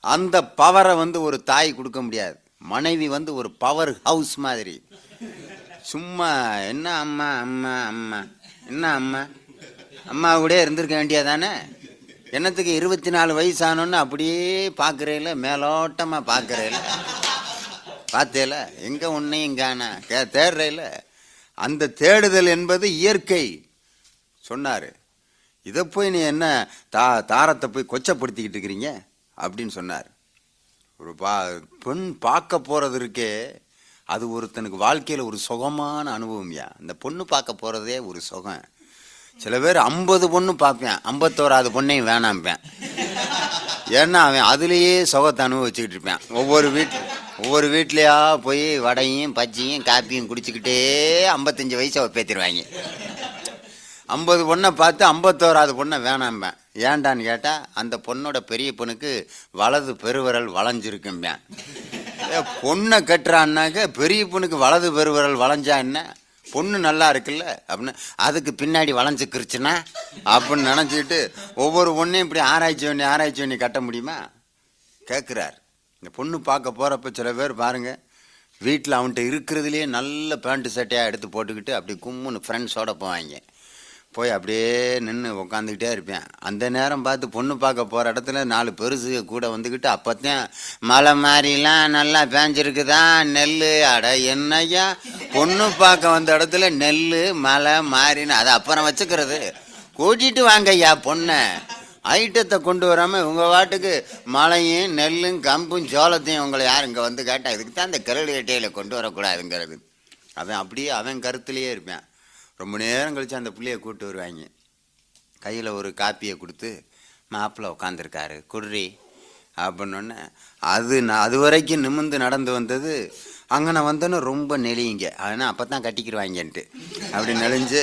அந்த பவரை வந்து ஒரு தாய் கொடுக்க முடியாது. மனைவி வந்து ஒரு பவர் ஹவுஸ் மாதிரி. சும்மா என்ன அம்மா அம்மா அம்மா என்ன அம்மா? அம்மா கூட இருந்திருக்க வேண்டியதானே? என்னத்துக்கு இருபத்தி நாலு வயசானோன்னு அப்படியே பார்க்குறேல மேலோட்டமாக பார்க்குறேல. பார்த்தேல எங்கே உன்னையும் காணா கே தேடுறேல. அந்த தேடுதல் என்பது இயற்கை. சொன்னார். இதை போய் நீ என்ன தா தாரத்தை போய் கொச்சப்படுத்திக்கிட்டு இருக்கிறீங்க? அப்படின்னு சொன்னார். ஒரு பா பெண் பார்க்க போகிறது இருக்கே அது ஒருத்தனுக்கு வாழ்க்கையில் ஒரு சுகமான அனுபவம்யா அந்த பொண்ணு பார்க்க போகிறதே ஒரு சுகம். சில பேர் ஐம்பது பொண்ணு பார்ப்பேன் ஐம்பத்தோராது பொண்ணையும் வேணாம்பேன் ஏன்னா அவன் அதுலேயே சுகத்தை அனுபவிச்சுக்கிட்டு இருப்பேன். ஒவ்வொரு வீட் ஒவ்வொரு வீட்லையா போய் வடையும் பஜ்ஜியும் காப்பியும் குடிச்சிக்கிட்டே ஐம்பத்தஞ்சு வயசு அவள் பேத்திடுவாங்க ஐம்பது பொண்ணை பார்த்து ஐம்பத்தோராது பொண்ணை வேணாம்பேன் ஏண்டான்னு கேட்டால் அந்த பொண்ணோட பெரிய பொண்ணுக்கு வலது பெருவிரல் வளைஞ்சிருக்கும்பேன். பொண்ணை கட்டுறான்னாக்க பெரிய பொண்ணுக்கு வலது பெருவிரல் வளைஞ்சா என்ன? பொண்ணு நல்லா இருக்குல்ல அப்படின்னு அதுக்கு பின்னாடி வளைஞ்சுக்கிருச்சுன்னா அப்படின்னு நினச்சிக்கிட்டு ஒவ்வொரு பொண்ணையும் இப்படி ஆராய்ச்சி பண்ணி ஆராய்ச்சி பண்ணி கட்ட முடியுமா? கேட்குறார் இந்த பொண்ணு பார்க்க போகிறப்ப சில பேர் பாருங்கள் வீட்டில் அவன்கிட்ட இருக்கிறதுலே நல்ல பேண்ட்டு சட்டையாக எடுத்து போட்டுக்கிட்டு அப்படி கும்முன்னு ஃப்ரெண்ட்ஸோட போவாங்க. போய் அப்படியே நின்று உக்காந்துக்கிட்டே இருப்பேன். அந்த நேரம் பார்த்து பொண்ணு பார்க்க போகிற இடத்துல நாலு பெருசு கூட வந்துக்கிட்டு அப்போத்தான் மழை மாதிரிலாம் நல்லா பேஞ்சிருக்குதா நெல் அட என்னையா பொண்ணு பார்க்க வந்த இடத்துல நெல் மழை மாறின்னு அதை அப்புறம் வச்சுக்கிறது. கூட்டிட்டு வாங்க ஐயா பொண்ணை. ஐட்டத்தை கொண்டு வராமல் உங்கள் வாட்டுக்கு மழையும் நெல்லும் கம்பும் சோளத்தையும் உங்களை யார் இங்கே வந்து கேட்டால் இதுக்கு தான் இந்த கிரடு கட்டையில் கொண்டு வரக்கூடாதுங்கிறது. அவன் அப்படியே அவன் கருத்துலேயே இருப்பேன். ரொம்ப நேரம் கழித்து அந்த புள்ளைய கூப்பிட்டு வருவாங்க. கையில் ஒரு காப்பியை கொடுத்து மாப்பிள்ளை உட்காந்துருக்காரு குடுறி அப்படின்னோடனே அது நான் அது வரைக்கும் நிமிர்ந்து நடந்து வந்தது அங்கே வந்தோன்னே ரொம்ப நெளியுங்க. அதனால் அப்போ தான் கட்டிக்கிடுவாங்கன்ட்டு அப்படி நெளிஞ்சு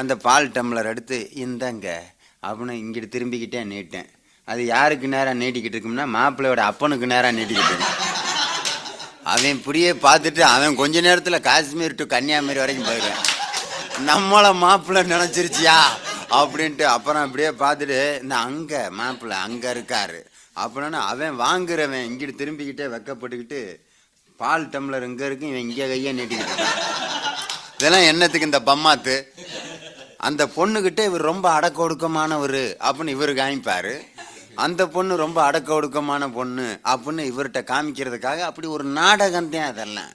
அந்த பால் டம்ளர் எடுத்து இந்தங்க அப்படின்னு இங்கிட்டு திரும்பிக்கிட்டே நீட்டேன் அது யாருக்கு நேராக நீட்டிக்கிட்டு இருக்கும்னா மாப்பிள்ளையோட அப்பனுக்கு நேராக நீட்டிக்கிட்டு அவன் இப்படியே பார்த்துட்டு அவன் கொஞ்ச நேரத்தில் காஷ்மீர் டு கன்னியாகுமரி வரைக்கும் போயிடுவேன். நம்மளை மாப்பிள்ளை நினச்சிருச்சியா? அப்படின்ட்டு அப்புறம் அப்படியே பார்த்துட்டு இந்த அங்கே மாப்பிள்ளை அங்கே இருக்காரு. அப்படின்னா அவன் வாங்குறவன் இங்கிட்டு திரும்பிக்கிட்டே வெக்கப்பட்டுக்கிட்டு பால் டம்ளர் இங்கே இருக்கு இவன் இங்கே கையை நீட்டிக்கிட்டு இதெல்லாம் என்னத்துக்கு இந்த பம்மாத்து? அந்த பொண்ணுக்கிட்ட இவர் ரொம்ப அடக்க ஒடுக்கமானவர் அப்படின்னு இவர் காமிப்பார். அந்த பொண்ணு ரொம்ப அடக்க ஒடுக்கமான பொண்ணு அப்படின்னு இவர்கிட்ட காமிக்கிறதுக்காக அப்படி ஒரு நாடகம் தான் அதெல்லாம்.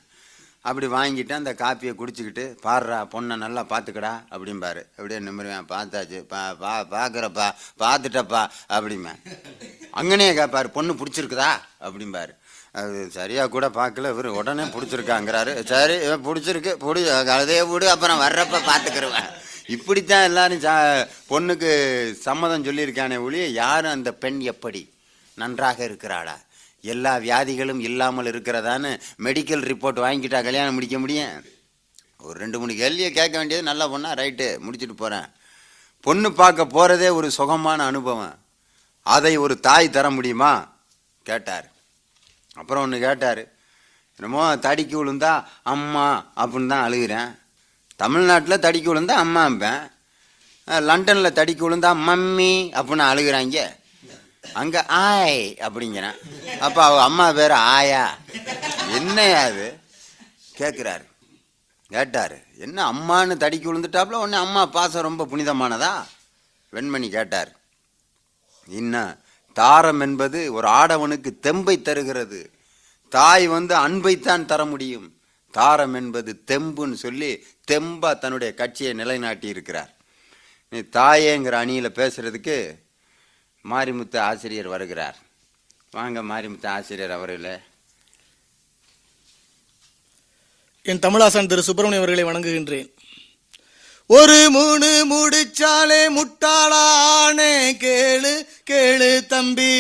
அப்படி வாங்கிட்டு அந்த காப்பியை குடிச்சிக்கிட்டு பாடுறா பொண்ணை நல்லா பார்த்துக்கடா அப்படிம்பாரு. அப்படியே நிம்மருவேன் பார்த்தாச்சு. பா பா பார்க்குறப்பா பார்த்துட்டப்பா அப்படிம்பா அங்கனே கேட்பார் பொண்ணு பிடிச்சிருக்குதா? அப்படிம்பாரு. அது சரியாக கூட பார்க்கல இவர் உடனே பிடிச்சிருக்காங்கிறாரு. சரி இவன் பிடிச்சிருக்கு பிடி அதே விடு அப்புறம் வர்றப்ப பார்த்துக்கிருவேன். இப்படித்தான் எல்லாரும் சா பொண்ணுக்கு சம்மதம் சொல்லியிருக்கானே ஒழிய யாரும் அந்த பெண் எப்படி நன்றாக இருக்கிறாளா? எல்லா வியாதிகளும் இல்லாமல் இருக்கிறதான்னு மெடிக்கல் ரிப்போர்ட் வாங்கிக்கிட்டா கல்யாணம் முடிக்க முடியும்? ஒரு ரெண்டு மூணு கேள்வியை கேட்க வேண்டியது நல்லா பொண்ணா? ரைட்டு முடிச்சுட்டு போகிறேன் பொண்ணு பார்க்க போகிறதே ஒரு சுகமான அனுபவம். அதை ஒரு தாய் தர முடியுமா? கேட்டார். அப்புறம் ஒன்று கேட்டார். என்னமோ தடிக்கு விழுந்தா அம்மா அப்படின்னு தான் அழுகிறேன். தமிழ்நாட்டில் தடிக்கு விழுந்தா அம்மாம்பேன். லண்டனில் தடிக்கு விழுந்தா மம்மி அப்படின்னு அழுகிறாங்க. அங்கே ஆய் அப்படிங்கிறான். அப்போ அவ அம்மா பேர் ஆயா. என்னையா அது கேட்குறாரு கேட்டார். என்ன அம்மான்னு தடிக்கி விழுந்துட்டாப்புல உடனே அம்மா பாசம் ரொம்ப புனிதமானதா? வெண்மணி கேட்டார். என்ன? தாரம் என்பது ஒரு ஆடவனுக்கு தெம்பை தருகிறது. தாய் வந்து அன்பைத்தான் தர முடியும். தாரம் என்பது தெம்புன்னு சொல்லி தெம்பா தன்னுடைய கட்சியை நிலைநாட்டி இருக்கிறார் நீ தாயேங்கிற அணியில் பேசுறதுக்கு மாரிமுத்து ஆசிரியர் வருகிறார். வாங்க மாரிமுத்து ஆசிரியர் அவர்களே. என் தமிழாசான் திரு சுப்பிரமணியம் அவர்களை வணங்குகின்றேன். ஒரு மூணு முடிச்சாலே முட்டாளானே கேளு கேளு தம்பி.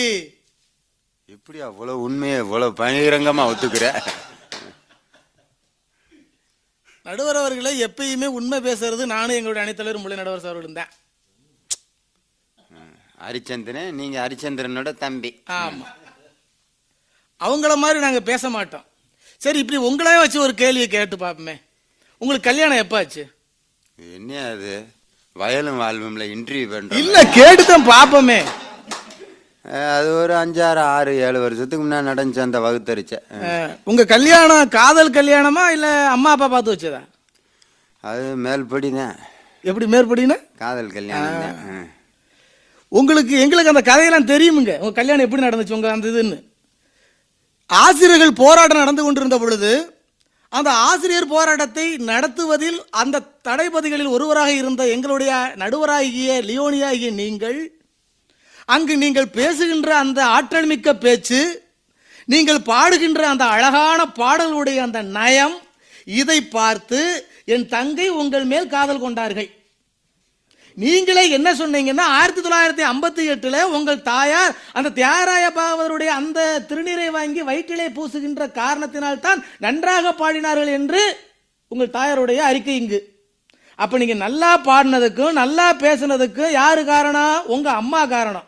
எப்படி அவ்வளோ உண்மையை இவ்வளோ பகிரங்கமா ஒத்துக்கிற? நடுவர் அவர்களை எப்பயுமே உண்மை பேசுறது நானும் எங்களுடைய அனைத்தலைவர் முல்லை நடுவர் சார் தான். ஹரிச்சந்திரன் நீங்க ஹரிச்சந்திரனோட தம்பி. ஆமா. அவங்கள மாதிரி நாங்க பேச மாட்டோம். சரி இப்படி உங்களே வச்சு ஒரு கேள்வியை கேட்டு பார்ப்போமே உங்களுக்கு கல்யாணம் எப்ப ஆச்சு என்ன அது? வயலும் வாழ்வும்ல இன்டர்வியூ பண்றோம் இல்ல கேட்டுதான் பார்ப்போமே அஹ் அது ஒரு அஞ்சாறு ஆறு ஏழு வருஷத்துக்கு முன்னாடி நடந்துச்சு அந்த வகுத்தறிச்ச. அஹ், உங்க கல்யாணம் காதல் கல்யாணமா இல்ல அம்மா அப்பா பார்த்து வச்சதா? அது மேல்படி தான் எப்படி மேற்படினா? காதல் கல்யாணம். உங்களுக்கு எங்களுக்கு அந்த கதையெல்லாம் தெரியுமுங்க. உங்க கல்யாணம் எப்படி நடந்துச்சு உங்க அந்த இதுன்னு. ஆசிரியர்கள் போராட்டம் நடந்து கொண்டிருந்த பொழுது அந்த ஆசிரியர் போராட்டத்தை நடத்துவதில் அந்த தடைபதிகளில் ஒருவராக இருந்த எங்களுடைய நடுவராகிய லியோனியாகிய நீங்கள் அங்கு நீங்கள் பேசுகின்ற அந்த ஆற்றல் மிக்க பேச்சு நீங்கள் பாடுகின்ற அந்த அழகான பாடலுடைய அந்த நயம் இதை பார்த்து என் தங்கை உங்கள் மேல் காதல் கொண்டார்கள். நீங்களே என்ன சொன்னீங்கன்னா ஆயிரத்தி தொள்ளாயிரத்தி ஐம்பத்தி எட்டில் உங்கள் தாயார் அந்த தியாகராய பாகவதருடைய அந்த திருநீரை வாங்கி வயிற்றிலே பூசுகின்ற காரணத்தினால் தான் நன்றாக பாடினார்கள் என்று உங்கள் தாயாருடைய அறிக்கை இங்கு. அப்போ நீங்கள் நல்லா பாடினதுக்கும் நல்லா பேசுனதுக்கும் யார் காரணம்? உங்கள் அம்மா காரணம்.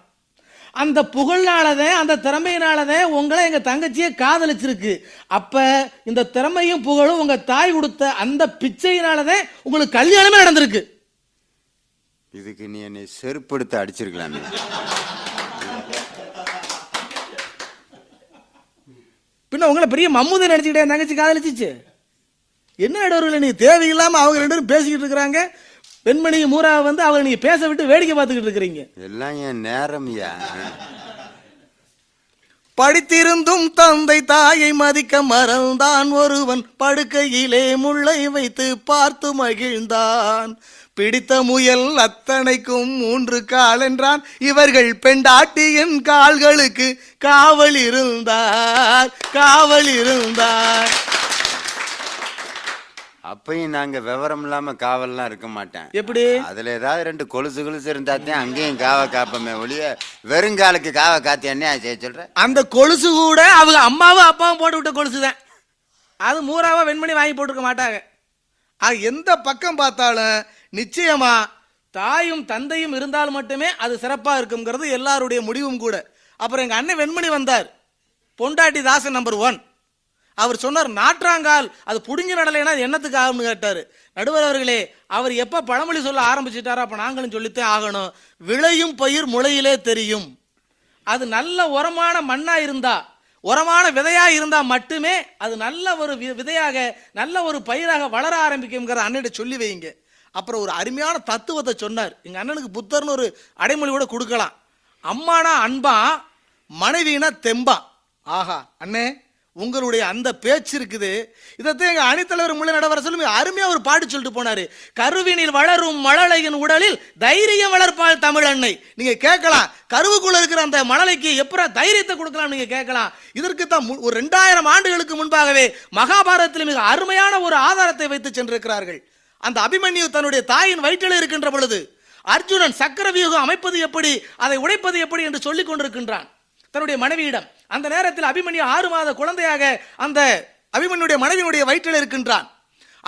அந்த புகழ்னாலதே அந்த திறமையினாலதே உங்களை எங்கள் தங்கச்சியை காதலிச்சிருக்கு. அப்போ இந்த திறமையும் புகழும் உங்கள் தாய் கொடுத்த அந்த பிச்சையினாலதே உங்களுக்கு கல்யாணமே நடந்திருக்கு. இதுக்கு நீ என்னை செருப்படுத்த அடிச்சிருக்கலாமே. பின்ன உங்களை பெரிய மம்மூதை நடிச்சுக்கிட்டே தங்கச்சி காதலிச்சிச்சு. என்ன இடவர்கள் நீ தேவையில்லாம அவங்க ரெண்டு பேரும் பேசிக்கிட்டு இருக்கிறாங்க? பெண்மணி மூரா வந்து அவங்க நீங்க பேச விட்டு வேடிக்கை பார்த்துக்கிட்டு இருக்கிறீங்க. எல்லாம் என் நேரம்யா படித்திருந்தும் தந்தை தாயை மதிக்க மறந்தான். ஒருவன் படுக்கையிலே முள்ளை வைத்து பார்த்து மகிழ்ந்தான். பிடித்த முயல் அத்தனைக்கும் மூன்று கால் என்றான். இவர்கள் பெண்டாட்டியின் கால்களுக்கு காவல் இருந்தார் காவல் இருந்தார். அப்பயும் நாங்க விவரம் இல்லாம காவல்லாம் இருக்க மாட்டேன். எப்படி? அதுல ஏதாவது ரெண்டு கொலுசு கொலுசு இருந்தாத்தான் அங்கேயும் காவ காப்பமே ஒழிய வெறுங்காலுக்கு காவ காத்தி என்ன செய்ய சொல்ற? அந்த கொலுசு கூட அவங்க அம்மாவும் அப்பாவும் போட்டு விட்ட கொலுசு தான் அது மூராவா வெண்மணி வாங்கி போட்டிருக்க மாட்டாங்க. அது எந்த பக்கம் பார்த்தாலும் நிச்சயமா தாயும் தந்தையும் இருந்தால் மட்டுமே அது சிறப்பாக இருக்குங்கிறது எல்லாருடைய முடிவும் கூட. அப்புறம் எங்கள் அண்ணன் வெண்மணி வந்தார். பொண்டாட்டி தாசன் நம்பர் ஒன் அவர் சொன்னார் நாற்றாங்கால் அது புடிஞ்சு நடலைன்னா அது என்னத்துக்கு ஆகும்னு கேட்டார். நடுவர் அவர்களே அவர் எப்போ பழமொழி சொல்ல ஆரம்பிச்சிட்டாரோ அப்போ நாங்களும் சொல்லித்தான் ஆகணும். விளையும் பயிர் முளையிலே தெரியும். அது நல்ல உரமான மண்ணாக இருந்தா உரமான விதையாக இருந்தால் மட்டுமே அது நல்ல ஒரு வி- விதையாக நல்ல ஒரு பயிராக வளர ஆரம்பிக்கும்ங்கிற அண்ணன்ட்ட சொல்லி வைங்க அப்புறம் ஒரு அருமையான தத்துவத்தை சொன்னார். எங்கள் அண்ணனுக்கு புத்தர்னு ஒரு அடைமொழி கூட கொடுக்கலாம். அம்மானா அன்பா மனைவினா தெம்பா. ஆஹா அண்ணே உங்களுடைய அந்த பேச்சு இருக்குது. இதைத்தான் எங்கள் அணித்தலைவர் முள்ள நடவரசலும் அருமையாக ஒரு பாட்டு சொல்லிட்டு போனாரு. கருவினில் வளரும் மழலையின் உடலில் தைரியம் வளர்ப்பாள் தமிழ் அன்னை. நீங்கள் கேட்கலாம். கருவுக்குள்ளே இருக்கிற அந்த மழலைக்கு எப்பரா தைரியத்தை கொடுக்கலாம் நீங்கள் கேட்கலாம். இதற்கு தான் மு- ஒரு ரெண்டாயிரம் ஆண்டுகளுக்கு முன்பாகவே மகாபாரதத்தில் மிக அருமையான ஒரு ஆதாரத்தை வைத்து சென்றிருக்கிறார்கள். அந்த அபிமன்யு தன்னுடைய தாயின் வயிற்றில் இருக்கின்ற பொழுது அர்ஜுனன் சக்கர வியூகம் அமைப்பது எப்படி அதை உடைப்பது எப்படி என்று சொல்லிக் கொண்டிருக்கின்றான். தன்னுடைய மனைவியிடம். அந்த நேரத்தில் அபிமன்யு ஆறு மாத குழந்தையாக அந்த அபிமன்யுடைய மனைவியினுடைய வயிற்றில் இருக்கின்றான்.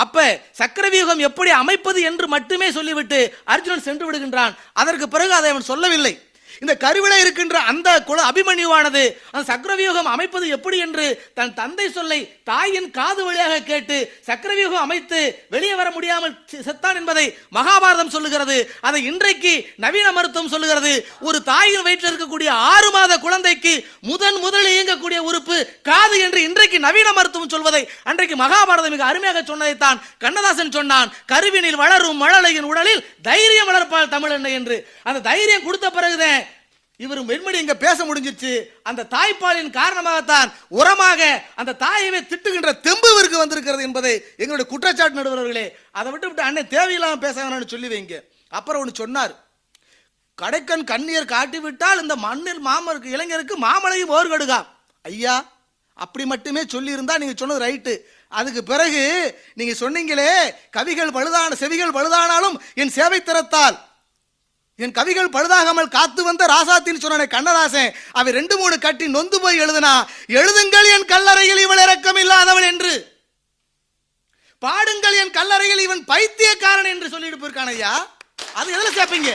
அப்ப சக்கரவியூகம் எப்படி அமைப்பது என்று மட்டுமே சொல்லிவிட்டு அர்ஜுனன் சென்று விடுகின்றான். அதற்கு பிறகு அதை அவன் சொல்லவில்லை. இந்த கருவில இருக்கின்ற அந்த குல அபிமன்யுவானது அந்த சக்கரவியூகம் அமைப்பது எப்படி என்று தன் தந்தை சொல்லை தாயின் காது வழியாக கேட்டு சக்கரவியூகம் அமைத்து வெளியே வர முடியாமல் செத்தான் என்பதை மகாபாரதம் சொல்லுகிறது. அதை இன்றைக்கு நவீன மருத்துவம் சொல்லுகிறது. ஒரு தாயின் வயிற்றில் இருக்கக்கூடிய ஆறு மாத குழந்தைக்கு முதன் முதலில் இயங்கக்கூடிய உறுப்பு காது என்று இன்றைக்கு நவீன மருத்துவம் சொல்வதை அன்றைக்கு மகாபாரதம் மிக அருமையாக சொன்னதைத்தான் கண்ணதாசன் சொன்னான். கருவினில் வளரும் மழலையின் உடலில் தைரியம் வளர்ப்பாள் தமிழ் என்று. அந்த தைரியம் கொடுத்த பிறகுதான் இவர் வெண்மணி இங்க பேச முடிஞ்சிச்சு அந்த தாய்ப்பாலின் காரணமாகத்தான் உரமாக அந்த தாயவே திட்டுகின்ற தெம்பு இவருக்கு வந்திருக்கிறது என்பதை எங்களுடைய குற்றச்சாட்டு நடுவர்களே அதை விட்டு விட்டு அண்ணன் தேவையில்லாம பேச சொல்லி வைங்க. அப்புறம் ஒன்று சொன்னார். கடைக்கன் கண்ணீர் காட்டி விட்டால் இந்த மண்ணில் மாமருக்கு இளைஞருக்கு மாமலையும் ஓர்கடுகா ஐயா அப்படி மட்டுமே சொல்லியிருந்தா நீங்க சொன்னது ரைட்டு. அதுக்கு பிறகு நீங்க சொன்னீங்களே கவிகள் பழுதான செவிகள் பழுதானாலும் என் சேவை திறத்தால். என் கவிகள் பழுதாகாமல் காத்து வந்த ராசாத்தின் சொன்ன கண்ணதாசன் அவை ரெண்டு மூணு கட்டி நொந்து போய் எழுதுனா எழுதுங்கள் என் கல்லறையில் இவள் இரக்கம் இல்லாதவள் என்று. பாடுங்கள் என் கல்லறையில் இவன் பைத்தியக்காரன் என்று சொல்லிட்டு போயிருக்கான் ஐயா. அது எதுல சேர்ப்பீங்க?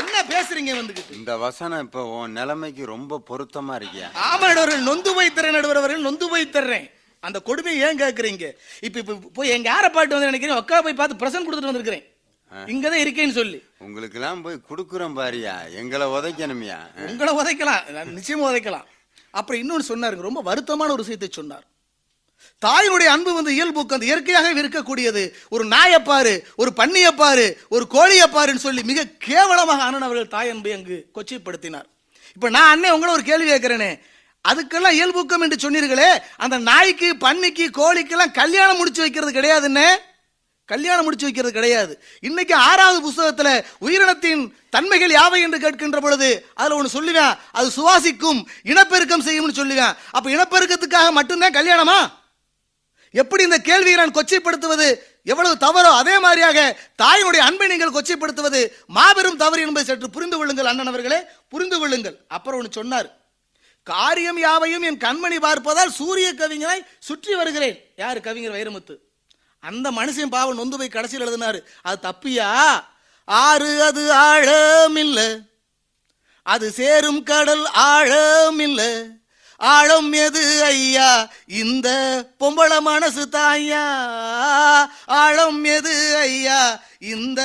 என்ன பேசுறீங்க வந்துகிட்டு இந்த வசனம் இப்போ உன் நிலைமைக்கு ரொம்ப பொருத்தமா இருக்கியா? ஆமா நடுவர்கள் நொந்து போய் தர்றேன் நடுவர்கள் நொந்து போய் தர்றேன் அந்த கொடுமையை ஏன் கேட்குறீங்க இப்ப இப்ப போய் எங்க யாரை பாட்டு வந்து நினைக்கிறேன் அக்கா போய் பார்த்து பிரசன்ட் கொடுத்துட்டு வந்திருக்கிறேன். இங்கதான் இருக்கேன்னு சொல்லி. உங்களுக்கெல்லாம் போய் கொடுக்குறோம் பாரியா? எங்களை உதைக்கணுமியா. உங்களை உதைக்கலாம். நிச்சயமா உதைக்கலாம். அப்புறம் இன்னொன்று சொன்னாருங்க. ரொம்ப வருத்தமான ஒரு விஷயத்தை சொன்னார். தாயினுடைய அன்பு வந்து இயல்புக்கு அந்த இயற்கையாக இருக்கக்கூடியது. ஒரு நாயை பாரு ஒரு பன்னியை பாரு ஒரு கோழியை பாருன்னு சொல்லி மிக கேவலமாக அண்ணன் அவர்கள் தாய் அன்பை அங்கு கொச்சைப்படுத்தினார். இப்ப நான் அண்ணன் உங்களை ஒரு கேள்வி கேட்கிறேனே. அதுக்கெல்லாம் இயல்புக்கம் என்று சொன்னீர்களே. அந்த நாய்க்கு பன்னிக்கு கோழிக்கெல்லாம் கல்யாணம் முடிச்சு வைக்கிறது கிடையாதுன்னு. கல்யாணம் முடிச்சு வைக்கிறது கிடையாது. இன்னைக்கு ஆறாவது புஸ்தகத்துல உயிரினத்தின் தன்மைகள் யாவை என்று கேட்கின்ற பொழுது அதுல ஒண்ணு சொல்லுவேன். அது சுவாசிக்கும் இனப்பெருக்கம் செய்யும்னு சொல்லுவேன். அப்ப இனப்பெருக்கத்துக்காக மட்டும்தான் கல்யாணமா? எப்படி இந்த கேள்வியை நான் கொச்சைப்படுத்துவது? எவ்வளவு தவறோ அதே மாதிரியாக தாயினுடைய அன்பை நீங்கள் கொச்சைப்படுத்துவது மாபெரும் தவறு என்பதை சற்று புரிந்து கொள்ளுங்கள் அண்ணன் அவர்களே. புரிந்து கொள்ளுங்கள். அப்புறம் ஒன்று சொன்னார். காரியம் யாவையும் என் கண்மணி பார்ப்பதால் சூரிய கவிஞரை சுற்றி வருகிறேன். யார்? கவிஞர் வைரமுத்து. அந்த மனுஷன் பாவம் நொந்து போய் கடைசியில் எழுதினாரு. அது தப்பியா? ஆறு அது ஆழம் இல்ல அது சேரும் கடல் ஆழம் இல்ல ஆழம் எது ஐயா? இந்த பொம்பள மனசு தாயா ஆழம் எது ஐயா? இந்த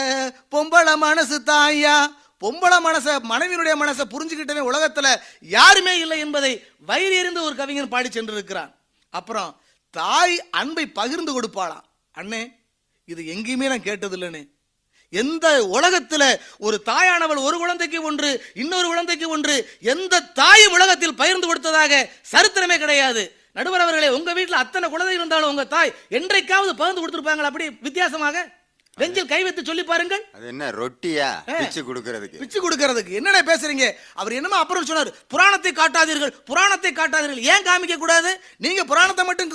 பொம்பள மனசு தாயா பொம்பள மனச மனைவியினுடைய மனசை புரிஞ்சுக்கிட்டவே உலகத்துல யாருமே இல்லை என்பதை வயிறு எறிந்து ஒரு கவிஞர் பாடி சென்றிருக்கிறான். அப்புறம் தாய் அன்பை பகிர்ந்து கொடுப்பாளாம். அண்ணே இது எங்கேயுமே நான் கேட்டதில்லைண்ணே. எந்த உலகத்துல ஒரு தாயானவள் ஒரு குழந்தைக்கு ஒன்று இன்னொரு குழந்தைக்கு ஒன்று எந்த தாயும் உலகத்தில் பகிர்ந்து கொடுத்ததாக சரித்திரமே கிடையாது. நடுவர் அவர்களே உங்க வீட்டுல அத்தனை குழந்தை இருந்தாலும் உங்க தாய் என்றைக்காவது பகிர்ந்து கொடுத்திருப்பாங்களா? அப்படி வித்தியாசமாக? நெஞ்சில் கை வைத்து சொல்லி பாருங்கள். அது என்ன ரொட்டியா? பிச்சு கொடுக்கறதுக்கு. பிச்சு கொடுக்கறதுக்கு. என்னடா பேசுறீங்க? அவர் என்னமோ அப்புறம் சொன்னார் புராணத்தை காட்டாதீர்கள் புராணத்தை காட்டாதீர்கள். ஏன் காமிக்க கூடாது? நீங்க புராணத்தை மட்டும்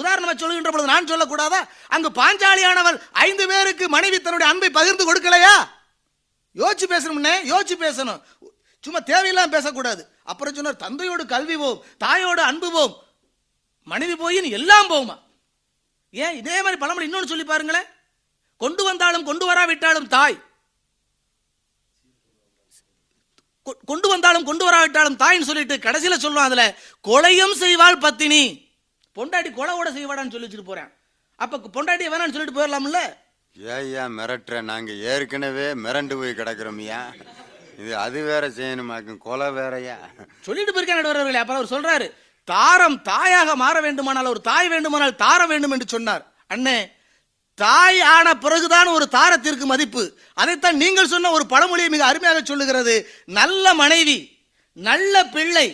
உதாரணமாக உதாரணமா சொல்லுகின்ற பொழுது நான் சொல்லக்கூடாதா? அங்கு பாஞ்சாலியானவள் ஐந்து பேருக்கு மனைவி தன்னுடைய அன்பை பகிர்ந்து கொடுக்கலையா? யோசிச்சு பேசணும்னே யோசிச்சு பேசணும். சும்மா தேவையில்லாம பேசக்கூடாது. அப்புறம் சொன்னார் தந்தையோடு கல்வி போம் தாயோடு அன்பு போம் மனைவி போயின் எல்லாம் போகுமா? ஏன் இதே மாதிரி பழமொழி இன்னொன்று சொல்லி பாருங்களேன். கொண்டு வந்தாலும் கொண்டு வராவிட்டாலும் தாய். கொண்டு வந்தாலும் கொண்டு வராவிட்டாலும் தாயின்னு சொல்லிட்டு கடைசியில் சொல்லுவான் அதில் கொலையும் செய்வாள் பத்தினி. பொண்டாட்டி கொலை கூட செய்வாடான்னு சொல்லி வச்சுட்டு போறேன். அப்ப பொண்டாட்டியை வேணாம்னு சொல்லிட்டு போயிடலாம்ல? ஏய்யா மிரட்டுற? நாங்க ஏற்கனவே மிரண்டு போய் கிடக்குறோம்யா இது அது வேற செய்யணுமாக்கும் கொலை வேறயா? சொல்லிட்டு போயிருக்கேன் நடுவர்களே அப்புறம் அவர் சொல்றாரு தாரம் தாயாக மாற வேண்டுமானால் ஒரு தாய் வேண்டுமானால் தார வேண்டும் என்று சொன்னார். அண்ணே தாய் ஆன பிறகுதான் ஒரு தாரத்திற்கு மதிப்பு. அதைத்தான் நீங்கள் சொன்ன ஒரு பழமொழியை மிக அருமையாக சொல்லுகிறது. நல்ல மனைவி நல்ல பிள்ளை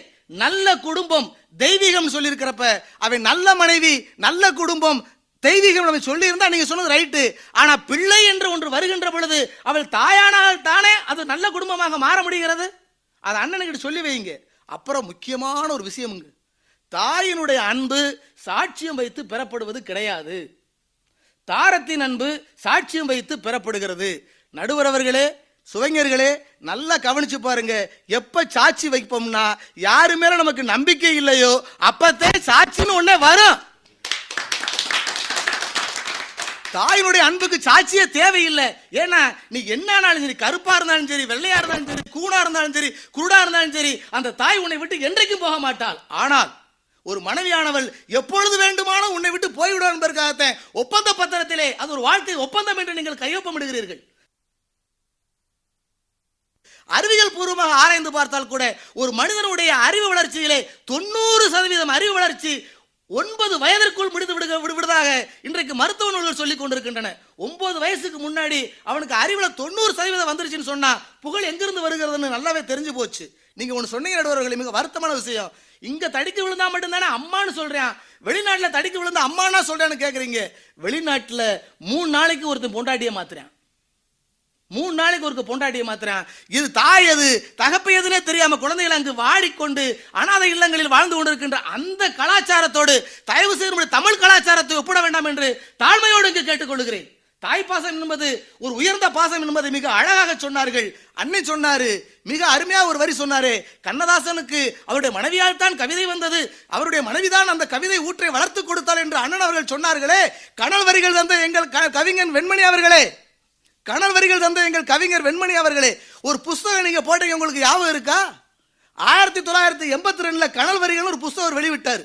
நல்ல குடும்பம் தெய்வீகம் சொல்லியிருக்கிறப்ப அவன் நல்ல மனைவி நல்ல குடும்பம் தெய்வீகம் நம்ம சொல்லியிருந்தா நீங்க சொன்னது ரைட்டு. ஆனா பிள்ளை என்று ஒன்று வருகின்ற பொழுது அவள் தாயானால் தானே அது நல்ல குடும்பமாக மாற முடிகிறது? அது அண்ணனுக்கிட்ட சொல்லி வைங்க அப்புறம் முக்கியமான ஒரு விஷயமுங்க தாயினுடைய அன்பு சாட்சியம் வைத்து பெறப்படுவது கிடையாது. தாரத்தின் அன்பு சாட்சியம் வைத்து பெறப்படுகிறது. நடுவரவர்களே சுவைஞர்களே நல்லா கவனிச்சு பாருங்க. எப்ப சாட்சி வைப்போம்னா யாரு மேல நமக்கு நம்பிக்கை இல்லையோ அப்பத்தே சாட்சின்னு ஒன்னே வரும். தாயினுடைய அன்புக்கு சாட்சியே தேவையில்லை. ஏன்னா நீ என்ன ஆனாலும் சரி கருப்பா இருந்தாலும் சரி வெள்ளையா இருந்தாலும் சரி கூடா இருந்தாலும் சரி குருடா இருந்தாலும் சரி அந்த தாய் உன்னை விட்டு என்றைக்கும் போக மாட்டாள். ஆனால் ஒரு மனைவியானவள் எப்பொழுது வேண்டுமானும் உன்னை விட்டு போய்விடும் என்பதற்காகத்தான் ஒப்பந்த பத்திரத்திலே அது ஒரு வாழ்க்கை ஒப்பந்தம் என்று நீங்கள் கையொப்பமிடுகிறீர்கள். அறிவியல் பூர்வமாக ஆராய்ந்து பார்த்தால் கூட ஒரு மனிதனுடைய அறிவு வளர்ச்சியிலே தொண்ணூறு சதவீதம் அறிவு வளர்ச்சி ஒன்பது வயதிற்குள் முடிந்து விடுக விடுவதாக இன்றைக்கு மருத்துவ நூல்கள் சொல்லிக் கொண்டிருக்கின்றன. ஒன்பது வயசுக்கு முன்னாடி அவனுக்கு அறிவில் தொண்ணூறு சதவீதம் வந்துருச்சுன்னு சொன்னா புகழ் எங்கிருந்து வருகிறதுன்னு நல்லாவே தெரிஞ்சு போச்சு. நீங்க ஒன்று சொன்னீங்க நடுவர்களே மிக வருத்தமான விஷயம். இங்க தடிக்கு விழுந்தா மட்டும்தானே அம்மான்னு சொல்றேன். வெளிநாட்டில் தடிக்கு விழுந்தா அம்மானா சொல்றேன்னு கேட்குறீங்க வெளிநாட்டில் மூணு நாளைக்கு ஒருத்தன் பொண்டாட்டியை மாத்துறேன். மூணு நாளைக்கு ஒருக்க பொண்டாட்டியை மாத்துறான் இது தாய் எது? தகப்பையதுனே தெரியாம குழந்தைகள் அங்கு வாடிக்கொண்டு அனாதை இல்லங்களில் வாழ்ந்து கொண்டிருக்கின்ற அந்த கலாச்சாரத்தோடு தயவு செய்து தமிழ் கலாச்சாரத்தை ஒப்பிட வேண்டாம் என்று தாழ்மையோடு இங்கு கேட்டுக்கொள்கிறேன் தாய் பாசம் என்பது ஒரு உயர்ந்த பாசம் என்பதை மிக அழகாக சொன்னார்கள். அன்னை சொன்னாரு மிக அருமையா ஒரு வரி சொன்னாரு கண்ணதாசனுக்கு அவருடைய மனைவியால் தான் கவிதை வந்தது அவருடைய மனைவிதான் அந்த கவிதை ஊற்றை வளர்த்து கொடுத்தாள் என்று அண்ணன் அவர்கள் சொன்னார்களே கனல் வரிகள் தந்த எங்கள் க- கவிஞன் வெண்மணி அவர்களே. கனல் வரிகள் தந்த எங்கள் கவிஞர் வெண்மணி அவர்களே ஒரு புஸ்தகம் நீங்க போட்டீங்க உங்களுக்கு ஞாபகம் இருக்கா? ஆயிரத்தி தொள்ளாயிரத்தி எண்பத்தி ரெண்டுல கனல் வரிகள் ஒரு புஸ்தகம் வெளிவிட்டார்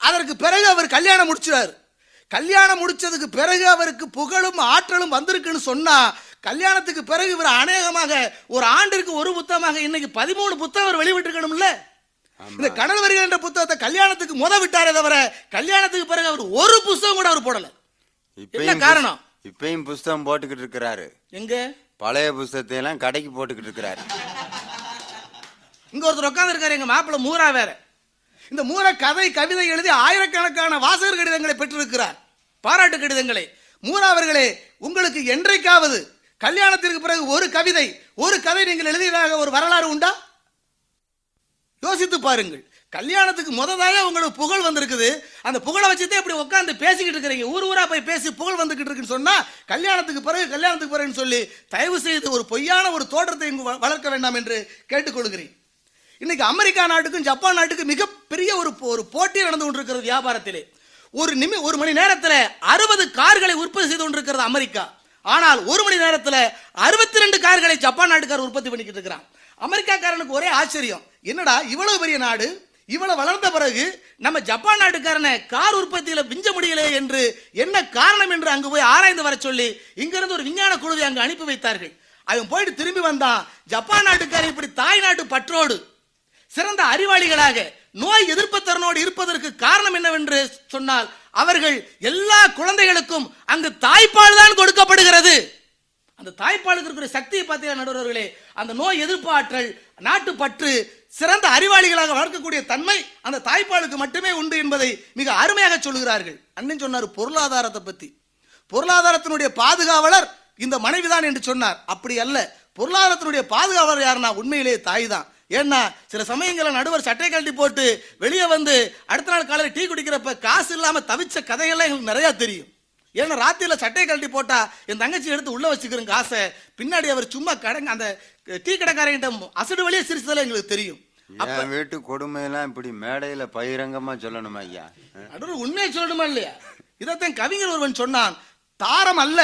அதற்கு பிறகு அவர் கல்யாணம் முடிச்சார் கல்யாணம் முடிச்சதுக்கு பிறகு அவருக்கு புகழும் ஆற்றலும் வந்திருக்குன்னு சொன்னா கல்யாணத்துக்கு பிறகு இவர் அநேகமாக ஒரு ஆண்டிற்கு ஒரு புத்தகமாக இன்னைக்கு பதிமூணு புத்தகம் அவர் வெளிவிட்டிருக்கணும்ல இந்த கனல் வரிகள் என்ற புத்தகத்தை கல்யாணத்துக்கு முத விட்டாரே தவிர கல்யாணத்துக்கு பிறகு அவர் ஒரு புஸ்தகம் கூட அவர் போடல. என்ன காரணம்? இப்பயும் புஸ்தகம் போட்டுக்கிட்டு இருக்கிறாரு. எங்க? பழைய புஸ்தகத்தை எல்லாம் கடைக்கு போட்டுக்கிட்டு இருக்கிறாரு. இங்க ஒருத்தர் உட்கார்ந்து இருக்காரு எங்க மாப்பிள்ள மூரா வேற. இந்த மூர கதை கவிதை எழுதி ஆயிரக்கணக்கான வாசகர் கடிதங்களை பெற்றிருக்கிறார். பாராட்டு கடிதங்களை. மூரா அவர்களே உங்களுக்கு என்றைக்காவது கல்யாணத்திற்கு பிறகு ஒரு கவிதை ஒரு கதை நீங்கள் எழுதியதாக ஒரு வரலாறு உண்டா? யோசித்து பாருங்கள். கல்யாணத்துக்கு முததாக உங்களுக்கு புகழ் வந்திருக்குது. அந்த புகழை வச்சுதான் இப்படி உட்காந்து பேசிக்கிட்டு இருக்கிறீங்க. ஊர் ஊரா போய் பேசி புகழ் வந்துகிட்டு இருக்குன்னு சொன்னா கல்யாணத்துக்கு பிறகு கல்யாணத்துக்கு பிறகுன்னு சொல்லி தயவு செய்து ஒரு பொய்யான ஒரு தோற்றத்தை இங்கு வ- வளர்க்க வேண்டாம் என்று கேட்டுக்கொள்கிறேன். இன்னைக்கு அமெரிக்கா நாட்டுக்கும் ஜப்பான் நாட்டுக்கும் மிகப்பெரிய ஒரு போ- ஒரு போட்டி நடந்து கொண்டிருக்கிறது வியாபாரத்திலே. ஒரு நிமி ஒரு மணி நேரத்தில் அறுபது கார்களை உற்பத்தி செய்து கொண்டிருக்கிறது அமெரிக்கா. ஆனால் ஒரு மணி நேரத்தில் அறுபத்தி ரெண்டு கார்களை ஜப்பான் நாட்டுக்காரர் உற்பத்தி பண்ணிக்கிட்டு இருக்கிறான். அமெரிக்காக்காரனுக்கு ஒரே ஆச்சரியம். என்னடா இவ்வளவு பெரிய நாடு? இவ்வளவு வளர்ந்த பிறகு நம்ம ஜப்பான் நாட்டுக்காரனை கார் உற்பத்தியில விஞ்ச முடியல என்று என்ன காரணம் என்று அங்கு போய் ஆராய்ந்து வர சொல்லி இங்கிருந்து ஒரு விஞ்ஞான குழுவை அங்கு அனுப்பி வைத்தார்கள். அவன் போயிட்டு திரும்பி வந்தான். ஜப்பான் நாட்டுக்காரன் இப்படி தாய் நாட்டு பற்றோடு சிறந்த அறிவாளிகளாக நோய் எதிர்ப்பு திறனோடு இருப்பதற்கு காரணம் என்னவென்று சொன்னால் அவர்கள் எல்லா குழந்தைகளுக்கும் அங்கு தாய்ப்பால் தான் கொடுக்கப்படுகிறது. அந்த தாய்ப்பாலுக்கு இருக்கிற சக்தியை பார்த்தீங்கன்னா நடுவர்களே? அந்த நோய் எதிர்ப்பு ஆற்றல் நாட்டு பற்று சிறந்த அறிவாளிகளாக வளர்க்கக்கூடிய தன்மை அந்த தாய்ப்பாலுக்கு மட்டுமே உண்டு என்பதை மிக அருமையாக சொல்லுகிறார்கள். அண்ணன் சொன்னார் பொருளாதாரத்தை பத்தி. பொருளாதாரத்தினுடைய பாதுகாவலர் இந்த மனைவிதான் என்று சொன்னார். அப்படி அல்ல பொருளாதாரத்தினுடைய பாதுகாவலர் யாருன்னா உண்மையிலேயே தாய் தான் ஏன்னா சில சமயங்களில் நடுவர் சட்டை கழட்டி போட்டு வெளியே வந்து அடுத்த நாள் காலையில் டீ குடிக்கிறப்ப காசு இல்லாமல் தவிச்ச கதைகள்லாம் எங்களுக்கு நிறையா தெரியும். ஏன்னா ராத்திரில சட்டை கழட்டி போட்டா என் தங்கச்சி எடுத்து உள்ள வச்சுக்கிறேன் காசை பின்னாடி அவர் சும்மா கடங்க அந்த டீ கடைக்காரங்கிட்ட அசடு வழியே சிரிச்சதெல்லாம் எங்களுக்கு தெரியும். என் வீட்டு கொடுமையெல்லாம் இப்படி மேடையில பகிரங்கமா சொல்லணுமா ஐயா? நடுவர் உண்மையை சொல்லணுமா இல்லையா? இதைத்தான் கவிஞர் ஒருவன் சொன்னான் தாரம் அல்ல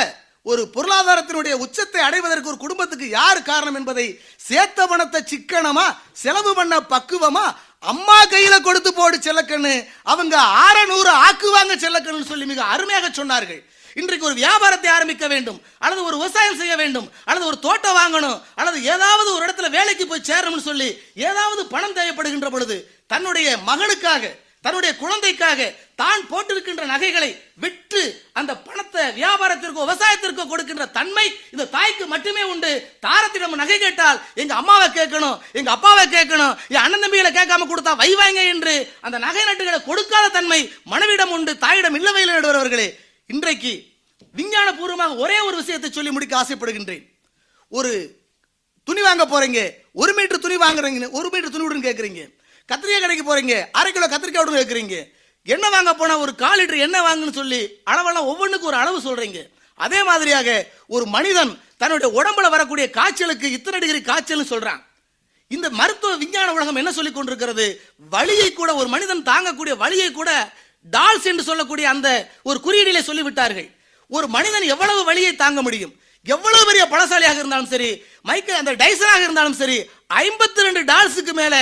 ஒரு பொருளாதாரத்தினுடைய உச்சத்தை அடைவதற்கு ஒரு குடும்பத்துக்கு யார் காரணம் என்பதை சேர்த்த பணத்தை சிக்கனமா செலவு பண்ண பக்குவமா அம்மா கையில கொடுத்து போடு செல்லக்கண்ணு. அவங்க ஆற நூறு ஆக்குவாங்க செல்லக்கண்ணு சொல்லி மிக அருமையாக சொன்னார்கள். இன்றைக்கு ஒரு வியாபாரத்தை ஆரம்பிக்க வேண்டும். அல்லது ஒரு விவசாயம் செய்ய வேண்டும். அல்லது ஒரு தோட்டம் வாங்கணும். அல்லது ஏதாவது ஒரு இடத்துல வேலைக்கு போய் சேரணும்னு சொல்லி ஏதாவது பணம் தேவைப்படுகின்ற பொழுது தன்னுடைய மகனுக்காக தன்னுடைய குழந்தைக்காக தான் போட்டிருக்கின்ற நகைகளை விற்று அந்த பணத்தை வியாபாரத்திற்கோ விவசாயத்திற்கோ கொடுக்கின்ற தன்மை இந்த தாய்க்கு மட்டுமே உண்டு. தாரத்திடம் நகை கேட்டால் எங்க அம்மாவை கேட்கணும் எங்க அப்பாவை கேட்கணும் என் அண்ணன் தம்பிகளை கேட்காம கொடுத்தா வைவாங்க என்று அந்த நகை நட்டுகளை கொடுக்காத தன்மை மனைவிடம் உண்டு தாயிடம் இல்லவே இல்லை நடுவர்களே இன்றைக்கு விஞ்ஞான பூர்வமாக ஒரே ஒரு விஷயத்தை சொல்லி முடிக்க ஆசைப்படுகின்றேன். ஒரு துணி வாங்க போறீங்க ஒரு மீட்டர் துணி வாங்குறீங்க ஒரு மீட்டர் துணி விடுன்னு கேட்குறீங்க கத்திரிக்காய் கடைக்கு போறீங்க. அரை கிலோ கத்திரிக்காய் விடுங்க கேட்குறீங்க எண்ணெய் வாங்க போனால் ஒரு கால் லிட்டர் எண்ணெய் வாங்குன்னு சொல்லி அளவெல்லாம் ஒவ்வொன்றுக்கும் ஒரு அளவு சொல்கிறீங்க அதே மாதிரியாக ஒரு மனிதன் தன்னுடைய உடம்புல வரக்கூடிய காய்ச்சலுக்கு இத்தனை டிகிரி காய்ச்சல்னு சொல்கிறான் இந்த மருத்துவ விஞ்ஞான உலகம் என்ன சொல்லிக் கொண்டிருக்கிறது? வழியை கூட ஒரு மனிதன் தாங்கக்கூடிய வழியை கூட டால்ஸ் என்று சொல்லக்கூடிய அந்த ஒரு குறியீடிலே சொல்லிவிட்டார்கள். ஒரு மனிதன் எவ்வளவு வழியை தாங்க முடியும்? எவ்வளவு பெரிய பலசாலியாக இருந்தாலும் சரி மைக்கேல் அந்த டைசனாக இருந்தாலும் சரி ஐம்பத்தி ரெண்டு டால்ஸுக்கு மேல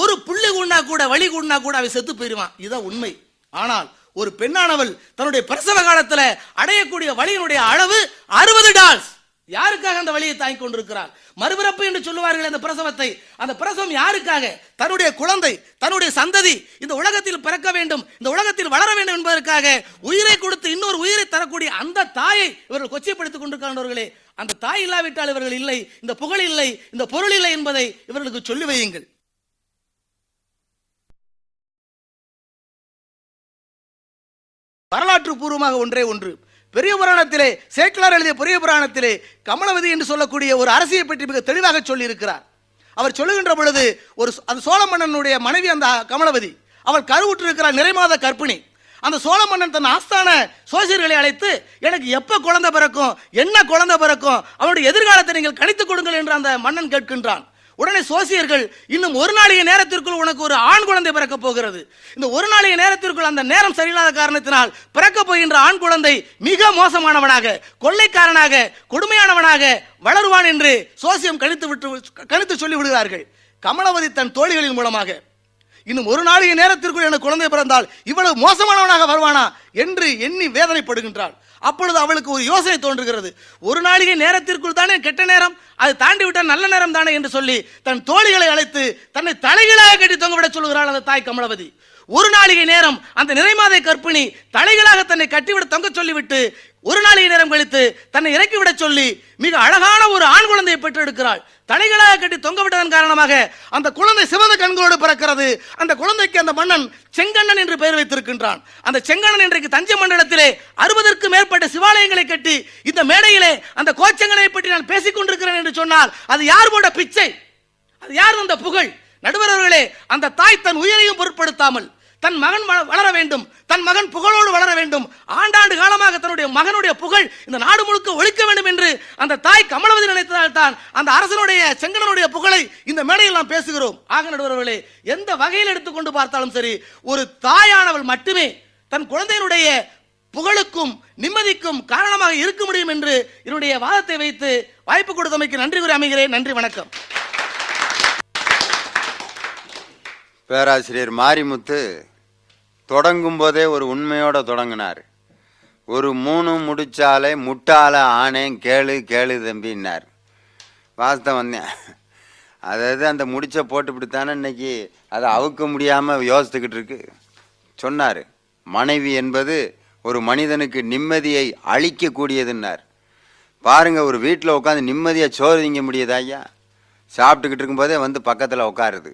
ஒரு புள்ளி கூடினா கூட வலி கூடினா கூட அவன் செத்து போயிருவான் இதுதான் உண்மை. ஆனால் ஒரு பெண்ணானவள் தன்னுடைய பிரசவ காலத்துல அடையக்கூடிய வலியினுடைய அளவு அறுபது டால்ஸ். யாருக்காக அந்த வழியை தாங்கிக் கொண்டிருக்கிறார் மறுபிறப்பு என்று சொல்லுவார்கள் அந்த பிரசவத்தை. அந்த பிரசவம் யாருக்காக? தன்னுடைய குழந்தை தன்னுடைய சந்ததி இந்த உலகத்தில் பிறக்க வேண்டும் இந்த உலகத்தில் வளர வேண்டும் என்பதற்காக உயிரை கொடுத்து இன்னொரு உயிரை தரக்கூடிய அந்த தாயை இவர்கள் கொச்சைப்படுத்திக் கொண்டிருக்கின்றவர்களே அந்த தாய் இல்லாவிட்டால் இவர்கள் இல்லை இந்த புகழ் இல்லை இந்த பொருள் இல்லை என்பதை இவர்களுக்கு சொல்லி வையுங்கள். வரலாற்று பூர்வமாக ஒன்றே ஒன்று. பெரிய புராணத்திலே சேக்கலார் எழுதிய பெரிய புராணத்திலே கமலவதி என்று சொல்லக்கூடிய ஒரு அரசியை பற்றி மிக தெளிவாக சொல்லியிருக்கிறார். அவர் சொல்லுகின்ற பொழுது ஒரு அந்த சோழ மன்னனுடைய மனைவி அந்த கமலவதி அவள் கருவுற்று இருக்கிறார் நிறைமாத கற்பிணி அந்த சோழ மன்னன் தன் ஆஸ்தான சோசியர்களை அழைத்து எனக்கு எப்போ குழந்தை பிறக்கும்? என்ன குழந்தை பிறக்கும்? அவனுடைய எதிர்காலத்தை நீங்கள் கணித்துக் கொடுங்கள் என்று அந்த மன்னன் கேட்கின்றான். உடனே சோசியர்கள் இன்னும் ஒரு நாளைய நேரத்திற்குள் உனக்கு ஒரு ஆண் குழந்தை பிறக்க போகிறது. இந்த ஒரு நாளைய நேரத்திற்குள் அந்த நேரம் சரியில்லாத காரணத்தினால் பிறக்க போகின்ற ஆண் குழந்தை மிக மோசமானவனாக கொள்ளைக்காரனாக கொடுமையானவனாக வளருவான் என்று சோசியம் கணித்து விட்டு கணித்து சொல்லி விடுகிறார்கள் கமலவதி தன் தோழிகளின் மூலமாக. இன்னும் ஒரு நாளைய நேரத்திற்குள் எனக்கு குழந்தை பிறந்தால் இவ்வளவு மோசமானவனாக வருவானா என்று எண்ணி வேதனைப்படுகின்றாள். அப்பொழுது அவளுக்கு ஒரு யோசனை தோன்றுகிறது. ஒரு நாளிகை நேரத்திற்குள் தானே கெட்ட நேரம் அது தாண்டி விட்டால் நல்ல நேரம் தானே என்று சொல்லி தன் தோழிகளை அழைத்து தன்னை தலைகளாக கட்டி தொங்கவிட சொல்கிறாள் அந்த தாய் கமலவதி. ஒரு நாளிகை நேரம் அந்த நிறைமாதை கற்பிணி தலைகளாக தன்னை கட்டிவிட தொங்க சொல்லிவிட்டு ஒரு நாளிகை நேரம் கழித்து தன்னை இறக்கிவிட சொல்லி மிக அழகான ஒரு ஆண் குழந்தையை பெற்றெடுக்கிறாள். தலைகளாக கட்டி தொங்க விட்டதன் காரணமாக அந்த குழந்தை சிவந்த கண்களோடு பிறக்கிறது. அந்த குழந்தைக்கு அந்த மன்னன் செங்கண்ணன் என்று பெயர் வைத்திருக்கின்றான். அந்த செங்கண்ணன் இன்றைக்கு தஞ்சை மண்டலத்திலே அறுபதற்கு மேற்பட்ட சிவாலயங்களை கட்டி இந்த மேடையிலே அந்த கோச்சங்களை பற்றி நான் பேசிக் கொண்டிருக்கிறேன் என்று சொன்னால் அது யார் போட பிச்சை? அது யார் அந்த புகழ்? நடுவர் அவர்களே அந்த தாய் தன் உயிரையும் பொருட்படுத்தாமல் தன் மகன் வள- வளர வேண்டும். தன் மகன் புகழோடு வளர வேண்டும். ஆண்டாண்டு காலமாக தன்னுடைய மகனுடைய புகழ் இந்த நாடு முழுக்க ஒழிக்க வேண்டும் என்று அந்த தாய் கமலவதி நினைத்ததால் தான் அந்த அரசனுடைய செங்கடனுடைய புகழை இந்த மேடையில் நாம் பேசுகிறோம். ஆக நடுவர்களே எந்த வகையில் எடுத்துக்கொண்டு பார்த்தாலும் சரி ஒரு தாயானவள் மட்டுமே தன் குழந்தையினுடைய புகழுக்கும் நிம்மதிக்கும் காரணமாக இருக்க முடியும் என்று என்னுடைய வாதத்தை வைத்து வாய்ப்பு கொடுத்தமைக்கு நன்றி கூறி அமைகிறேன். நன்றி வணக்கம். பேராசிரியர் மாரிமுத்து தொடங்கும் போதே ஒரு உண்மையோடு தொடங்கினார். ஒரு மூணு முடிச்சாலே முட்டால ஆனேன் கேளு கேளு தம்பின்னார். வாஸ்தவம் வந்தேன் அதாவது அந்த முடிச்ச போட்டுப்பிட்டு இன்னைக்கு அதை அவுக்க முடியாமல் யோசித்துக்கிட்டு இருக்கு சொன்னார் மனைவி என்பது ஒரு மனிதனுக்கு நிம்மதியை அழிக்கக்கூடியதுன்னார் பாருங்க ஒரு வீட்டில் உட்காந்து நிம்மதியாக சோறு திங்க முடியுதா ஐயா? சாப்பிட்டுக்கிட்டு இருக்கும்போதே வந்து பக்கத்தில் உட்காருது.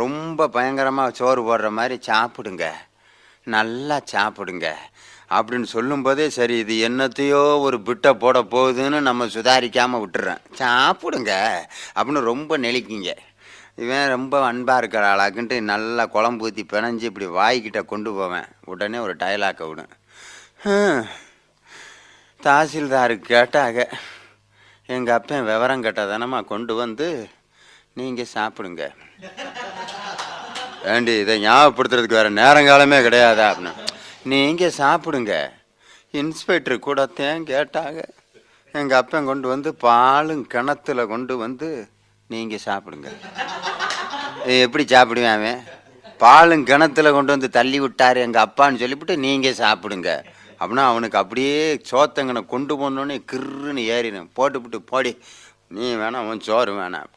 ரொம்ப பயங்கரமாக சோறு போடுற மாதிரி சாப்பிடுங்க. நல்லா சாப்பிடுங்க. அப்படின்னு சொல்லும்போதே சரி இது என்னத்தையோ ஒரு பிட்டை போட போகுதுன்னு நம்ம சுதாரிக்காமல் விட்டுறேன். சாப்பிடுங்க அப்படின்னு ரொம்ப நெளிக்கிங்க. இவன் ரொம்ப அன்பாக இருக்கிற ஆளாக்குன்ட்டு நல்லா குழம்பு ஊற்றி பிணைஞ்சு இப்படி வாய்க்கிட்ட கொண்டு போவேன். உடனே ஒரு டயலாக்கை விடும். தாசில்தாருக்கு கேட்டாக எங்கள் அப்பன் விவரம் கேட்டதானம்மா கொண்டு வந்து நீங்கள் சாப்பிடுங்க. ஏண்டி இதை ஞாபகப்படுத்துறதுக்கு வேற நேரங்காலமே கிடையாதா அப்படின்னு. நீங்கள் சாப்பிடுங்க. இன்ஸ்பெக்டர் கூடத்தையும் கேட்டாங்க. எங்கள் அப்பன் கொண்டு வந்து பாலும் கிணத்துல கொண்டு வந்து நீங்கள் சாப்பிடுங்க. எப்படி சாப்பிடுவேன் அவன்? பாலும் கிணத்துல கொண்டு வந்து தள்ளி விட்டார் எங்கள் அப்பான்னு சொல்லிவிட்டு நீங்கள் சாப்பிடுங்க. அப்படின்னா அவனுக்கு அப்படியே சோத்தங்கனை கொண்டு போனோடனே கிருன்னு ஏறினேன். போட்டுவிட்டு போடி. நீ வேணாம் உன் சோறு வேணாம்.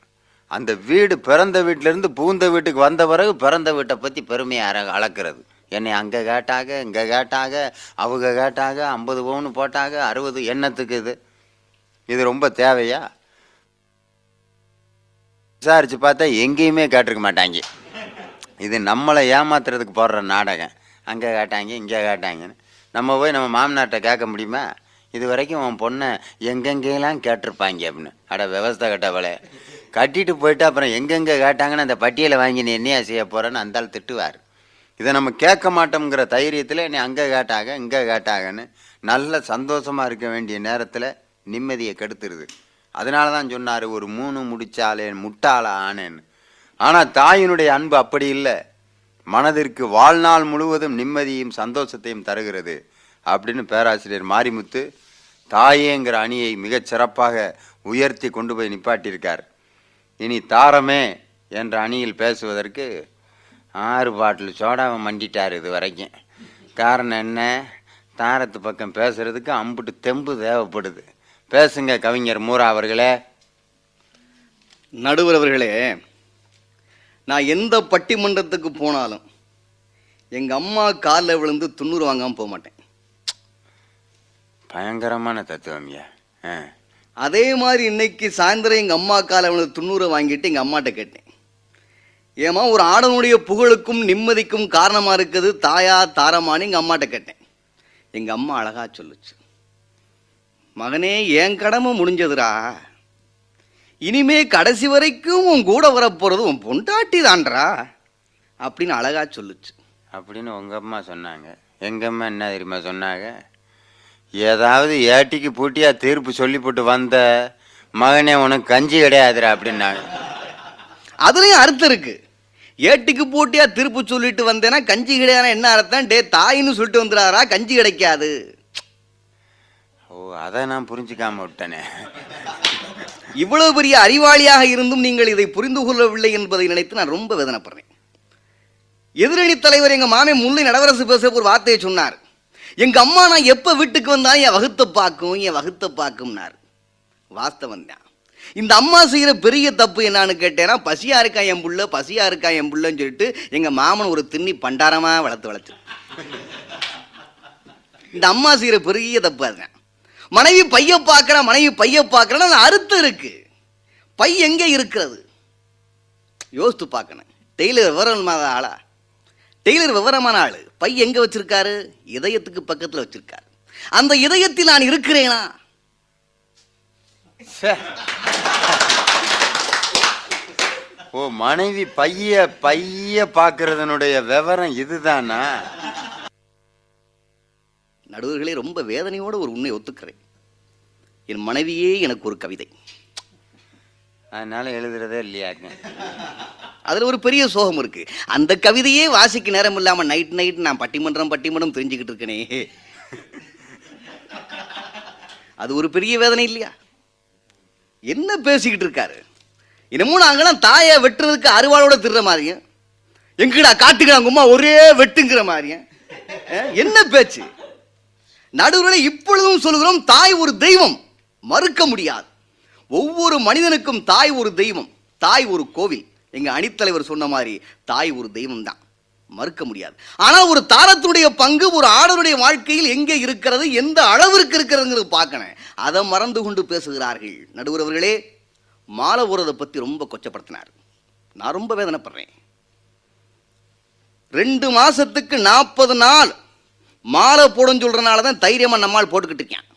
அந்த வீடு பிறந்த வீட்டிலேருந்து பூந்த வீட்டுக்கு வந்த பிறகு பிறந்த வீட்டை பற்றி பெருமையை அளக்கிறது. என்னை அங்கே கேட்டாக இங்கே கேட்டாக அவங்க கேட்டாக ஐம்பது பவுன் போட்டாக அறுபது எண்ணத்துக்கு இது? இது ரொம்ப தேவையா? விசாரிச்சு பார்த்தா எங்கேயுமே கேட்டிருக்க மாட்டாங்க. இது நம்மளை ஏமாத்துறதுக்கு போடுற நாடகம். அங்கே கேட்டாங்க இங்கே கேட்டாங்கன்னு. நம்ம போய் நம்ம மாமனார்கிட்ட கேட்க முடியுமா? இது வரைக்கும் உன் பொண்ணை எங்கெங்கெல்லாம் கேட்டிருப்பாங்க அப்படின்னு. அட விவசாய கட்டவளே கட்டிட்டு போயிட்டு அப்புறம் எங்கெங்கே கேட்டாங்கன்னு அந்த பட்டியலை வாங்கி நீ என்னையா செய்ய போகிறேன்னு அந்த திட்டுவார். இதை நம்ம கேட்க மாட்டோங்கிற தைரியத்தில் நீ அங்கே கேட்டாங்க இங்கே கேட்டாங்கன்னு நல்ல சந்தோஷமாக இருக்க வேண்டிய நேரத்தில் நிம்மதியை கெடுத்துருது. அதனால தான் சொன்னார் ஒரு மூணு முடிச்சாலே முட்டாள ஆனேன்னு. ஆனால் தாயினுடைய அன்பு அப்படி இல்லை. மனதிற்கு வாழ்நாள் முழுவதும் நிம்மதியும் சந்தோஷத்தையும் தருகிறது அப்படின்னு பேராசிரியர் மாரிமுத்து தாயேங்கிற அணியை மிகச் சிறப்பாக உயர்த்தி கொண்டு போய் நிப்பாட்டியிருக்கார். இனி தாரமே என்ற அணியில் பேசுவதற்கு ஆறு பாட்டில் சோடாவை மண்டிட்டார் இது வரைக்கும். காரணம் என்ன? தாரத்து பக்கம் பேசுறதுக்கு அம்புட்டு தெம்பு தேவைப்படுது. பேசுங்க கவிஞர் மூரா அவர்களே. நடுவர் அவர்களே நான் எந்த பட்டிமன்றத்துக்கு போனாலும் எங்க அம்மா காலில் விழுந்து துண்ணூறு வாங்காம போக மாட்டேன். பயங்கரமான தத்துவம்யா ஆ. அதே மாதிரி இன்னைக்கு சாயந்தரம் எங்கள் அம்மா காலை அவனுக்கு துண்ணூரை வாங்கிட்டு எங்கள் அம்மாட்ட கேட்டேன். ஏமா ஒரு ஆடனுடைய புகழுக்கும் நிம்மதிக்கும் காரணமாக இருக்குது தாயா தாரமானு எங்கள் அம்மாட்ட கேட்டேன். எங்கள் அம்மா அழகா சொல்லுச்சு. மகனே என் கடமை முடிஞ்சதுடா. இனிமே கடைசி வரைக்கும் உன் கூட வரப்போகிறது உன் பொண்டாட்டி தான்றா அப்படின்னு அழகா சொல்லுச்சு. அப்படின்னு உங்கள் அம்மா சொன்னாங்க. எங்கள் அம்மா என்ன தெரியுமா சொன்னாங்க? ஏதாவது ஏட்டிக்கு பூட்டியா தீர்ப்பு சொல்லி போட்டு வந்த மகனே உனக்கு கஞ்சி கிடையாதுடா அப்படின்னாங்க. அதுலயும் அர்த்தம் இருக்கு. ஏட்டுக்கு போட்டியா திருப்பு சொல்லிட்டு வந்தேன்னா கஞ்சி கிடையாது என்ன அர்த்தம்? டே தாயின்னு சொல்லிட்டு வந்துடாரா கஞ்சி கிடைக்காது. ஓ அதை நான் புரிஞ்சுக்காம விட்டனே. இவ்வளவு பெரிய அறிவாளியாக இருந்தும் நீங்கள் இதை புரிந்து கொள்ளவில்லை என்பதை நினைத்து நான் ரொம்ப வேதனைப்படுறேன். எதிரணி தலைவர் எங்க மாமே முல்லை நடவரசு பேச ஒரு வார்த்தையை சொன்னார். எங்கள் அம்மா நான் எப்போ வீட்டுக்கு வந்தாலும் என் வகுத்த பார்க்கும் என் வகுத்தை பார்க்கும்னார். வாஸ்தவம் தான். இந்த அம்மா செய்கிற பெரிய தப்பு என்னான்னு கேட்டேன்னா பசியா இருக்கா என் புள்ள பசியா இருக்கா என் புள்ளன்னு சொல்லிட்டு எங்கள் மாமன் ஒரு திண்ணி பண்டாரமா வளர்த்து வளர்த்து இந்த அம்மா செய்யற பெரிய தப்பு அதுதான். மனைவி பைய பார்க்கறா மனைவி பைய பார்க்கறா அது அறுத்து இருக்கு. பை எங்கே இருக்கிறது? யோசித்து பார்க்கணும். டெய்லர் விவரம் ஆளா? டெய்லர் விவரமான ஆளு. பை எங்க வச்சிருக்காரு? இதயத்துக்கு பக்கத்துல வச்சிருக்காரு. அந்த இதயத்தில் நான் இருக்கிறேனா. ஓ மனைவி பைய பைய பாக்குறதனுடைய விவரம் இதுதானா? நடுவர்களே ரொம்ப வேதனையோட ஒரு உண்மை ஒத்துக்கிறேன். என் மனைவியே எனக்கு ஒரு கவிதை. அதனால எழுதுறதே இல்லையாங்க அதுல ஒரு பெரிய சோகம் இருக்கு. அந்த கவிதையே வாசிக்க நேரம் இல்லாமல் நைட் நைட் நான் பட்டிமன்றம் பட்டிமன்றம் தெரிஞ்சுக்கிட்டு இருக்கனே. அது ஒரு பெரிய வேதனை இல்லையா? என்ன பேசிக்கிட்டு இருக்காரு? என்னமோ நாங்களாம் தாயை வெட்டுறதுக்கு அருவாளோட திருற மாதிரியும் எங்கடா காட்டுக்கு உங்க ஒரே வெட்டுங்கிற மாதிரியும் என்ன பேச்சு? நடுவுல இப்பொழுதும் சொல்கிறோம் தாய் ஒரு தெய்வம் மறுக்க முடியாது. ஒவ்வொரு மனிதனுக்கும் தாய் ஒரு தெய்வம் தாய் ஒரு கோவில். எங்க அணித்தலைவர் சொன்ன மாதிரி தாய் ஒரு தெய்வம் தான் மறுக்க முடியாது. ஆனா ஒரு தாரத்துடைய பங்கு ஒரு ஆடருடைய வாழ்க்கையில் எங்கே இருக்கிறது எந்த அளவிற்கு இருக்கிறதுங்கிறது பார்க்கணும். அதை மறந்து கொண்டு பேசுகிறார்கள் நடுவர் அவர்களே. மாலை ஊறதை பத்தி ரொம்ப கொச்சப்படுத்தினார். நான் ரொம்ப வேதனைப்படுறேன். ரெண்டு மாசத்துக்கு நாற்பது நாள் மாலை போடுன்னு சொல்றனால தான் தைரியமா நம்மால் போட்டுக்கிட்டு இருக்கேன்.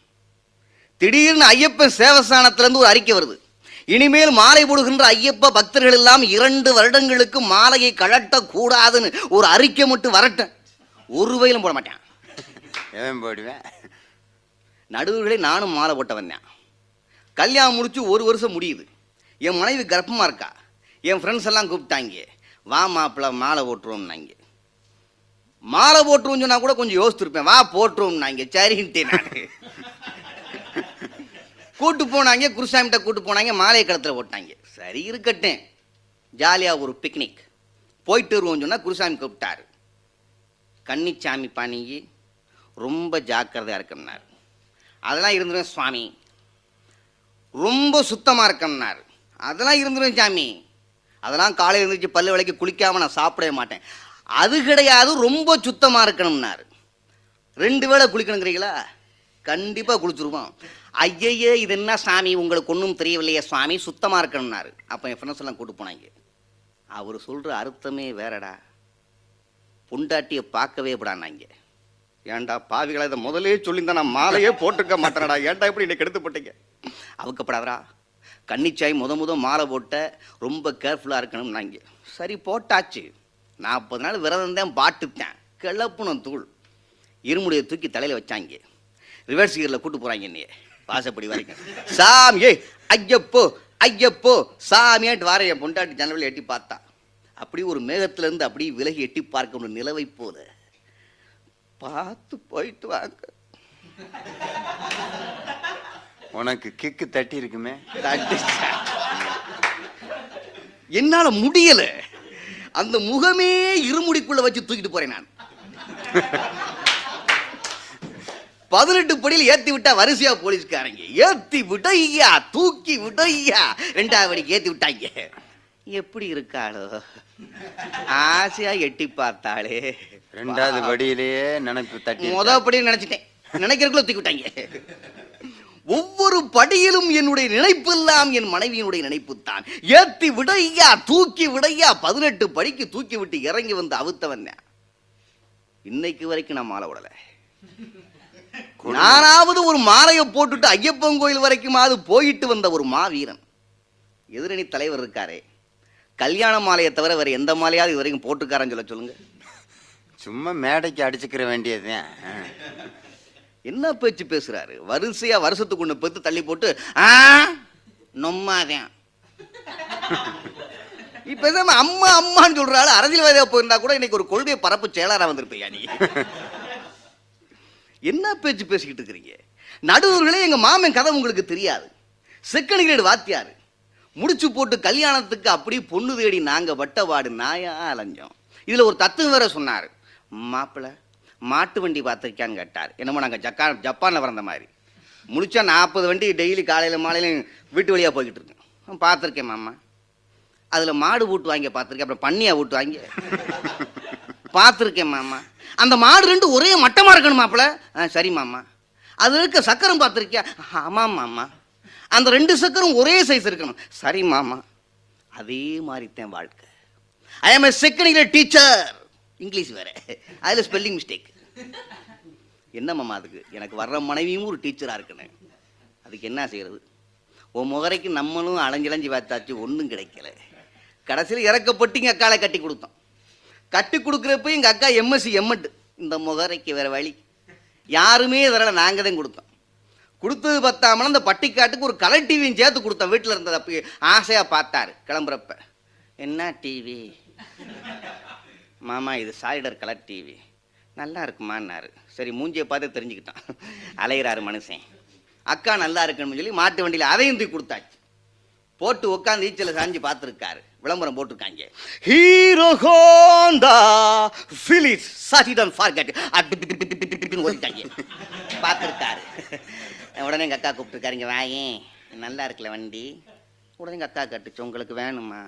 திடீர்னு ஐயப்பன் சேவஸ்தானத்திலிருந்து ஒரு அறிக்கை வருது. இனிமேல் மாலை போடுகின்ற ஐயப்ப பக்தர்கள் எல்லாம் இரண்டு வருடங்களுக்கு மாலையை கழட்டக்கூடாதுன்னு ஒரு அறிக்கை மட்டும் வரட்டும் ஒரு வயலும் போட மாட்டேன். போடுவேன் நடுவுகளே நானும் மாலை போட்ட வந்தேன். கல்யாணம் முடிச்சு ஒரு வருஷம் முடியுது. என் மனைவி கர்ப்பமா இருக்கா? என் ஃப்ரெண்ட்ஸ் எல்லாம் கூப்பிட்டாங்க. வா மாப்பிள்ள மாலை போட்டுருவோம்னாங்க. மாலை போட்டுருவோம் சொன்னா கூட கொஞ்சம் யோசிச்சிருப்பேன் வா போட்டுருவோம்னாங்க. சரின்ட்டேன் நான். கூட்டு போனாங்க குருசாமிகிட்ட கூட்டு போனாங்க மாலை கடத்தில் ஓட்டாங்க சரி இருக்கட்டும். ஜாலியாக ஒரு பிக்னிக் போயிட்டு வருவோம்னு சொன்னால் குருசாமி கூப்பிட்டாரு. கன்னிச்சாமி பாணிங்கி ரொம்ப ஜாக்கிரதையாக இருக்கணும்னார் அதெல்லாம் இருந்துடும் சுவாமி. ரொம்ப சுத்தமாக இருக்கணும்னார் அதெல்லாம் இருந்துடும் சாமி. அதெல்லாம் காலையில் இருந்துச்சு பல்லு விலைக்கு குளிக்காமல் நான் சாப்பிடவே மாட்டேன். அது கிடையாது ரொம்ப சுத்தமாக இருக்கணும்னார். ரெண்டு வேளை குளிக்கணுங்கிறீங்களா? கண்டிப்பாக குளிச்சிருவோம். ஐயையே இது என்ன சாமி? உங்களுக்கு ஒன்றும் தெரியவில்லையே சுவாமி சுத்தமாக இருக்கணும்னாரு. அப்போ என் ஃப்ரெண்ட்ஸ் எல்லாம் கூட்டு போனாங்க. அவர் சொல்கிற அர்த்தமே வேறடா. பொண்டாட்டியை பார்க்கவே விடானாங்க ஏன்டா பாவிகளை இதை முதலே சொல்லியிருந்தா நான் மாலையே போட்டிருக்க மாட்டேனடா. ஏன்டா இப்படி என்னை கெடுத்து போட்டீங்க? அவுக்கப்படாதரா கன்னிச்சாய் முத முத மாலை போட்ட ரொம்ப கேர்ஃபுல்லாக இருக்கணும்னாங்க. சரி போட்டாச்சு. நாற்பது நாள் விரதம் தான் பாட்டுத்தேன் கிளப்புணும் தூள். இருமுடியை தூக்கி தலையில் வச்சாங்க. ரிவர்ஸ் கியரில் கூட்டு போகிறாங்க என்னையே. வாசப்படி வரைக்கும். சாமியே ஐயப்போ ஐயப்போ சாமியாட்டு வார என் பொண்டாட்டி ஜன்னலில் எட்டி பார்த்தா. அப்படி ஒரு மேகத்திலிருந்து அப்படியே விலகி எட்டி பார்க்க ஒரு நிலவை போல. பார்த்து போயிட்டு வாங்க. உனக்கு கிக்கு தட்டி இருக்குமே. என்னால முடியல. அந்த முகமே இருமுடிக்குள்ள வச்சு தூக்கிட்டு போறேன் நான். பதினெட்டு படியில் ஏத்தி விட்டா வரிசையா போலீஸ்காரங்க. ஏத்தி விடையா தூக்கி விடையா ரெண்டாவது படிக்கு ஏத்தி விட்டாங்க. எப்படி இருக்காளோ? ஆசையா எட்டி பார்த்தாளே. ரெண்டாவது படியிலேயே நினைப்பு தட்டி முத படி நினைச்சிட்டேன். நினைக்கிறதுக்குள்ள தூக்கி விட்டாங்க. ஒவ்வொரு படியிலும் என்னுடைய நினைப்பெல்லாம் என் மனைவியினுடைய நினைப்பு தான். ஏத்தி விடையா தூக்கி விடையா பதினெட்டு படிக்கு தூக்கி விட்டு இறங்கி வந்து அவுத்தவன். இன்னைக்கு வரைக்கும் நான் மாலை விடல நானாவது ஒரு மாலையை போட்டுட்டு ஐயப்பன் கோயில் வரைக்குமாவது போயிட்டு வந்த ஒரு மாவீரன். எதிரணி தலைவர் இருக்காரே. கல்யாண மாலையை தவிர வேற எந்த மாலையாவது இது வரைக்கும் போட்டுக்காரன்னு சொல்ல சொல்லுங்க. சும்மா மேடைக்கு அடிச்சுக்கிற வேண்டியதுதான். ஆ. என்ன பேச்சு பேசுறாரு? வரிசையா வருஷத்துக்கு ஒண்ணு பெத்து தள்ளி போட்டு ஆ நொம்மாதேன். இப்ப அம்மா அம்மான்னு சொல்றாள் அரசியல்வாதியா போயிருந்தா கூட இன்னைக்கு ஒரு கொள்கை பரப்பு செயலாளரா வந்திருப்பையா நீ? என்ன பேச்சு பேசிக்கிட்டு இருக்கிறீங்க? நடுவர்களே எங்கள் மாமன் கதை உங்களுக்கு தெரியாது. செகண்ட் கிரேடு வாத்தியார். முடிச்சு போட்டு கல்யாணத்துக்கு அப்படி பொண்ணு தேடி நாங்கள் வட்டவாடு நாயா அலைஞ்சோம். இதில் ஒரு தத்துவம் வேற சொன்னார். மாப்பிள்ளை மாட்டு வண்டி பார்த்துருக்கியான்னு கேட்டார். என்னமோ நாங்கள் ஜக்கா ஜப்பானில் பிறந்த மாதிரி. முடிச்சா நாற்பது வண்டி டெய்லி காலையில் மாலையிலும் வீட்டு வழியாக போய்கிட்டு இருக்கேன் பார்த்துருக்கேன் மாமா. அதில் மாடு ஊட்டு வாங்கி பார்த்துருக்கேன். அப்புறம் பண்ணியாக போட்டு வாங்கி? பார்த்துருக்கேன் மாமா. அந்த மாடு ரெண்டு ஒரே மட்டமாக இருக்கணும் ஆ சரி மாமா. அது இருக்க சக்கரம் பார்த்துருக்கியா? ஆமாம் மாமா. அந்த ரெண்டு சக்கரம் ஒரே சைஸ் இருக்கணும். சரி மாமா. அதே மாதிரி தான் வாழ்க்கை. I am a second year teacher English வேற. அதில் ஸ்பெல்லிங் மிஸ்டேக் என்ன மாமா அதுக்கு? எனக்கு வர்ற மனைவியும் ஒரு டீச்சராக இருக்கணும் அதுக்கு என்ன செய்கிறது உன் முகரைக்கு நம்மளும் அலைஞ்சலைஞ்சு பார்த்தாச்சு ஒன்றும் கிடைக்கல. கடைசியில் இறக்கப்பட்டு இங்கே அக்காளை கட்டி கொடுத்தோம். கட்டி கொடுக்குறப்ப எங்கள் அக்கா எம்எஸ்சி எம்எட்டு இந்த முகரைக்கு வேற வழி. யாருமே இதனால் நாங்கள் தான் கொடுத்தோம். கொடுத்தது பத்தாமல் அந்த பட்டிக்காட்டுக்கு ஒரு கலர் டிவியும் சேர்த்து கொடுத்தோம். வீட்டில் இருந்தது அப்போ ஆசையாக பார்த்தாரு கிளம்புறப்ப. என்ன டிவி மாமா இது சாலிடர் கலர் டிவி நல்லா இருக்குமான்னாரு. சரி மூஞ்சியை பார்த்து தெரிஞ்சுக்கிட்டான். அலையிறாரு மனுஷன். அக்கா நல்லா இருக்குன்னு சொல்லி மாட்டு வண்டியில் அதையும் தூக்கி கொடுத்தாச்சு. போட்டு உட்காந்து ஈச்சல சாஞ்சு பார்த்துருக்காரு. விளம்பரம் போட்டிருக்காங்க. ஹீரோ ஹோண்டா பிலிப்ஸ் சாட்டிடன் ஃபார்கெட் ஓடிட்டாங்க. பார்த்துருக்காரு. உடனே எங்கள் அக்கா கூப்பிட்டுருக்காருங்க வாயேன் நல்லா இருக்குல்ல வண்டி. உடனே எங்கள் அக்கா கட்டுச்சு உங்களுக்கு வேணுமா?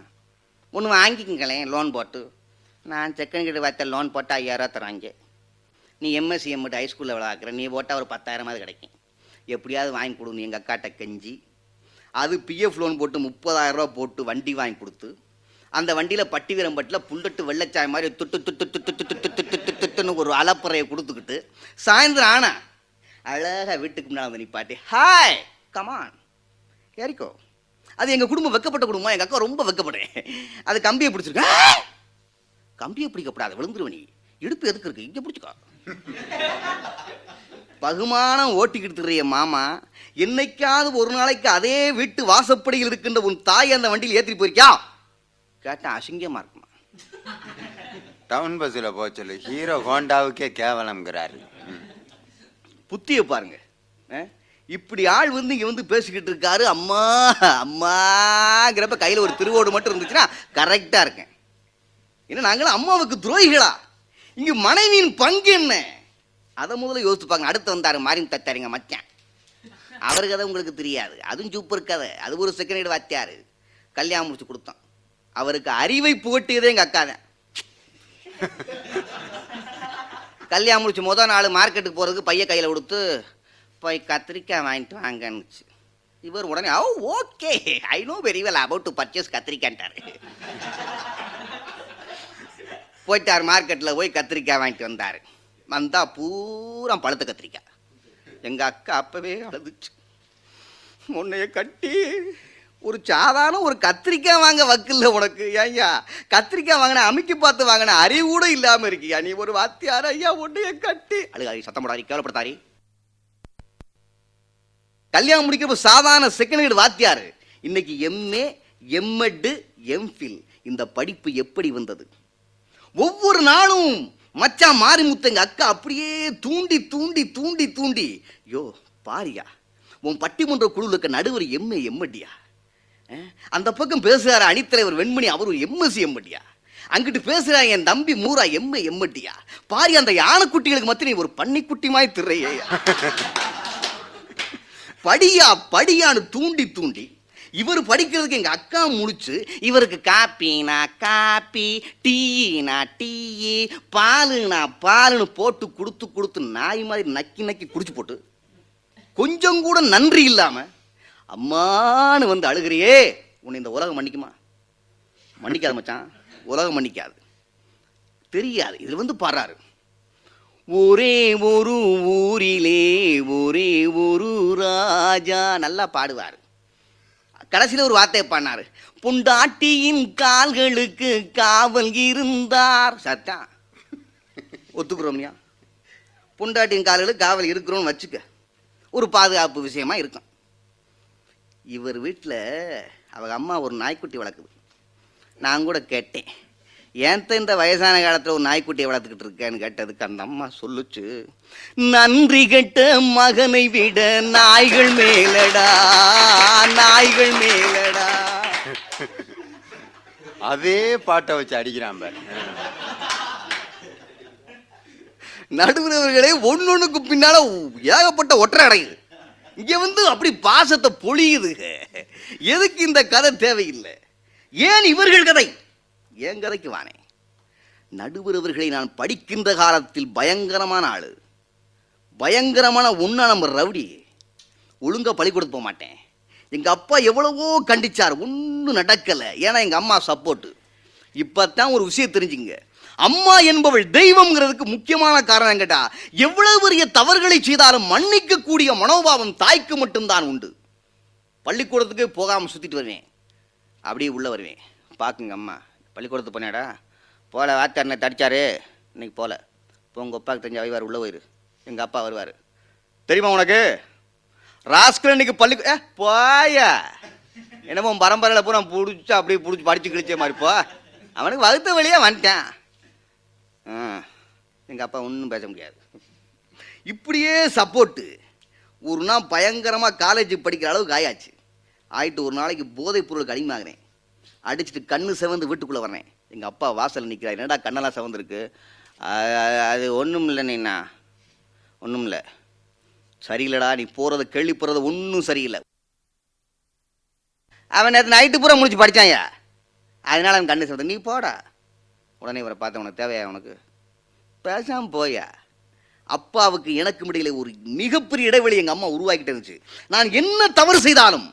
ஒன்று வாங்கிக்கங்களேன் லோன் போட்டு. நான் செகண்ட் கிட்ட வார்த்தை லோன் போட்டால் ஐயாயிரம் தராங்க நீ எம்எஸ்சி எம்மிட்டு ஹைஸ்கூலில் விளாக்குற நீ போட்டால் ஒரு பத்தாயிரமாவது கிடைக்கும். எப்படியாவது வாங்கி கொடுங்க எங்கள் அக்காட்ட கெஞ்சி. அது பிஎஃப் லோன் போட்டு முப்பதாயிரம் ரூபா போட்டு வண்டி வாங்கி கொடுத்து அந்த வண்டியில் பட்டி வீரம்பட்டில் புல்லட்டு வெள்ளச்சாய் மாதிரி துட்டு துட்டு துட்டு துட்டு துட்டு துட்டு துட்டுன்னு ஒரு அலப்பறையை கொடுத்துக்கிட்டு சாயந்தரம் ஆனா அழகாக வீட்டுக்கு முன்னாடி வந்து நிப்பாட்டி ஹாய் கமான் ஏறிக்கோ. அது எங்கள் குடும்பம் வெக்கப்பட்ட குடும்பம்? எங்கள் அக்கா ரொம்ப வெக்கப்படுறேன் அது கம்பியை பிடிச்சிருக்கேன் கம்பியை பிடிக்கப்படாது விழுந்துருவ நீ. இடுப்பு எதுக்கு இருக்கு? இங்கே பிடிச்சிக்கோ. பகுமானம் ஓட்டிக்கிட்டு இருக்கிற மாமா என்னைக்காவது ஒரு நாளைக்கு அதே வீட்டு வாசப்படியில் இருக்கின்ற உன் தாய் அந்த வண்டியில் ஏற்றி போயிருக்கியா? கேட்டா அசிங்கமா இருக்குமா? டவுன் பஸ்ஸில் போக சொல்லு. ஹீரோ ஹோண்டாவுக்கே கேவலம்ங்கிறாரு. புத்தியை பாருங்க? இப்படி ஆள் வந்து இங்க வந்து பேசிக்கிட்டு இருக்காரு. அம்மா அம்மாங்கிறப்ப கையில ஒரு திருவோடு மட்டும் இருந்துச்சுன்னா கரெக்டா இருக்கேன். ஏன்னா நாங்களும் அம்மாவுக்கு துரோகிகளா? இங்க மனைவியின் பங்கு என்ன? அதை முதல்ல பாருங்க. அடுத்து வந்தாரு மாறி தத்தாருங்க மச்சான். அவர் கதை உங்களுக்கு தெரியாது. அதுவும் சூப்பர் கதை. அது ஒரு செகண்ட் வாத்தியாரு கல்யாணம் முடிச்சு கொடுத்தோம். அவருக்கு அறிவை புகட்டியதே எங்கள் அக்கா தான். கல்யாணம் முடிச்சு மொதல் நாள் மார்க்கெட்டுக்கு போகிறதுக்கு பையன் கையில் கொடுத்து போய் கத்திரிக்காய் வாங்கிட்டு வாங்கன்னுச்சு இவர் உடனே ஓ okay I know very well about to purchase கத்திரிக்கான்ட்டாரு போயிட்டார் மார்க்கெட்டில் போய் கத்திரிக்காய் வாங்கிட்டு வந்தார். வந்தால் பூரா பழுத்த கத்திரிக்காய். எங்கள் அக்கா அப்போவே அழுதுச்சு. உன்னைய கட்டி ஒரு சாதாரண ஒரு கத்திரிக்காய் வாங்க வக்கில்ல உனக்கு ஐயா. கத்திரிக்காய் வாங்கின அமைக்கி பார்த்து வாங்கின அறிவு கூட இல்லாமல் இருக்கியா? நீ ஒரு வாத்தியார் ஐயா உன்னைய கட்டி. அழுகாரி சத்தம் போடாரி கேவலப்படுத்தாரி கல்யாணம் முடிக்கிறப்ப சாதாரண செகண்ட் கிரேட் வாத்தியார். இன்னைக்கு எம்ஏ எம்எட் எம்ஃபில் இந்த படிப்பு எப்படி வந்தது? ஒவ்வொரு நாளும் மச்சான் மாரிமுத்து எங்க அக்கா அப்படியே தூண்டி தூண்டி தூண்டி தூண்டி. யோ பாரியா உன் பட்டிமன்ற குழுவில் இருக்க நடுவர் எம்ஏ எம்மடியா அந்த பக்கம் பேசுறாரு அணித்தலைவர் வெண்மணி அவரு எம்எஸ்சி எம்மடியா அங்கிட்டு பேசுறா என் தம்பி மூரா எம்ஏ எம்மட்டியா பாரி அந்த யானைக்குட்டிகளுக்கு மத்திய நீ ஒரு பன்னிக்குட்டி மாதிரி திரையா படியா படியான்னு தூண்டி தூண்டி. இவர் படிக்கிறதுக்கு எங்கள் அக்கா முடிச்சு இவருக்கு காப்பினா காப்பி டீனா டீ பாலுனா பாலுன்னு போட்டு கொடுத்து கொடுத்து நாய் மாதிரி நக்கி நக்கி குடிச்சு போட்டு கொஞ்சம் கூட நன்றி இல்லாமல் அம்மானு வந்து அழுகிறியே உன்னை இந்த உலகம் மன்னிக்குமா? மன்னிக்காது மச்சான் உலகம் மன்னிக்காது. தெரியாது இது வந்து பாடுறாரு. ஒரே ஒரு ஊரிலே ஒரே ஒரு ராஜா நல்லா பாடுவார். கடைசியில் ஒரு வார்த்தையை பண்ணார் புண்டாட்டியின் கால்களுக்கு காவல் இருந்தார். சத்தா ஒத்துக்கிறோம்யா புண்டாட்டியின் கால்களுக்கு காவல் இருக்கிறோம்னு வச்சுக்க. ஒரு பாதுகாப்பு விஷயமா இருக்கும். இவர் வீட்டில் அவங்க அம்மா ஒரு நாய்க்குட்டி வளர்க்குது. நான் கூட கேட்டேன். ஏன்த்த இந்த வயசான காலத்தில் ஒரு நாய்க்குட்டியை வளர்த்துக்கிட்டு இருக்கேன்னு கேட்டதுக்கு அந்த அம்மா சொல்லுச்சு நன்றி கெட்ட மகனை விட நாய்கள் மேலடா நாய்கள் மேலடா. அதே பாட்டை வச்சு அடிக்கிறான் பாரு. நடுவுறவர்களே ஒன்னொன்னுக்கு பின்னால ஏகப்பட்ட ஒற்றை அடையுது இங்க வந்து அப்படி பாசத்தை பொழியுது எதுக்கு இந்த கதை தேவையில்லை? ஏன் இவர்கள் கதை? ஏங்கரைக்கு வானே நடுவரவர்களை நான் படிக்கின்ற காலத்தில் பயங்கரமான ஆள். பயங்கரமான உண்ணா நம்ம ரவுடி. ஒழுங்கா பழி கொடுத்து போக மாட்டேன். எங்கள் அப்பா எவ்வளவோ கண்டிச்சார் ஒன்றும் நடக்கலை. ஏன்னா எங்கள் அம்மா சப்போர்ட்டு இப்போ தான் ஒரு விஷயம் தெரிஞ்சுங்க. அம்மா என்பவள் தெய்வம்ங்கிறதுக்கு முக்கியமான காரணம் கேட்டா எவ்வளவு பெரிய தவறுகளை செய்தாலும் மன்னிக்க கூடிய மனோபாவம் தாய்க்கு மட்டும்தான் உண்டு. பள்ளிக்கூடத்துக்கு போகாமல் சுற்றிட்டு வருவேன். அப்படியே உள்ளே வருவேன். பார்க்குங்க அம்மா. பள்ளிக்கூடத்துக்கு போனேடா போல வாத்தியார் என்னை தடிச்சாரு. இன்னைக்கு போல. இப்போ உங்கள் அப்பாவுக்கு தெரிஞ்ச வைவார் உள்ளே போயிரு. எங்கள் அப்பா வருவார். தெரியுமா உனக்கு? ராஸ்கல் இன்னைக்கு பள்ளி ஏ போயா. என்னமோ பரம்பரையில் பூரா பிடிச்சி அப்படியே பிடிச்சி படித்து கிழிச்ச மாதிரி போ. அவனுக்கு வகுத்த வழியாக வந்துட்டேன். ஆ எங்கள் அப்பா ஒன்றும் பேச முடியாது. இப்படியே சப்போர்ட்டு ஒரு நாள் பயங்கரமாக காலேஜ் படிக்கிற அளவுக்கு ஆயாச்சு. ஆயிட்டு ஒரு நாளைக்கு போதைப் பொருளுக்கு அடிமையாகிறேன். அடிச்சுட்டு கண்ணு செவந்து வீட்டுக்குள்ளே வரேன் எங்கள் அப்பா வாசல் நிற்கிறார் என்னடா கண்ணெல்லாம் செவந்துருக்கு? அது ஒன்றும் இல்லை நீண்ணா ஒன்றும் இல்லை. சரியில்லடா நீ போகிறத கேள்வி போகிறது ஒன்றும் சரியில்லை. அவன் நேற்று நைட்டு பூரா முடிச்சு படித்தாயா அதனால் அவன் கண்ணு செவந்து நீ போடா. உடனே இவரை பார்த்த உனக்கு தேவையா உனக்கு? பேசாமல் போயா அப்பாவுக்கு எனக்கு இடையில ஒரு மிகப்பெரிய இடைவெளி எங்கள் அம்மா உருவாக்கிட்டு இருந்துச்சு. நான் என்ன தவறு செய்தாலும்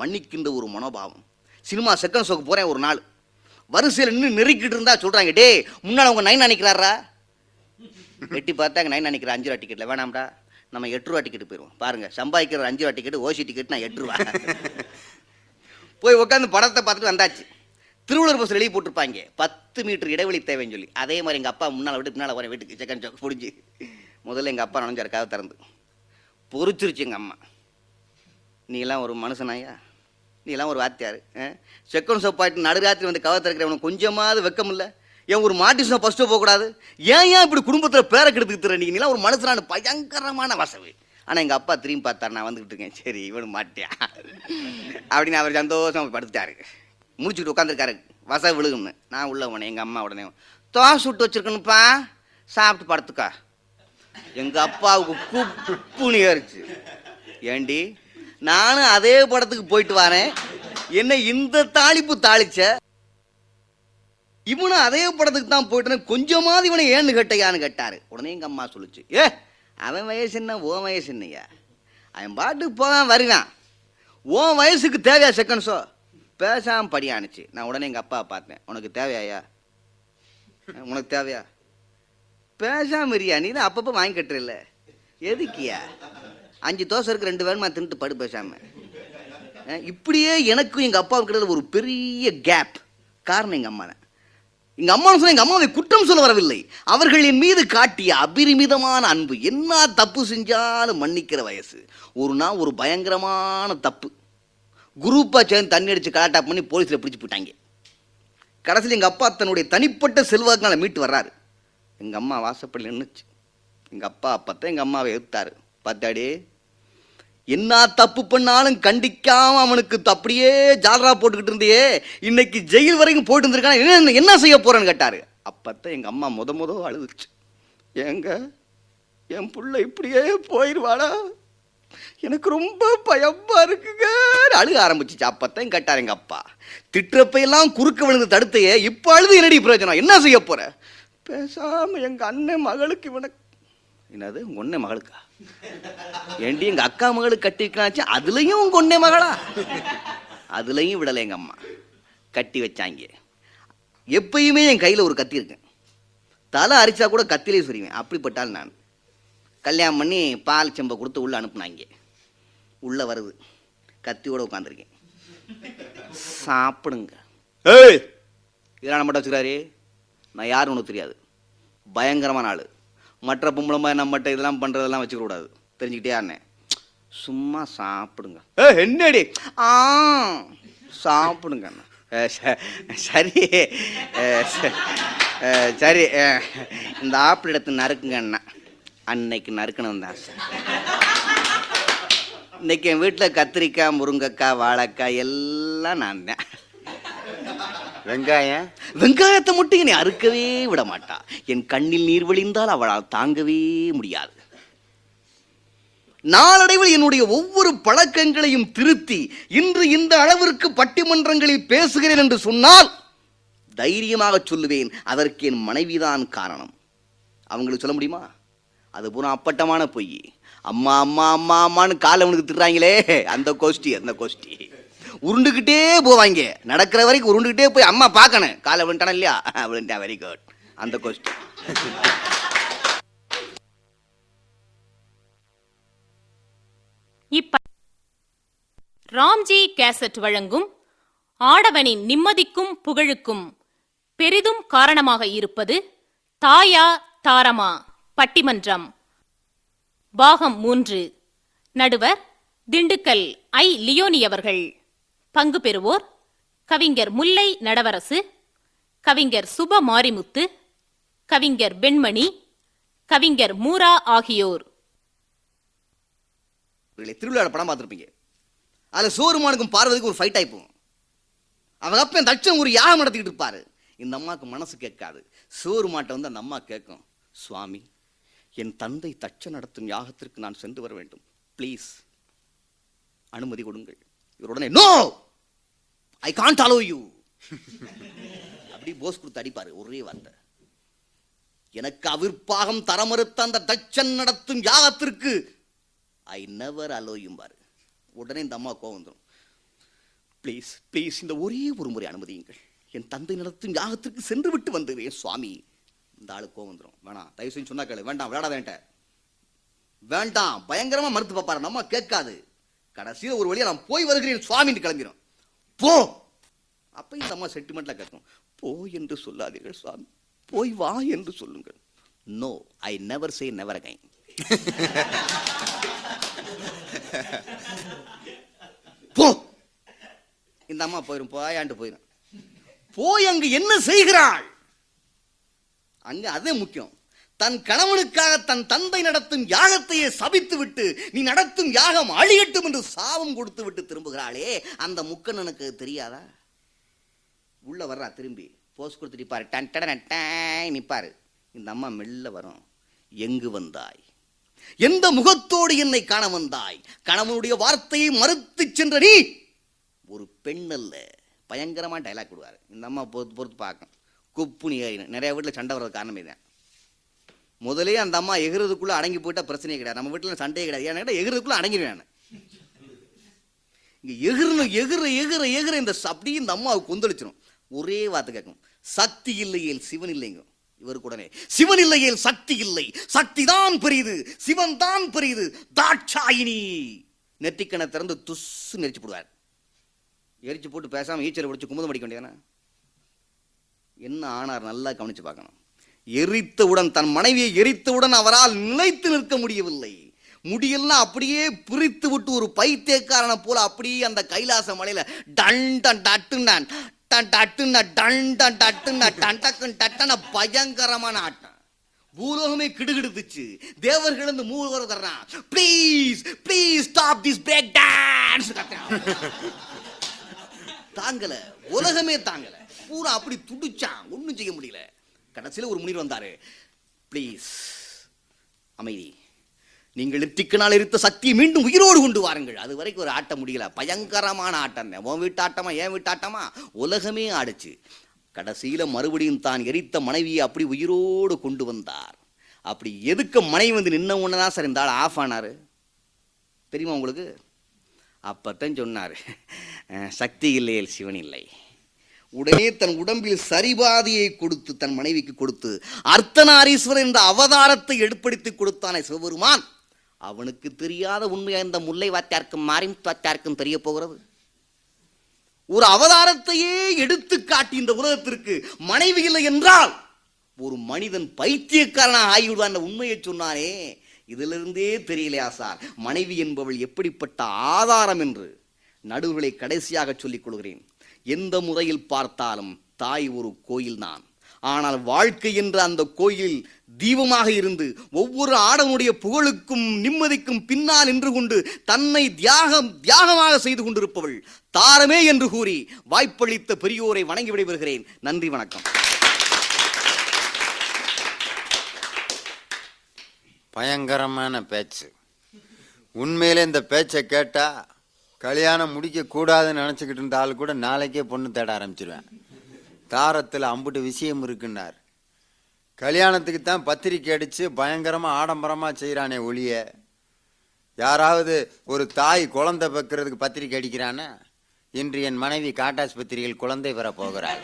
மன்னிக்கின்ற ஒரு மனோபாவம். சினிமா செகண்ட் ஷோக்கு போகிறேன் ஒரு நாள். வரிசையில் நின்று நெருக்கிட்டு இருந்தா சொல்கிறாங்க டே முன்னால் அவங்க நைன் நினைக்கிறாரா வெட்டி பார்த்தா நைன் நினைக்கிற அஞ்சு ரூபா டிக்கெட்டில் வேணாம்டா நம்ம எட்டு ரூபா டிக்கெட் போயிடுவோம். பாருங்க சம்பாதிக்கிற அஞ்சு ரூபா டிக்கெட் ஓசி டிக்கெட் நான் எட்டு ரூபா. போய் உட்காந்து படத்தை பார்த்துட்டு வந்தாச்சு. திருவள்ளுவர் பஸ் வெளியே போட்டிருப்பாங்க. பத்து மீட்டர் இடைவெளி தேவைன்னு சொல்லி. அதே மாதிரி எங்கள் அப்பா முன்னால் விட்டு பின்னால் வரேன் வீட்டுக்கு. செகண்ட் ஷோக் பிடிச்சி முதல்ல எங்கள் அப்பா நுழைஞ்சார் கதை திறந்து. பொறிச்சிருச்சு எங்கள் அம்மா. நீ எல்லாம் ஒரு மனுஷனாயா? நீலாம் எல்லாம் ஒரு வாத்தியார் செகண்ட் ஷோ பாட்டு நடுராத்திரி வந்து கவர் திறக்கிறவனுக்கு கொஞ்சமாவது வெக்கம் இல்லை ஏன் ஒரு மாட்டி ஷோ ஃபஸ்ட்டு போகக்கூடாது ஏன் ஏன் இப்படி குடும்பத்தில் பேரை கெடுத்துக்கிற நீ நீலாம் ஒரு மனுஷனான பயங்கரமான வசவு. ஆனால் எங்கள் அப்பா திரும்பி பார்த்தாரு நான் வந்துக்கிட்டு இருக்கேன். சரி இவனு மாட்டியா? அப்படின்னு அவர் சந்தோஷமா படுத்துட்டாரு. முடிச்சுட்டு உட்காந்துருக்காரு வச விழுகும்னு. நான் உள்ள போனேன் எங்கள் அம்மா உடனே. தோசை விட்டு வச்சுருக்கணுப்பா சாப்பிட்டு படுத்துக்கா. எங்கள் அப்பாவுக்கு குப்புன்னு ஏறிச்சு. ஏண்டி நானும் அதே படத்துக்கு போயிட்டு வரேன். என்ன இந்த தாளிப்பு தாளிச்ச. இவனும் அதே படத்துக்கு தான் போயிட்டு கொஞ்சமாவது இவனை ஏன்னு கேட்டையான்னு கேட்டாரு. உடனே எங்க அம்மா சொல்லுச்சு ஏ அவன் வயசு என்ன? ஓ வயசு என்னையா அவன் பாட்டுக்கு போவான் வருவான் உன் வயசுக்கு தேவையா செகண்ட் ஷோ பேசாம படியானுச்சு. நான் உடனே எங்க அப்பா பார்த்தேன். உனக்கு தேவையாயா உனக்கு தேவையா? பேசாம இருயா நீ தான் அப்பப்போ வாங்கி கட்டுறல எதுக்கியா? அஞ்சு தோசை இருக்கு ரெண்டு வேணுமா தின்ட்டு படு பேசாம. இப்படியே எனக்கும் எங்கள் அப்பாவுக்கு கிடையாது ஒரு பெரிய கேப் காரணம் எங்கள் அம்மா எங்கள் அம்மா சொன்ன எங்கள் அம்மாவை குற்றம் சொல்ல வரவில்லை. அவர்களின் மீது காட்டிய அபரிமிதமான அன்பு என்ன தப்பு செஞ்சாலும் மன்னிக்கிற வயசு. ஒரு நாள் ஒரு பயங்கரமான தப்பு. குரூப்பாக சேர்ந்து தண்ணி அடித்து கலாட்டா பண்ணி போலீஸில் பிடிச்சி போயிட்டாங்க. கடைசியில் எங்கள் அப்பா தன்னுடைய தனிப்பட்ட செல்வாக்கினால் மீட்டு வர்றாரு. எங்கள் அம்மா வாசப்படி நின்றுச்சு எங்கள் அப்பா அப்பத்தான் எங்கள் அம்மாவை எதிர்த்தாரு பார்த்தாடி என்ன தப்பு பண்ணாலும் கண்டிக்காம அவனுக்கு அப்படியே ஜாலரா போட்டுக்கிட்டு இருந்தே இன்னைக்கு ஜெயில் வரைக்கும் போயிட்டு இருந்திருக்கான்? என்ன என்ன செய்ய போறேன்னு கேட்டாரு. அப்பத்தான் எங்க அம்மா முத முத அழுதுச்சு. ஏங்க என் புள்ள இப்படியே போயிடுவாளா எனக்கு ரொம்ப பயமா இருக்குங்க. அழுக ஆரம்பிச்சிச்சு. அப்பத்தான் கேட்டார் எங்க அப்பா. திட்டுறப்பையெல்லாம் குறுக்க விழுந்து தடுத்தையே இப்ப அழுது என்னடி பிரயோஜனம்? என்ன செய்ய போற? பேசாம எங்க அண்ணன் மகளுக்கு இவனை என்னது உங்க ஒன்னே மகளுக்கா? ஏண்டி எங்க அக்கா மகளுக்கு கட்டி வைக்கலாச்சு அதுலயும் உங்க ஒன்னே மகளா? அதுலயும் விடலை எங்க அம்மா. கட்டி வச்சாங்க. எப்பயுமே என் கையில ஒரு கத்தி இருக்கு. தலை அரிச்சா கூட கத்திலே சொரிவேன். அப்படிப்பட்டால் நான் கல்யாணம் பண்ணி பால் செம்பை கொடுத்து உள்ள அனுப்புனாங்க. உள்ள வருது. கத்தியோட உட்காந்துருக்கேன் சாப்பிடுங்க. ஏய்! இதெல்லாம் நம்மகிட்ட வச்சுக்கிறாரு? நான் உனக்கு தெரியாது. பயங்கரமான ஆளு. மற்ற பொம்பளை நம்மகிட்ட இதெல்லாம் பண்றதெல்லாம் வச்சுக்க கூடாது தெரிஞ்சுக்கிட்டே அண்ணன் சும்மா சாப்பிடுங்க. ஏ என்னடி? ஆ சாப்பிடுங்க அண்ணா. சரி. சரி. இந்த ஆப்பிள் எடுத்து நறுக்குங்க அண்ணா. அன்னைக்கு நறுக்கணும் தான் இன்னைக்கு என் வீட்டில் கத்திரிக்காய் முருங்கைக்காய் வாழைக்காய் எல்லாம் நான் தான். வெங்காயம்? வெங்காயத்தை மட்டும் என்னை அறுக்கவே விட மாட்டா. என் கண்ணில் நீர் வழிந்தால் அவளால் தாங்கவே முடியாது. நாளடைவில் என்னுடைய ஒவ்வொரு பழக்கங்களையும் திருத்தி இன்று இந்த அளவிற்கு பட்டிமன்றங்களில் பேசுகிறேன் என்று சொன்னால் தைரியமாக சொல்லுவேன். அதற்கு என் மனைவிதான் காரணம். அவங்களுக்கு சொல்ல முடியுமா? அது பூரா அப்பட்டமான பொய். அம்மா அம்மா அம்மா அம்மான்னு காலை அவனுக்கு திட்டுறாங்களே. அந்த கோஷ்டி அந்த கோஷ்டி. உருண்டுக்கிட்டே போவாங்க. நடக்கிற வரைக்கும் உருண்டுக்கிட்டே போய் அம்மா பார்க்கணும். காலை விழுண்டானா இல்லையா? விழுண்டா வெரி குட் அந்த கொஸ்டின் இப்ப ராம்ஜி கேசட் வழங்கும் ஆடவனின் நிம்மதிக்கும் புகழுக்கும் பெரிதும் காரணமாக இருப்பது தாயா தாரமா பட்டிமன்றம். பாகம் மூன்று. நடுவர் திண்டுக்கல் ஐ லியோனி அவர்கள். பங்கு பெறுவோர் கவிஞர் முல்லை நடவரசு கவிஞர் சுப மாரிமுத்து கவிஞர் வெண்மணி கவிஞர் மூரா ஆகியோர். திருவிழா படம் பார்த்துருப்பீங்க. அதில் சோறுமானுக்கும் பார்வதிக்கு ஒரு ஃபைட் ஆயிப்போம் அவங்க அப்ப தட்சம் ஒரு யாகம் நடத்திக்கிட்டு இருப்பாரு. இந்த அம்மாவுக்கு மனசு கேட்காது. சோறு மாட்டை வந்து அந்த அம்மா கேட்கும் சுவாமி என் தந்தை தச்ச நடத்தும் யாகத்திற்கு நான் சென்று வர வேண்டும். ப்ளீஸ் அனுமதி கொடுங்கள். இவர் உடனே no I can't allow you அப்படி போஸ் கொடுத்து அடிப்பாரு ஒரே வார்த்தை. எனக்கு அவிர்ப்பாகம் தர மறுத்த அந்த தச்சன் நடத்தும் யாகத்திற்கு ஐ நெவர் அலோயும் பாரு. உடனே இந்த அம்மா கோவம் வந்துடும் ப்ளீஸ் ப்ளீஸ் இந்த ஒரே ஒரு முறை அனுமதியுங்கள். என் தந்தை நடத்தும் யாகத்திற்கு சென்று விட்டு வந்துடுவேன் சுவாமி. இந்த ஆளு கோவம் வந்துடும் வேணாம் தயவு செஞ்சு சொன்னா கேளு. வேண்டாம் விளையாட வேண்டாம் வேண்டாம் பயங்கரமா மறுத்து பார்ப்பாரு. நம்ம கேட்காது. கடைசியில் ஒரு வழியாக நான் போய் வருகிறேன் சுவாமின்னு கிளம்பிடும் போ. அப்போ இந்த அம்மா செட்டிமெண்ட்டில் கேட்கும் போ என்று சொல்லாதீர்கள் சுவாமி. போய் வா என்று சொல்லுங்கள். No I never say never again போ. இந்த அம்மா போயிடும் போயாண்டு போயிரும். போய் அங்கு என்ன செய்கிறாள்? அங்க அதே முக்கியம். தன் கணவனுக்காக தன் தந்தை நடத்தும் யாகத்தையே சபித்து விட்டு நீ நடத்தும் யாகம் அழியட்டும் என்று சாபம் கொடுத்து விட்டு திரும்புகிறாளே அந்த முக்கண்ணனுக்கு தெரியாதா? உள்ள வர்றா திரும்பி. போஸ் கொடுத்து நிப்பாரு. டன் டடன் டாய் நிப்பாரு. இந்த அம்மா மெல்ல வரும். எங்கு வந்தாய்? எந்த முகத்தோடு என்னை காண வந்தாய்? கணவனுடைய வார்த்தையை மறுத்து சென்ற நீ ஒரு பெண் அல்ல. பயங்கரமா டைலாக் விடுவார் இந்த அம்மா பொறுத்து பொறுத்து பார்க்கும். குப்புனி நிறைய வீட்டில் சண்டை வர்றது காரணமே தான் முதலே அந்த அம்மா எகிறதுக்குள்ள அடங்கி போயிட்டா பிரச்சனையே கிடையாது. நம்ம வீட்டில் சண்டையே கிடையாது. ஏன்னா எகிறதுக்குள்ள அடங்கிடுவேன் நான். இங்கே எகிரணும் எகிற எகிற எகிற இந்த ச- அப்படியே இந்த அம்மாவுக்கு கொந்தளிச்சிடும் ஒரே வார்த்தை கேட்கும். சக்தி இல்லையேல் சிவன் இல்லைங்க. இவருக்கு உடனே சிவன் இல்லையேல் சக்தி இல்லை. சக்தி தான் பெரியது. சிவன் தான் பெரியது. தாட்சாயினி. நெற்றிக்கணை திறந்து துஸ்ஸு நெரிச்சு போடுவார். எரிச்சு போட்டு பேசாமல் ஈச்சல் பிடிச்சி குமுதம் அடிக்க வேண்டியதானே என்ன ஆனார் நல்லா கவனிச்சு பார்க்கணும். எரித்தவுடன் தன் மனைவியை எரித்தவுடன் அவரால் நிலைத்து நிற்க முடியவில்லை. முடியெல்லாம் அப்படியே பிரித்து விட்டு ஒரு பைத்தியக்காரனை போல அப்படியே அந்த கைலாச மலையில டன் டன் டட்டுன்னான். டன் டட்டுன்னா டன் டன் டட்டுன்னா டன் டக்குன்னு டட்டன பயங்கரமான ஆட்டம். பூலோகமே கிடுகிடுத்துச்சு. தேவர்கள் இருந்து மூவர் வர்றான் please please stop this break dance தாங்கல. உலகமே தாங்கல. பூரா அப்படி துடிச்சான். ஒன்றும் செய்ய முடியல. கடைசியில் ஒரு முனிவர் வந்தார். ப்ளீஸ் அமைதி. நீங்கள் நெற்றிக்கனால் இருந்த சக்தியை மீண்டும் உயிரோடு கொண்டு வாருங்கள். அது வரைக்கும் ஒரு ஆட்டம் முடியல. பயங்கரமான ஆட்டம். உன் வீட்டு ஆட்டமா? என் வீட்டு ஆட்டமா? உலகமே ஆடுச்சு. கடைசியில் மறுபடியும் தான் எரித்த மனைவியை அப்படி உயிரோடு கொண்டு வந்தார். அப்படி எதுக்கு மனைவி வந்து நின்ன ஒன்று தான் சார் இந்த ஆள் ஆஃப் ஆனாரு? தெரியுமா உங்களுக்கு? அப்போத்தான் சொன்னார். சக்தி இல்லையே சிவன் இல்லை. உடனே தன் உடம்பில் சரிபாதியை கொடுத்து தன் மனைவிக்கு கொடுத்து அர்த்தநாரீஸ்வரர் என்ற அவதாரத்தை எடுப்படுத்தி கொடுத்தானே சிவபெருமான். அவனுக்கு தெரியாத உண்மையா இந்த முல்லை வாத்தியாருக்கும் மாரிம் வாத்தியாருக்கும் தெரிய போகிறது? ஒரு அவதாரத்தையே எடுத்து காட்டி இந்த உலகத்திற்கு மனைவி இல்லை என்றால் ஒரு மனிதன் பைத்தியக்காரனாக ஆகிவிடுவான் என்ற உண்மையை சொன்னானே. இதிலிருந்தே தெரியலையா சார்? மனைவி என்பவள் எப்படிப்பட்ட ஆதாரம் என்று நடுவுகளை கடைசியாக சொல்லிக் கொள்கிறேன். எந்த முறையில் பார்த்தாலும் தாய் ஒரு கோயில்தான் ஆனால் வாழ்க்கை என்ற அந்த கோயில் தீபமாக இருந்து ஒவ்வொரு ஆடனுடைய புகழுக்கும் நிம்மதிக்கும் பின்னால் நின்று கொண்டு தன்னை தியாகம் தியாகமாக செய்து கொண்டிருப்பவள் தாரமே என்று கூறி வாய்ப்பளித்த பெரியோரை வணங்கி விடைபெறுகிறேன். நன்றி வணக்கம். பயங்கரமான பேச்சு. உண்மையிலே இந்த பேச்சை கேட்டா கல்யாணம் முடிக்கக்கூடாதுன்னு நினச்சிக்கிட்டு இருந்த ஆள் கூட நாளைக்கே பொண்ணு தேட ஆரம்பிச்சிருவேன். தாரத்தில் அம்புட்டு விஷயம் இருக்குன்னார். கல்யாணத்துக்கு தான் பத்திரிக்கை அடித்து பயங்கரமாக ஆடம்பரமாக செய்கிறானே ஒளிய. யாராவது ஒரு தாய் குழந்தை பெக்கிறதுக்கு பத்திரிக்கை அடிக்கிறானா இன்று என் மனைவி காட்டாஸ்பத்திரியில் குழந்தை பெற போகிறாள்.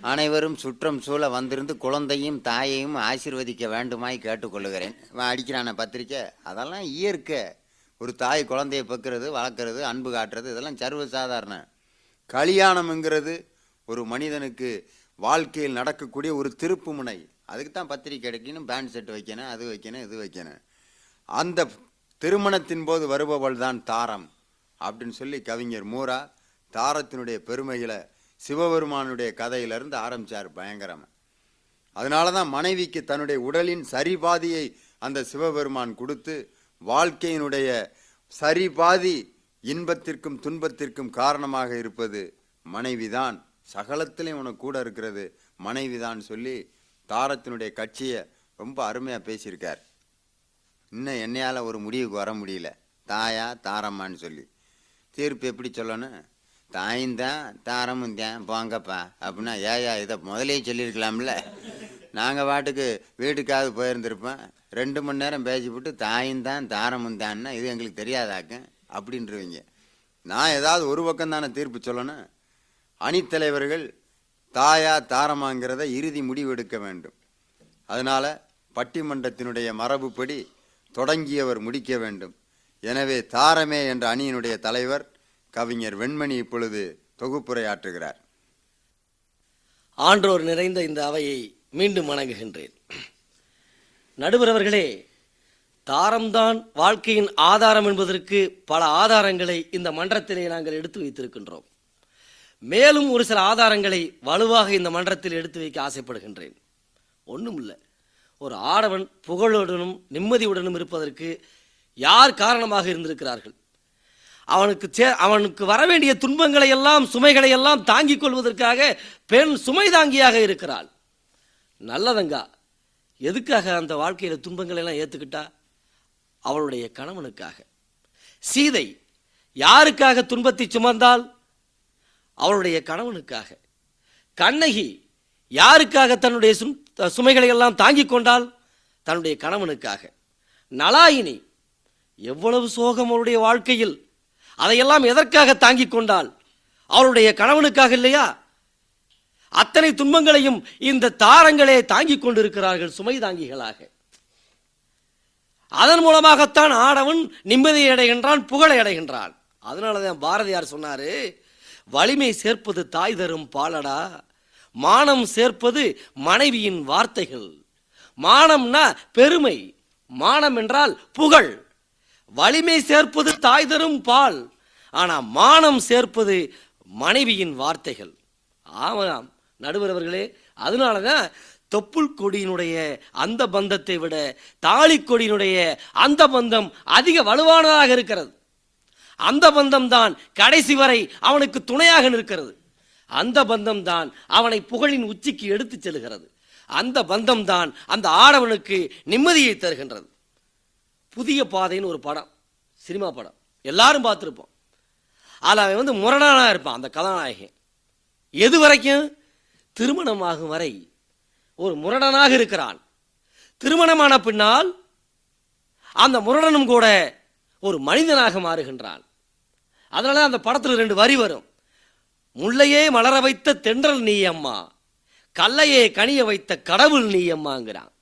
அனைவரும் சுற்றம் சூழ வந்திருந்து குழந்தையும் தாயையும் ஆசீர்வதிக்க வேண்டுமாய் கேட்டுக்கொள்ளுகிறேன். அடிக்கிறானே அடிக்கிறான பத்திரிக்கை? அதெல்லாம் இயற்கை. ஒரு தாய் குழந்தையை பெக்கிறது வளர்க்குறது அன்பு காட்டுறது இதெல்லாம் சர்வசாதாரண கல்யாணம்ங்கிறது ஒரு மனிதனுக்கு வாழ்க்கையில் நடக்கக்கூடிய ஒரு திருப்பு முனை. அதுக்கு தான் பத்திரிக்கை அடிக்கணும் பேண்ட் செட் வைக்கணும் அது வைக்கணும் இது வைக்கணும். அந்த திருமணத்தின் போது வருபவள் தான் தாரம் அப்படின்னு சொல்லி கவிஞர் மூரா தாரத்தினுடைய பெருமைகளை சிவபெருமானுடைய கதையிலிருந்து ஆரம்பிச்சார் பயங்கரமாக அதனால தான் மனைவிக்கு தன்னுடைய உடலின் சரிபாதியை அந்த சிவபெருமான் கொடுத்து வாழ்க்கையினுடைய சரிபாதி இன்பத்திற்கும் துன்பத்திற்கும் காரணமாக இருப்பது மனைவிதான். சகலத்திலையும் உனக்கு கூட இருக்கிறது. மனைவிதான் சொல்லி தாரத்தினுடைய கட்சியை ரொம்ப அருமையாக பேசியிருக்கார். இன்னும் என்னையால் ஒரு முடிவுக்கு வர முடியல. தாயா தாரம்மான்னு சொல்லி. தீர்ப்பு எப்படி சொல்லணும்? தாயும் தான் தாரமும் தான். போங்கப்பா. அப்படின்னா ஏயா இதை முதலே சொல்லியிருக்கலாம்ல. நாங்கள் பாட்டுக்கு வீட்டுக்காவது போயிருந்திருப்பேன் ரெண்டு மணி நேரம் பேசிவிட்டு தாயும் தான் தாரமும் தான்னா இது எங்களுக்கு தெரியாதாக்க? அப்படின்றவங்க. நான் ஏதாவது ஒரு பக்கம் தானே தீர்ப்பு சொல்லணும்? அணித்தலைவர்கள் தாயா தாரமாங்கிறத இறுதி முடிவு எடுக்க வேண்டும். அதனால் பட்டிமன்றத்தினுடைய மரபுப்படி தொடங்கியவர் முடிக்க வேண்டும். எனவே தாரமே என்ற அணியினுடைய தலைவர் கவிஞர் வெண்மணி இப்பொழுது தொகுப்புரையாற்றுகிறார். ஆன்றோர் நிறைந்த இந்த அவையை மீண்டும் வணங்குகின்றேன். நடுவர் அவர்களே தாரம்தான் வாழ்க்கையின் ஆதாரம் என்பதற்கு பல ஆதாரங்களை இந்த மன்றத்திலே நாங்கள் எடுத்து வைத்திருக்கின்றோம். மேலும் ஒரு சில ஆதாரங்களை வலுவாக இந்த மன்றத்தில் எடுத்து வைக்க ஆசைப்படுகின்றேன். ஒன்றுமில்லை இல்லை ஒரு ஆடவன் புகழுடனும் நிம்மதியுடனும் இருப்பதற்கு யார் காரணமாக இருந்திருக்கிறார்கள்? அவனுக்கு சே அவனுக்கு வரவேண்டிய துன்பங்களை எல்லாம் சுமைகளை எல்லாம் தாங்கிக் கொள்வதற்காக பெண் சுமை தாங்கியாக இருக்கிறாள். நல்லதங்கா? எதுக்காக அந்த வாழ்க்கையில் துன்பங்களை எல்லாம் ஏற்றுக்கிட்டா அவளுடைய கணவனுக்காக. சீதை யாருக்காக துன்பத்தை சுமந்தால்? அவளுடைய கணவனுக்காக. கண்ணகி யாருக்காக தன்னுடைய சும்- சுமைகளை எல்லாம் தாங்கிக் கொண்டால்? தன்னுடைய கணவனுக்காக. நலாயினி எவ்வளவு சோகம் அவருடைய வாழ்க்கையில். அதையெல்லாம் எதற்காக தாங்கிக் கொண்டால் அவருடைய கணவனுக்காக இல்லையா? அத்தனை துன்பங்களையும் இந்த தாரங்களே தாங்கிக் கொண்டிருக்கிறார்கள் சுமை தாங்கிகளாக அதன் மூலமாகத்தான் ஆடவன் நிம்மதியை அடைகின்றான் புகழை அடைகின்றான். அதனாலதான் பாரதியார் சொன்னாரு வலிமை சேர்ப்பது தாய் தரும் பாலடா மானம் சேர்ப்பது மனைவியின் வார்த்தைகள். மானம்னா பெருமை மானம் என்றால் புகழ். வலிமை சேர்ப்பது தாய் தரும் பால் ஆனா மானம் சேர்ப்பது மனைவியின் வார்த்தைகள். ஆமாம் நடுவர் அவர்களே அதனாலதான் தொப்புள் கொடியினுடைய அந்த பந்தத்தை விட தாலி கொடியினுடைய அந்த பந்தம் அதிக வலுவானதாக இருக்கிறது. அந்த பந்தம் தான் கடைசி வரை அவனுக்கு துணையாக நிற்கிறது. அந்த பந்தம் தான் அவனை புகழின் உச்சிக்கு எடுத்துச் செல்கிறது. அந்த பந்தம் தான் அந்த ஆடவனுக்கு நிம்மதியை தருகின்றது. புதிய பாதைன்னு ஒரு படம் சினிமா படம். எல்லாரும் பார்த்துருப்போம். அதில் அவன் வந்து முரணானா இருப்பான் அந்த கதாநாயகன். எது வரைக்கும்? திருமணமாகும் வரை ஒரு முரடனாக இருக்கிறான் திருமணமான பின்னால் அந்த முரடனும் கூட ஒரு மனிதனாக மாறுகின்றான் அதனால அந்த படத்தில் ரெண்டு வரி வரும். முள்ளையே மலர வைத்த தென்றல் நீ அம்மா கல்லையே கனிய வைத்த கடவுள் நீ அம்மாங்கிறான்.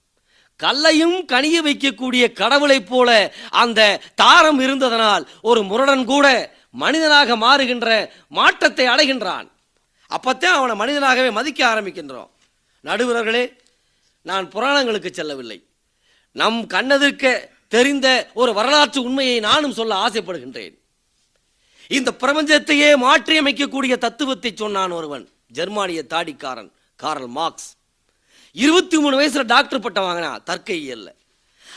கல்லையும் கனிய வைக்கக்கூடிய கடவுளைப் போல அந்த தாரம் இருந்ததனால் ஒரு முரடன் கூட மனிதனாக மாறுகின்ற மாற்றத்தை அடைகின்றான். அப்போத்தான் அவனை மனிதனாகவே மதிக்க ஆரம்பிக்கின்றோம். நடுவர்களே நான் புராணங்களுக்கு செல்லவில்லை. நம் கண்ணதிர்க்க தெரிந்த ஒரு வரலாற்று உண்மையை நானும் சொல்ல ஆசைப்படுகின்றேன். இந்த பிரபஞ்சத்தையே மாற்றியமைக்கக்கூடிய தத்துவத்தை சொன்னான் ஒருவன் ஜெர்மானிய தாடிக்காரன் காரல் மார்க்ஸ். இருபத்தி மூணு வயசுல டாக்டர் பட்டம் வாங்கினா தற்கை இல்லை.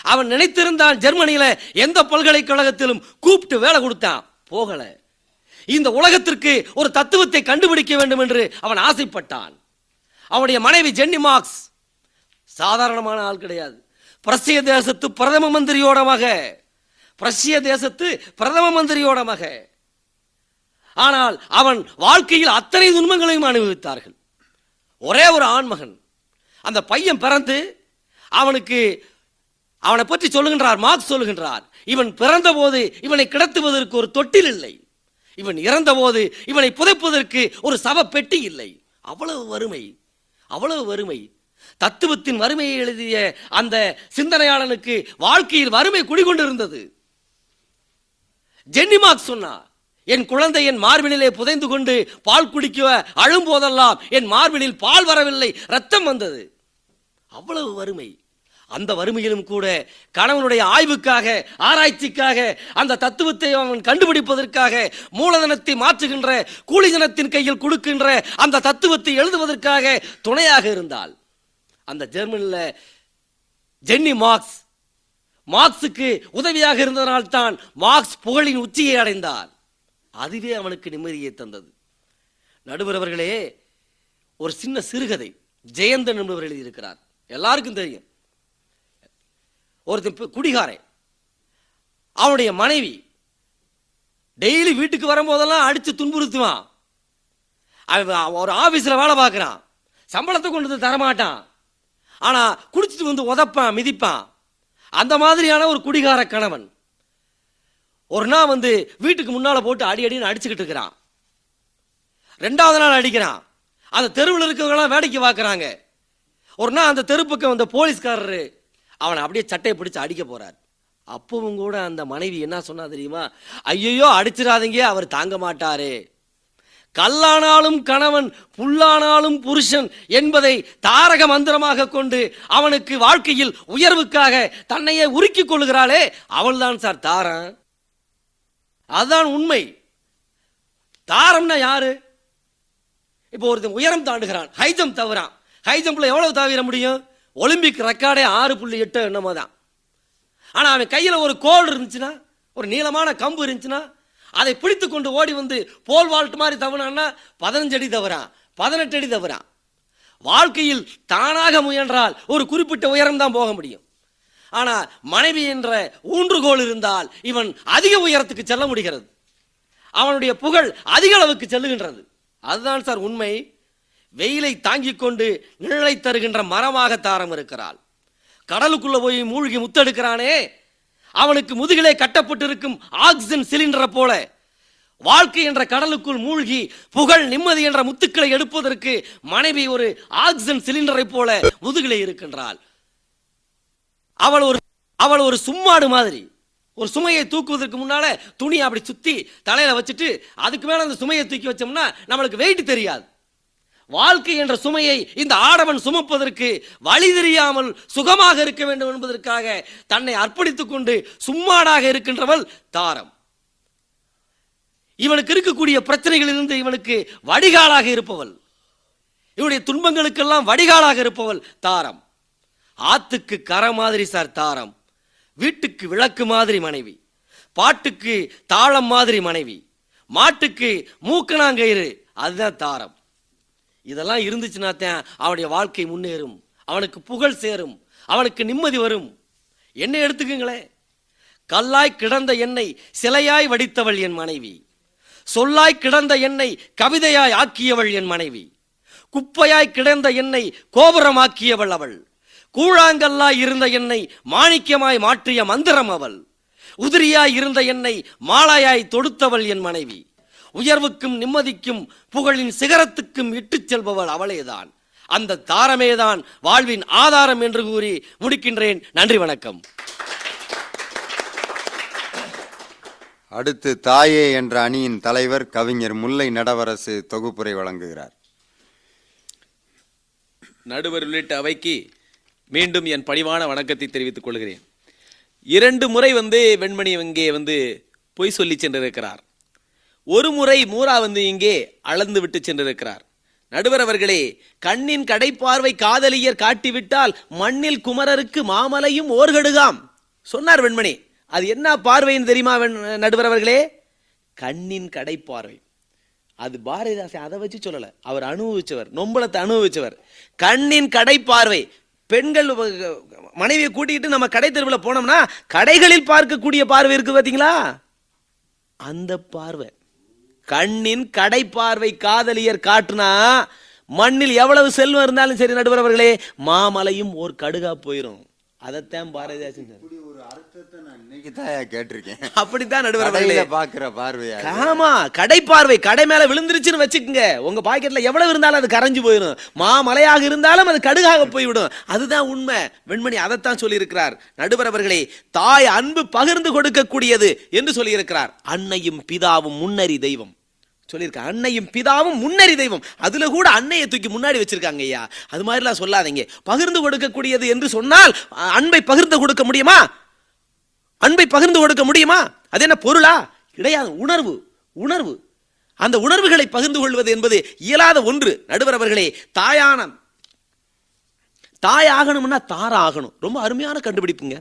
அவன் நினைத்திருந்தான் ஜெர்மனியில எந்த பல்கலைக்கழகத்திலும் கூப்பிட்டு வேலை கொடுத்தான் போகலை. இந்த உலகத்திற்கு ஒரு தத்துவத்தை கண்டுபிடிக்க வேண்டும் என்று அவன் ஆசைப்பட்டான். அவனுடைய மனைவி ஜென்னி மார்க்ஸ் சாதாரணமான ஆள் கிடையாது. பிரசிய தேசத்து பிரதம மந்திரியோட மக பிரசிய தேசத்து பிரதம மந்திரியோட மக ஆனால் அவன் வாழ்க்கையில் அத்தனை துன்பங்களையும் அனுபவித்தார்கள். ஒரே ஒரு ஆண்மகன். அந்த பையன் பிறந்து அவனுக்கு அவனை பற்றி சொல்லுகின்றார் மார்க் சொல்லுகின்றார் இவன் பிறந்தபோது இவனை கிடத்துவதற்கு ஒரு தொட்டில் இல்லை. இவன் இறந்தபோது இவனை புதைப்பதற்கு ஒரு சவ பெட்டி இல்லை. அவ்வளவு வறுமை அவ்வளவு வறுமை. தத்துவத்தின் வறுமையை எழுதிய அந்த சிந்தனையாளனுக்கு வாழ்க்கையில் வறுமை குடிகொண்டிருந்தது. ஜென்னி சொன்னா என் குழந்தை என் மார்பினிலே புதைந்து கொண்டு பால் குடிக்க அழும்போதெல்லாம் என் மார்பினில் பால் வரவில்லை ரத்தம் வந்தது. அவ்வளவு வறுமை. அந்த வறுமையிலும் கூட கணவனுடைய ஆய்வுக்காக ஆராய்ச்சிக்காக அந்த தத்துவத்தை அவன் கண்டுபிடிப்பதற்காக மூலதனத்தை மாற்றுகின்ற கூலிதனத்தின் கையில் கொடுக்கின்ற அந்த தத்துவத்தை எழுதுவதற்காக துணையாக இருந்தால் அந்த ஜெர்மனியில் ஜென்னி மார்க்ஸ் மார்க்ஸுக்கு உதவியாக இருந்ததனால்தான் மார்க்ஸ் புகழின் உச்சியை அடைந்தார் அதுவே அவனுக்கு நிம்மதியை தந்தது. நடுவர் அவர்களே ஒரு சின்ன சிறுகதை. ஜெயந்தன் என்பவர் எழுதியிருக்கிறார். எல்லாருக்கும் தெரியும். ஒருத்தன் குடிகாரன். அவனுடைய மனைவி டெய்லி வீட்டுக்கு வரும்போதெல்லாம் அடித்து துன்புறுத்துவான். அவன் ஒரு ஆஃபீஸில் வேலை பார்க்குறான். சம்பளத்தை கொண்டு வந்து தரமாட்டான். ஆனால் குடிச்சிட்டு வந்து உதப்பான் மிதிப்பான். அந்த மாதிரியான ஒரு குடிகார கணவன். ஒரு நாள் வந்து வீட்டுக்கு முன்னால் போட்டு அடி அடின்னு அடிச்சுக்கிட்டு இருக்கிறான். ரெண்டாவது நாள் அடிக்கிறான். அந்த தெருவில் இருக்கிறவங்களாம் வேடிக்கை பார்க்குறாங்க. ஒரு நாள் அந்த தெருப்புக்கு வந்த போலீஸ்காரரு அவனை அப்படியே சட்டையை பிடிச்சி அடிக்க போகிறார் அப்பவும் கூட அந்த மனைவி என்ன சொன்னா தெரியுமா? ஐயையோ அடிச்சிடாதீங்க அவர் தாங்க மாட்டாரே. கல்லானாலும் கணவன் புல்லானாலும் புருஷன் என்பதை தாரக மந்திரமாக கொண்டு அவனுக்கு வாழ்க்கையில் உயர்வுக்காக தன்னையே உருக்கிக் கொள்கிறாளே அவள்தான் சார் தாரம் அதுதான் உண்மை. தாரம்னா யாரு? இப்போ ஒருத்தன் உயரம் தாண்டுகிறான் ஹைஜம் தவறான். ஹை எவ்வளவு தவிர முடியும்? ஒலிம்பிக் ரெக்கார்டே ஆறு புள்ளி எட்டு என்னமோ தான். ஆனால் அவன் கையில் ஒரு கோல் இருந்துச்சுன்னா ஒரு நீளமான கம்பு இருந்துச்சுன்னா அதை பிடித்து கொண்டு ஓடி வந்து போல் வால்ட் மாதிரி தவறான்னா பதினஞ்சு அடி தவறான் பதினெட்டு அடி தவறான் வாழ்க்கையில் தானாக முயன்றால் ஒரு குறிப்பிட்ட உயரம் தான் போக முடியும். ஆனால் மனைவி என்ற ஊன்றுகோல் இருந்தால் இவன் அதிக உயரத்துக்கு செல்ல முடிகிறது. அவனுடைய புகழ் அதிக அளவுக்கு செல்லுகின்றது. அதுதான் சார் உண்மை. வெயிலை தாங்கிக் கொண்டு நிழலை தருகின்ற மரமாக தாரம் இருக்கிறாள். கடலுக்குள்ள போய் மூழ்கி முத்தெடுக்கிறானே. அவனுக்கு முதுகிலே கட்டப்பட்டிருக்கும் ஆக்சிஜன் சிலிண்டரை போல. வாழ்க்கை என்ற கடலுக்குள் மூழ்கி புகழ் நிம்மதி என்ற முத்துக்களை எடுப்பதற்கு மனைவி ஒரு ஆக்சிஜன் சிலிண்டரை போல முதுகிலே இருக்கின்றாள். அவள் ஒரு அவள் ஒரு சும்மாடு மாதிரி. ஒரு சுமையை தூக்குவதற்கு முன்னால துணியை அப்படி சுத்தி தலையில வச்சுட்டு அதுக்கு மேல அந்த சுமையை தூக்கி வச்சோம்னா நம்மளுக்கு வெயிட் தெரியாது. வாழ்க்கை என்ற சுமையை இந்த ஆடவன் சுமப்பதற்கு வழி தெரியாமல் சுகமாக இருக்க வேண்டும் என்பதற்காக தன்னை அர்ப்பணித்துக் கொண்டு சும்மாடாக இருக்கின்றவள் தாரம். இவனுக்கு இருக்கக்கூடிய பிரச்சனைகளிலிருந்து இவனுக்கு வடிகாலாக இருப்பவள். இவனுடைய துன்பங்களுக்கெல்லாம் வடிகாலாக இருப்பவள் தாரம். ஆத்துக்கு கரை மாதிரி சார் தாரம். வீட்டுக்கு விளக்கு மாதிரி மனைவி. பாட்டுக்கு தாளம் மாதிரி மனைவி. மாட்டுக்கு மூக்கணாங்கயிறு. அதுதான் தாரம். இதெல்லாம் இருந்துச்சுன்னா தான் அவனுடைய வாழ்க்கை முன்னேறும் அவனுக்கு புகழ் சேரும் அவனுக்கு நிம்மதி வரும். என்ன எடுத்துக்குங்களேன். கல்லாய் கிடந்த எண்ணெய் சிலையாய் வடித்தவள் என் மனைவி. சொல்லாய் கிடந்த எண்ணெய் கவிதையாய் ஆக்கியவள் என் மனைவி. குப்பையாய் கிடந்த எண்ணெய் கோபுரமாக்கியவள் அவள். கூழாங்கல்லாய் இருந்த எண்ணெய் மாணிக்கமாய் மாற்றிய மந்திரம் அவள். உதிரியாய் இருந்த எண்ணெய் மாலாயாய் தொடுத்தவள் என் மனைவி. உயர்வுக்கும் நிம்மதிக்கும் புகழின் சிகரத்துக்கும் இட்டுச் செல்பவள் அவளேதான். அந்த தாரமேதான் வாழ்வின் ஆதாரம் என்று கூறி முடிக்கின்றேன். நன்றி வணக்கம். அடுத்து தாயே என்ற அணியின் தலைவர் கவிஞர் முல்லை நடவரசு தொகுப்புரை வழங்குகிறார். நடுவர் உள்ளிட்ட அவைக்கு மீண்டும் என் பணிவான வணக்கத்தை தெரிவித்துக் கொள்கிறேன். இரண்டு முறை வந்து வெண்மணி இங்கே வந்து பொய் சொல்லி சென்றிருக்கிறார். ஒரு முறை மூரா வந்து இங்கே அளந்து விட்டு சென்றிருக்கிறார். நடுவர் அவர்களே கண்ணின் கடைப்பார்வை காதலியர் காட்டிவிட்டால் மண்ணில் குமரருக்கு மாமலையும் ஓர்கடுகாம். சொன்னார் வெண்மணி அது என்ன பார்வைன்னு தெரியுமா வெண்- நடுவர் அவர்களே? கண்ணின் கடைப்பார்வை. அது பாரதிதாசன் அதை வச்சு சொல்லல அவர் அனுபவிச்சவர் நொம்பலத்தை அனுபவிச்சவர். கண்ணின் கடைப்பார்வை. பெண்கள் மனைவியை கூட்டிக்கிட்டு நம்ம கடை தெருவில் போனோம்னா கடைகளில் பார்க்கக்கூடிய பார்வை இருக்கு பார்த்தீங்களா அந்த பார்வை. கண்ணின் கடைப்பார்வை காதலியர் காட்டுனா மண்ணில் எவ்வளவு செல்வம் இருந்தாலும் சரி நடுவர் அவர்களே மாமலையும் ஒரு கடுகா போயிரும். அதைத்தான் பாரதிதாசன் அப்படித்தான் நடுவர் பாக்குற பார்வையா ஆமா கடை பார்வை கடை மேல விழுந்துருச்சுன்னு வச்சுக்கோங்க. உங்க பாக்கெட்ல எவ்வளவு இருந்தாலும் அது கரைஞ்சு போயிடும் மாமலையாக இருந்தாலும் அது கடுகாக போய்விடும். அதுதான் உண்மை. வெண்மணி அதைத்தான் சொல்லியிருக்கிறார். நடுவர் அவர்களே தாய் அன்பு பகிர்ந்து கொடுக்கக்கூடியது என்று சொல்லியிருக்கிறார். அன்னையும் பிதாவும் முன்னறி தெய்வம். சொல்லியிருக்க அன்னையும் பிதாவும் முன்னறி தெய்வம். அதுல கூட அன்னையை தூக்கி முன்னாடி வச்சிருக்காங்க ஐயா. அது மாதிரிலாம் சொல்லாதீங்க. பகிர்ந்து கொடுக்கக்கூடியது என்று சொன்னால் அன்பை பகிர்ந்து கொடுக்க முடியுமா? அன்பை பகிர்ந்து கொடுக்க முடியுமா? அது என்ன பொருளா? கிடையாது. உணர்வு. உணர்வு. அந்த உணர்வுகளை பகிர்ந்து கொள்வது என்பது இயலாத ஒன்று. நடுவர் அவர்களே தாயான தாய் ஆகணும்னா தாரம் ஆகணும் ரொம்ப அருமையான கண்டுபிடிப்புங்க.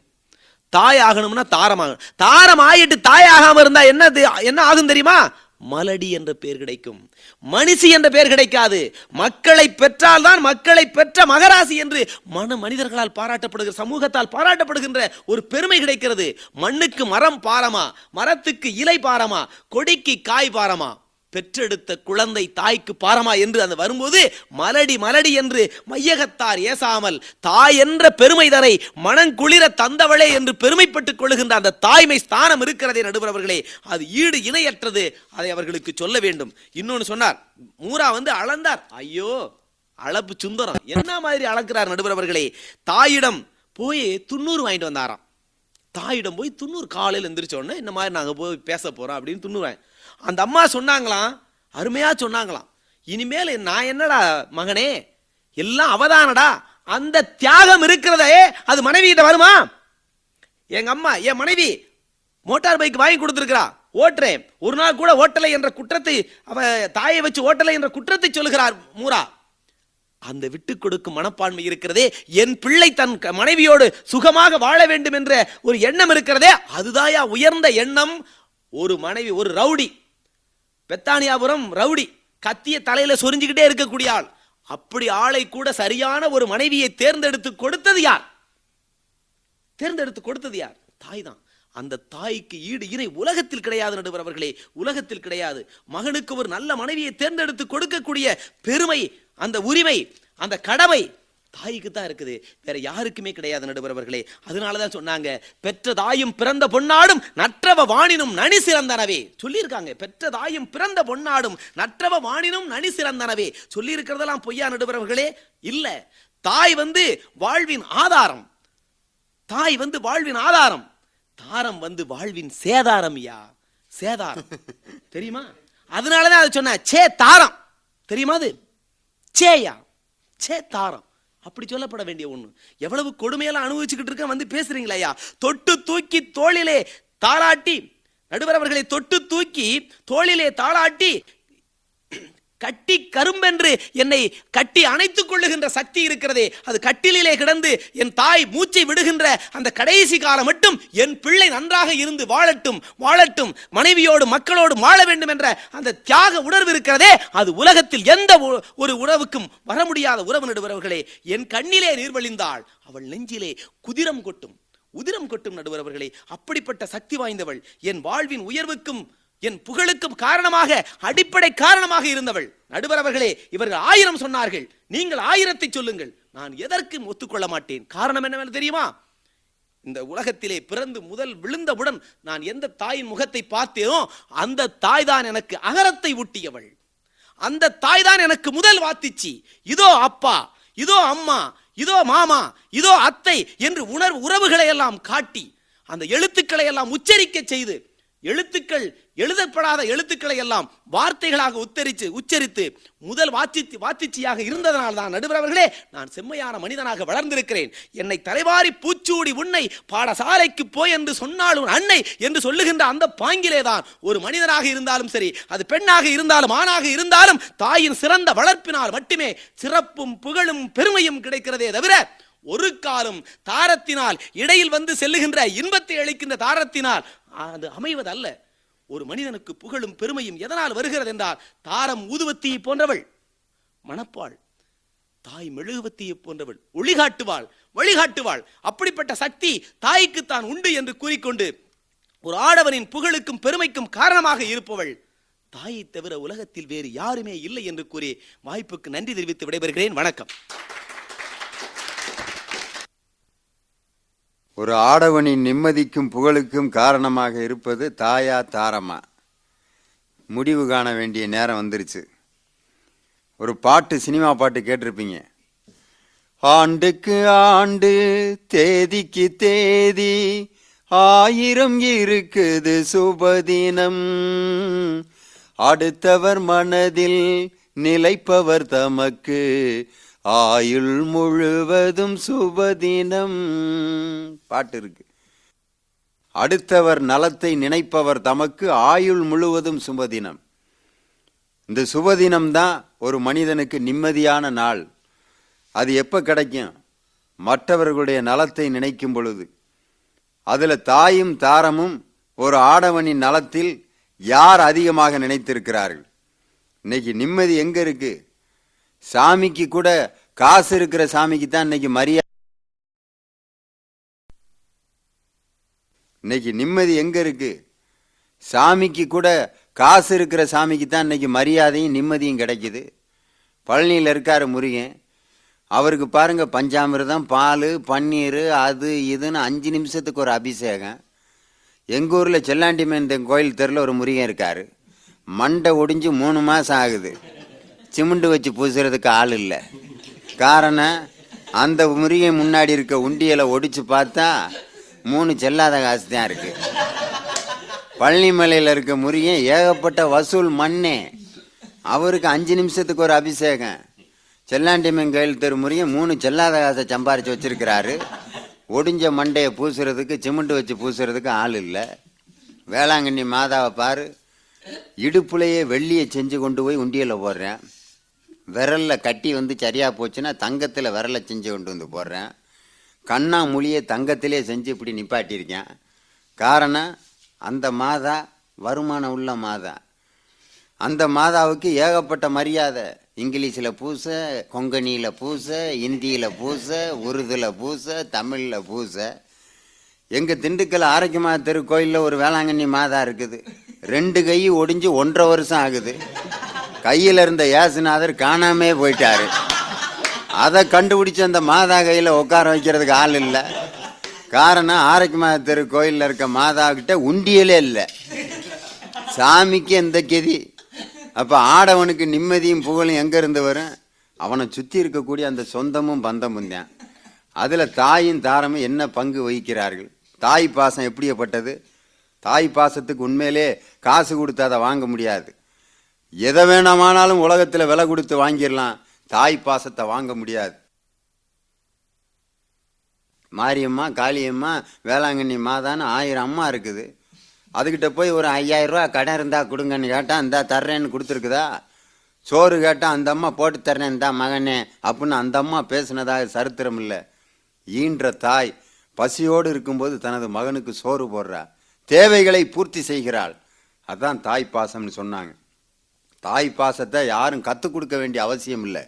தாய் ஆகணும்னா தாரம் ஆகணும் தாரம் ஆயிட்டு தாய் ஆகாம இருந்தா என்ன என்ன ஆகும் தெரியுமா? மலடி என்ற பெயர் கிடைக்கும். மனுஷி என்ற பெயர் கிடைக்காது. மக்களை பெற்றால்தான் மக்களை பெற்ற மகராசி என்று மன மனிதர்களால் பாராட்டப்படுகிற சமூகத்தால் பாராட்டப்படுகின்ற ஒரு பெருமை கிடைக்கிறது. மண்ணுக்கு மரம் பாரமா? மரத்துக்கு இலை பாரமா? கொடிக்கு காய் பாரமா? பெற்றெடுத்த குழந்தை தாய்க்கு பாரமா என்று அந்த வரும்போது மலடி மலடி என்று மையகத்தார் ஏசாமல் தாய் என்ற பெருமைதனை மனங்குளிர தந்தவளே என்று பெருமைப்பட்டுக் கொள்ளுகின்ற அந்த தாய்மை ஸ்தானம் இருக்கிறதே நடுவரவர்களே அது ஈடு இணையற்றது அதை அவர்களுக்கு சொல்ல வேண்டும். இன்னொன்னு சொன்னார் மூரா வந்து அளந்தார். ஐயோ அளப்பு சுந்தரம் என்ன மாதிரி அளக்கிறார் நடுவரவர்களே? தாயிடம் போய் துண்ணூறு வாங்கிட்டு வந்தாராம். தாயிடம் போய் துண்ணூறு காலையில் எந்திரிச்ச உடனே இந்த மாதிரி நாங்கள் போய் பேச போகிறோம் அப்படின்னு துண்ணூறு அந்த அம்மா சொன்னாங்களாம் அருமையாக சொன்னாங்களாம். இனிமேல் நான் என்னடா மகனே? எல்லாம் அவதானடா? அந்த தியாகம் இருக்கிறதே அது மனைவியிட்ட வருமா? எங்க அம்மா என் மனைவி மோட்டார் பைக் வாங்கி கொடுத்துருக்கிறா. ஓட்டுறேன். ஒரு நாள் கூட ஓட்டலை என்ற குற்றத்தை அவ தாயை வச்சு ஓட்டலை என்ற குற்றத்தை சொல்கிறார் மூரா. அந்த விட்டு கொடுக்கும் மனப்பான்மை இருக்கிறதே என் பிள்ளை தன் க- மனைவியோடு சுகமாக வாழ வேண்டும் என்ற ஒரு எண்ணம் இருக்கிறதே அதுதாயா உயர்ந்த எண்ணம்? ஒரு மனைவி ஒரு ரவுடி. பெத்தானியாபுரம் ரவுடி கத்திய தலையில சொரிஞ்சுக்கிட்டே இருக்கக்கூடிய ஆள். அப்படி ஆளை கூட சரியான ஒரு மனைவியை தேர்ந்தெடுத்து கொடுத்தது யார்? தேர்ந்தெடுத்து கொடுத்தது யார்? தாய் தான். அந்த தாய்க்கு ஈடு இணை உலகத்தில் கிடையாது நடுவர் அவர்களே. உலகத்தில் கிடையாது. மகனுக்கு ஒரு நல்ல மனைவியை தேர்ந்தெடுத்து கொடுக்கக்கூடிய பெருமை அந்த உரிமை அந்த கடமை தாய்க்கு தான் இருக்குது. வேற யாருக்குமே கிடையாது நடுவர் அவர்களே அதனாலதான் சொன்னாங்க பெற்ற தாயும் பிறந்த பொன்னாடும் நற்றவ வாணினும் நனி சிறந்தனவே. சொல்லியிருக்காங்க பெற்ற தாயும் பிறந்த பொன்னாடும் நற்றவ வாணினும் நனி சிறந்தனவே. சொல்லி இருக்கிறதெல்லாம் பொய்யா நடுவர் அவர்களே இல்ல. தாய் வந்து வாழ்வின் ஆதாரம். தாய் வந்து வாழ்வின் ஆதாரம். தாரம் வந்து வாழ்வின் சேதாரம் ஐயா. சேதாரம். தெரியுமா? அதனாலதான் அதை சொன்ன சே தாரம். தெரியுமா அது? சேயா. சே தாரம். அப்படி சொல்லப்பட வேண்டிய ஒண்ணு. எவ்வளவு கொடுமையெல்லாம் அனுபவிச்சுக்கிட்டு இருக்க வந்து பேசுறீங்களா ஐயா. தொட்டு தூக்கி தோளிலே தாளாட்டி நடுவர் அவர்களை தொட்டு தூக்கி தோளிலே தாளாட்டி கட்டி கரும்பென்று என்னை கட்டி அணைத்துக் கொள்ளுகின்ற சக்தி இருக்கிறதே. அது கட்டிலே கிடந்து என் தாய் மூச்சை விடுகின்ற அந்த கடைசி காலம் மட்டும் என் பிள்ளை நன்றாக இருந்து வாழட்டும் வாழட்டும் மனைவியோடு மக்களோடு வாழ வேண்டும் என்ற அந்த தியாக உணர்வு இருக்கிறதே அது உலகத்தில் எந்த ஒரு உறவுக்கும் வர முடியாத உறவு நடுவரவர்களே. என் கண்ணிலே நீர் வழிந்தாள் அவள் நெஞ்சிலே குதிரம் கொட்டும் உதிரம் கொட்டும் நடுவரவர்களே. அப்படிப்பட்ட சக்தி வாய்ந்தவள் என் வாழ்வின் உயர்வுக்கும் என் புகழுக்கும் காரணமாக அடிப்படை காரணமாக இருந்தவள். நடுவர் அவர்களே இவர்கள் ஆயிரம் சொன்னார்கள். நீங்கள் ஆயிரத்தை சொல்லுங்கள். நான் எதற்கும் ஒத்துக்கொள்ள மாட்டேன். காரணம் என்னவென்று தெரியுமா? இந்த உலகத்திலே பிறந்து முதல் விழுந்தவுடன் நான் எந்த தாயின் முகத்தை பார்த்தேனோ அந்த தாய் தான் எனக்கு அகரத்தை ஊட்டியவள். அந்த தாய் தான் எனக்கு முதல் வாத்திச்சி. இதோ அப்பா இதோ அம்மா இதோ மாமா இதோ அத்தை என்று உணர்வு உறவுகளை எல்லாம் காட்டி அந்த எழுத்துக்களை எல்லாம் உச்சரிக்க செய்து எழுத்துக்கள் எழுதப்படாத எழுத்துக்களை எல்லாம் வார்த்தைகளாக உத்தரித்து உச்சரித்து முதல் வாத்தி வாத்திச்சியாக இருந்ததனால் தான் நடுவர் அவர்களே நான் செம்மையான மனிதனாக வளர்ந்திருக்கிறேன். என்னை தலைவாரி பூச்சூடி உன்னை பாடசாலைக்கு போய் என்று சொன்னாலும் அன்னை என்று சொல்லுகின்ற அந்த பாங்கிலே தான் ஒரு மனிதனாக இருந்தாலும் சரி அது பெண்ணாக இருந்தாலும் ஆணாக இருந்தாலும் தாயின் சிறந்த வளர்ப்பினால் மட்டுமே சிறப்பும் புகழும் பெருமையும் கிடைக்கிறதே தவிர ஒரு காலம் தாரத்தினால் இடையில் வந்து செல்லுகின்ற இன்பத்தை அளிக்கின்ற தாரத்தினால் அது அமைவதல்ல. ஒரு மனிதனுக்கு புகழும் பெருமையும் எதனால் வருகிறது என்றால் தாரம் ஊதுவத்தியை போன்றவள். மணப்பாள். தாய் மெழுகுவத்தியை போன்றவள். ஒளிகாட்டுவாள். வழிகாட்டுவாள். அப்படிப்பட்ட சக்தி தாய்க்கு தான் உண்டு என்று கூறிக்கொண்டு ஒரு ஆடவனின் புகழுக்கும் பெருமைக்கும் காரணமாக இருப்பவள். தாயை தவிர உலகத்தில் வேறு யாருமே இல்லை என்று கூறி வாய்ப்புக்கு நன்றி தெரிவித்து விடைபெறுகிறேன். வணக்கம். ஒரு ஆடவனின் நிம்மதிக்கும் புகழுக்கும் காரணமாக இருப்பது தாயா தாரமா? முடிவு காண வேண்டிய நேரம் வந்துருச்சு. ஒரு பாட்டு சினிமா பாட்டு கேட்டிருப்பீங்க. ஆண்டுக்கு ஆண்டு தேதிக்கு தேதி ஆயிரம் இருக்குது சுபதினம். அடுத்தவர் மனதில் நிலைப்பவர் தமக்கு ஆயுள் முழுவதும் சுபதினம். பாட்டு இருக்கு அடுத்தவர் நலத்தை நினைப்பவர் தமக்கு ஆயுள் முழுவதும் சுபதினம். இந்த சுபதினம் தான் ஒரு மனிதனுக்கு நிம்மதியான நாள். அது எப்போ கிடைக்கும்? மற்றவர்களுடைய நலத்தை நினைக்கும் பொழுது. அதில் தாயும் தாரமும் ஒரு ஆடவனின் நலத்தில் யார் அதிகமாக நினைத்திருக்கிறார்கள்? இன்னைக்கு நிம்மதி எங்கே இருக்குது சாமிக்கு கூட காசு இருக்கிற சாமிக்கு தான் இன்னைக்கு மரியாதை இன்னைக்கு நிம்மதி எங்க இருக்கு? சாமிக்கு கூட காசு இருக்கிற சாமிக்கு தான் இன்னைக்கு மரியாதையும் நிம்மதியும் கிடைக்குது. பழனியில் இருக்காரு முருகன். அவருக்கு பாருங்க பஞ்சாமிர்தம் பால் பன்னீர் அது இதுன்னு அஞ்சு நிமிஷத்துக்கு ஒரு அபிஷேகம். எங்கள் ஊரில் செல்லாண்டிமேன் கோயில் தெருவில் ஒரு முருகன் இருக்கார். மண்டை ஒடிஞ்சு மூணு மாதம் ஆகுது. சிமெண்ட் வச்சு பூசுறதுக்கு ஆள் இல்லை. காரணம் அந்த முருகன் முன்னாடி இருக்க உண்டியலை ஒடிச்சு பார்த்தா மூணு செல்லாத காசு தான் இருக்கு. பழனிமலையில் இருக்க முருகன் ஏகப்பட்ட வசூல் மண்ணே. அவருக்கு அஞ்சு நிமிஷத்துக்கு ஒரு அபிஷேகம். செல்லாண்டிமன் கோயில் தெரு முறையும் மூணு செல்லாத காசை சம்பாரித்து வச்சுருக்கிறாரு. ஒடிஞ்ச மண்டையை பூசுறதுக்கு சிமெண்ட் வச்சு பூசுறதுக்கு ஆள் இல்லை. வேளாங்கண்ணி மாதாவை பாரு. இடுப்புலையே வெள்ளியை செஞ்சு கொண்டு போய் உண்டியலில் போடுறேன். விரலில் கட்டி வந்து சரியாக போச்சுன்னா தங்கத்தில் விரலை செஞ்சு கொண்டு வந்து போடுறேன். கண்ணா மொழியை தங்கத்திலே செஞ்சு இப்படி நிப்பாட்டியிருக்கேன். காரணம் அந்த மாதா வருமானம் உள்ள மாதா. அந்த மாதாவுக்கு ஏகப்பட்ட மரியாதை. இங்கிலீஷில் பூச கொங்கணியில் பூச இந்தியில் பூச உருதுல பூச தமிழில் பூச. எங்கள் திண்டுக்கல் ஆரோக்கியமா திருக்கோயிலில் ஒரு வேளாங்கண்ணி மாதா இருக்குது. ரெண்டு கை ஒடிஞ்சு ஒன்றரை வருஷம் ஆகுது. கையில் இருந்த ஏசுநாதர் காணாமே போயிட்டாரு. அதை கண்டுபிடிச்சு அந்த மாதா கையில் உட்கார வைக்கிறதுக்கு ஆள் இல்லை. காரணம் ஆரோக்கியமா கோயிலில் இருக்க மாதா கிட்ட உண்டியலே இல்லை. சாமிக்கு எந்த கெதி? அப்போ ஆடவனுக்கு நிம்மதியும் புகழும் எங்கே இருந்து வரும்? அவனை சுற்றி இருக்கக்கூடிய அந்த சொந்தமும் பந்தமும் தான். அதில் தாயும் தாரமும் என்ன பங்கு வகிக்கிறார்கள்? தாய் பாசம் எப்படியப்பட்டது? தாய் பாசத்துக்கு உண்மையிலே காசு கொடுத்து அதை வாங்க முடியாது. எதை வேணாமானாலும் உலகத்தில் விலை கொடுத்து வாங்கிடலாம். தாய் பாசத்தை வாங்க முடியாது. மாரியம்மா காளியம்மா வேளாங்கண்ணி மாதான்னு ஆயிரம் அம்மா இருக்குது. அதுக்கிட்ட போய் ஒரு ஐயாயிரம் ரூபா கடன் இருந்தால் கொடுங்கன்னு கேட்டால் இந்தா தர்றேன்னு கொடுத்துருக்குதா? சோறு கேட்டால் அந்த அம்மா போட்டு தர்றேன் இந்தா மகனே அப்படின்னு அந்த அம்மா பேசினதாக சரித்திரம் இல்லை. ஈன்ற தாய் பசியோடு இருக்கும்போது தனது மகனுக்கு சோறு போடுறா. தேவைகளை பூர்த்தி செய்கிறாள். அதான் தாய் பாசம்னு சொன்னாங்க. தாய் பாசத்தை யாரும் கற்றுக் கொடுக்க வேண்டிய அவசியம் இல்லை.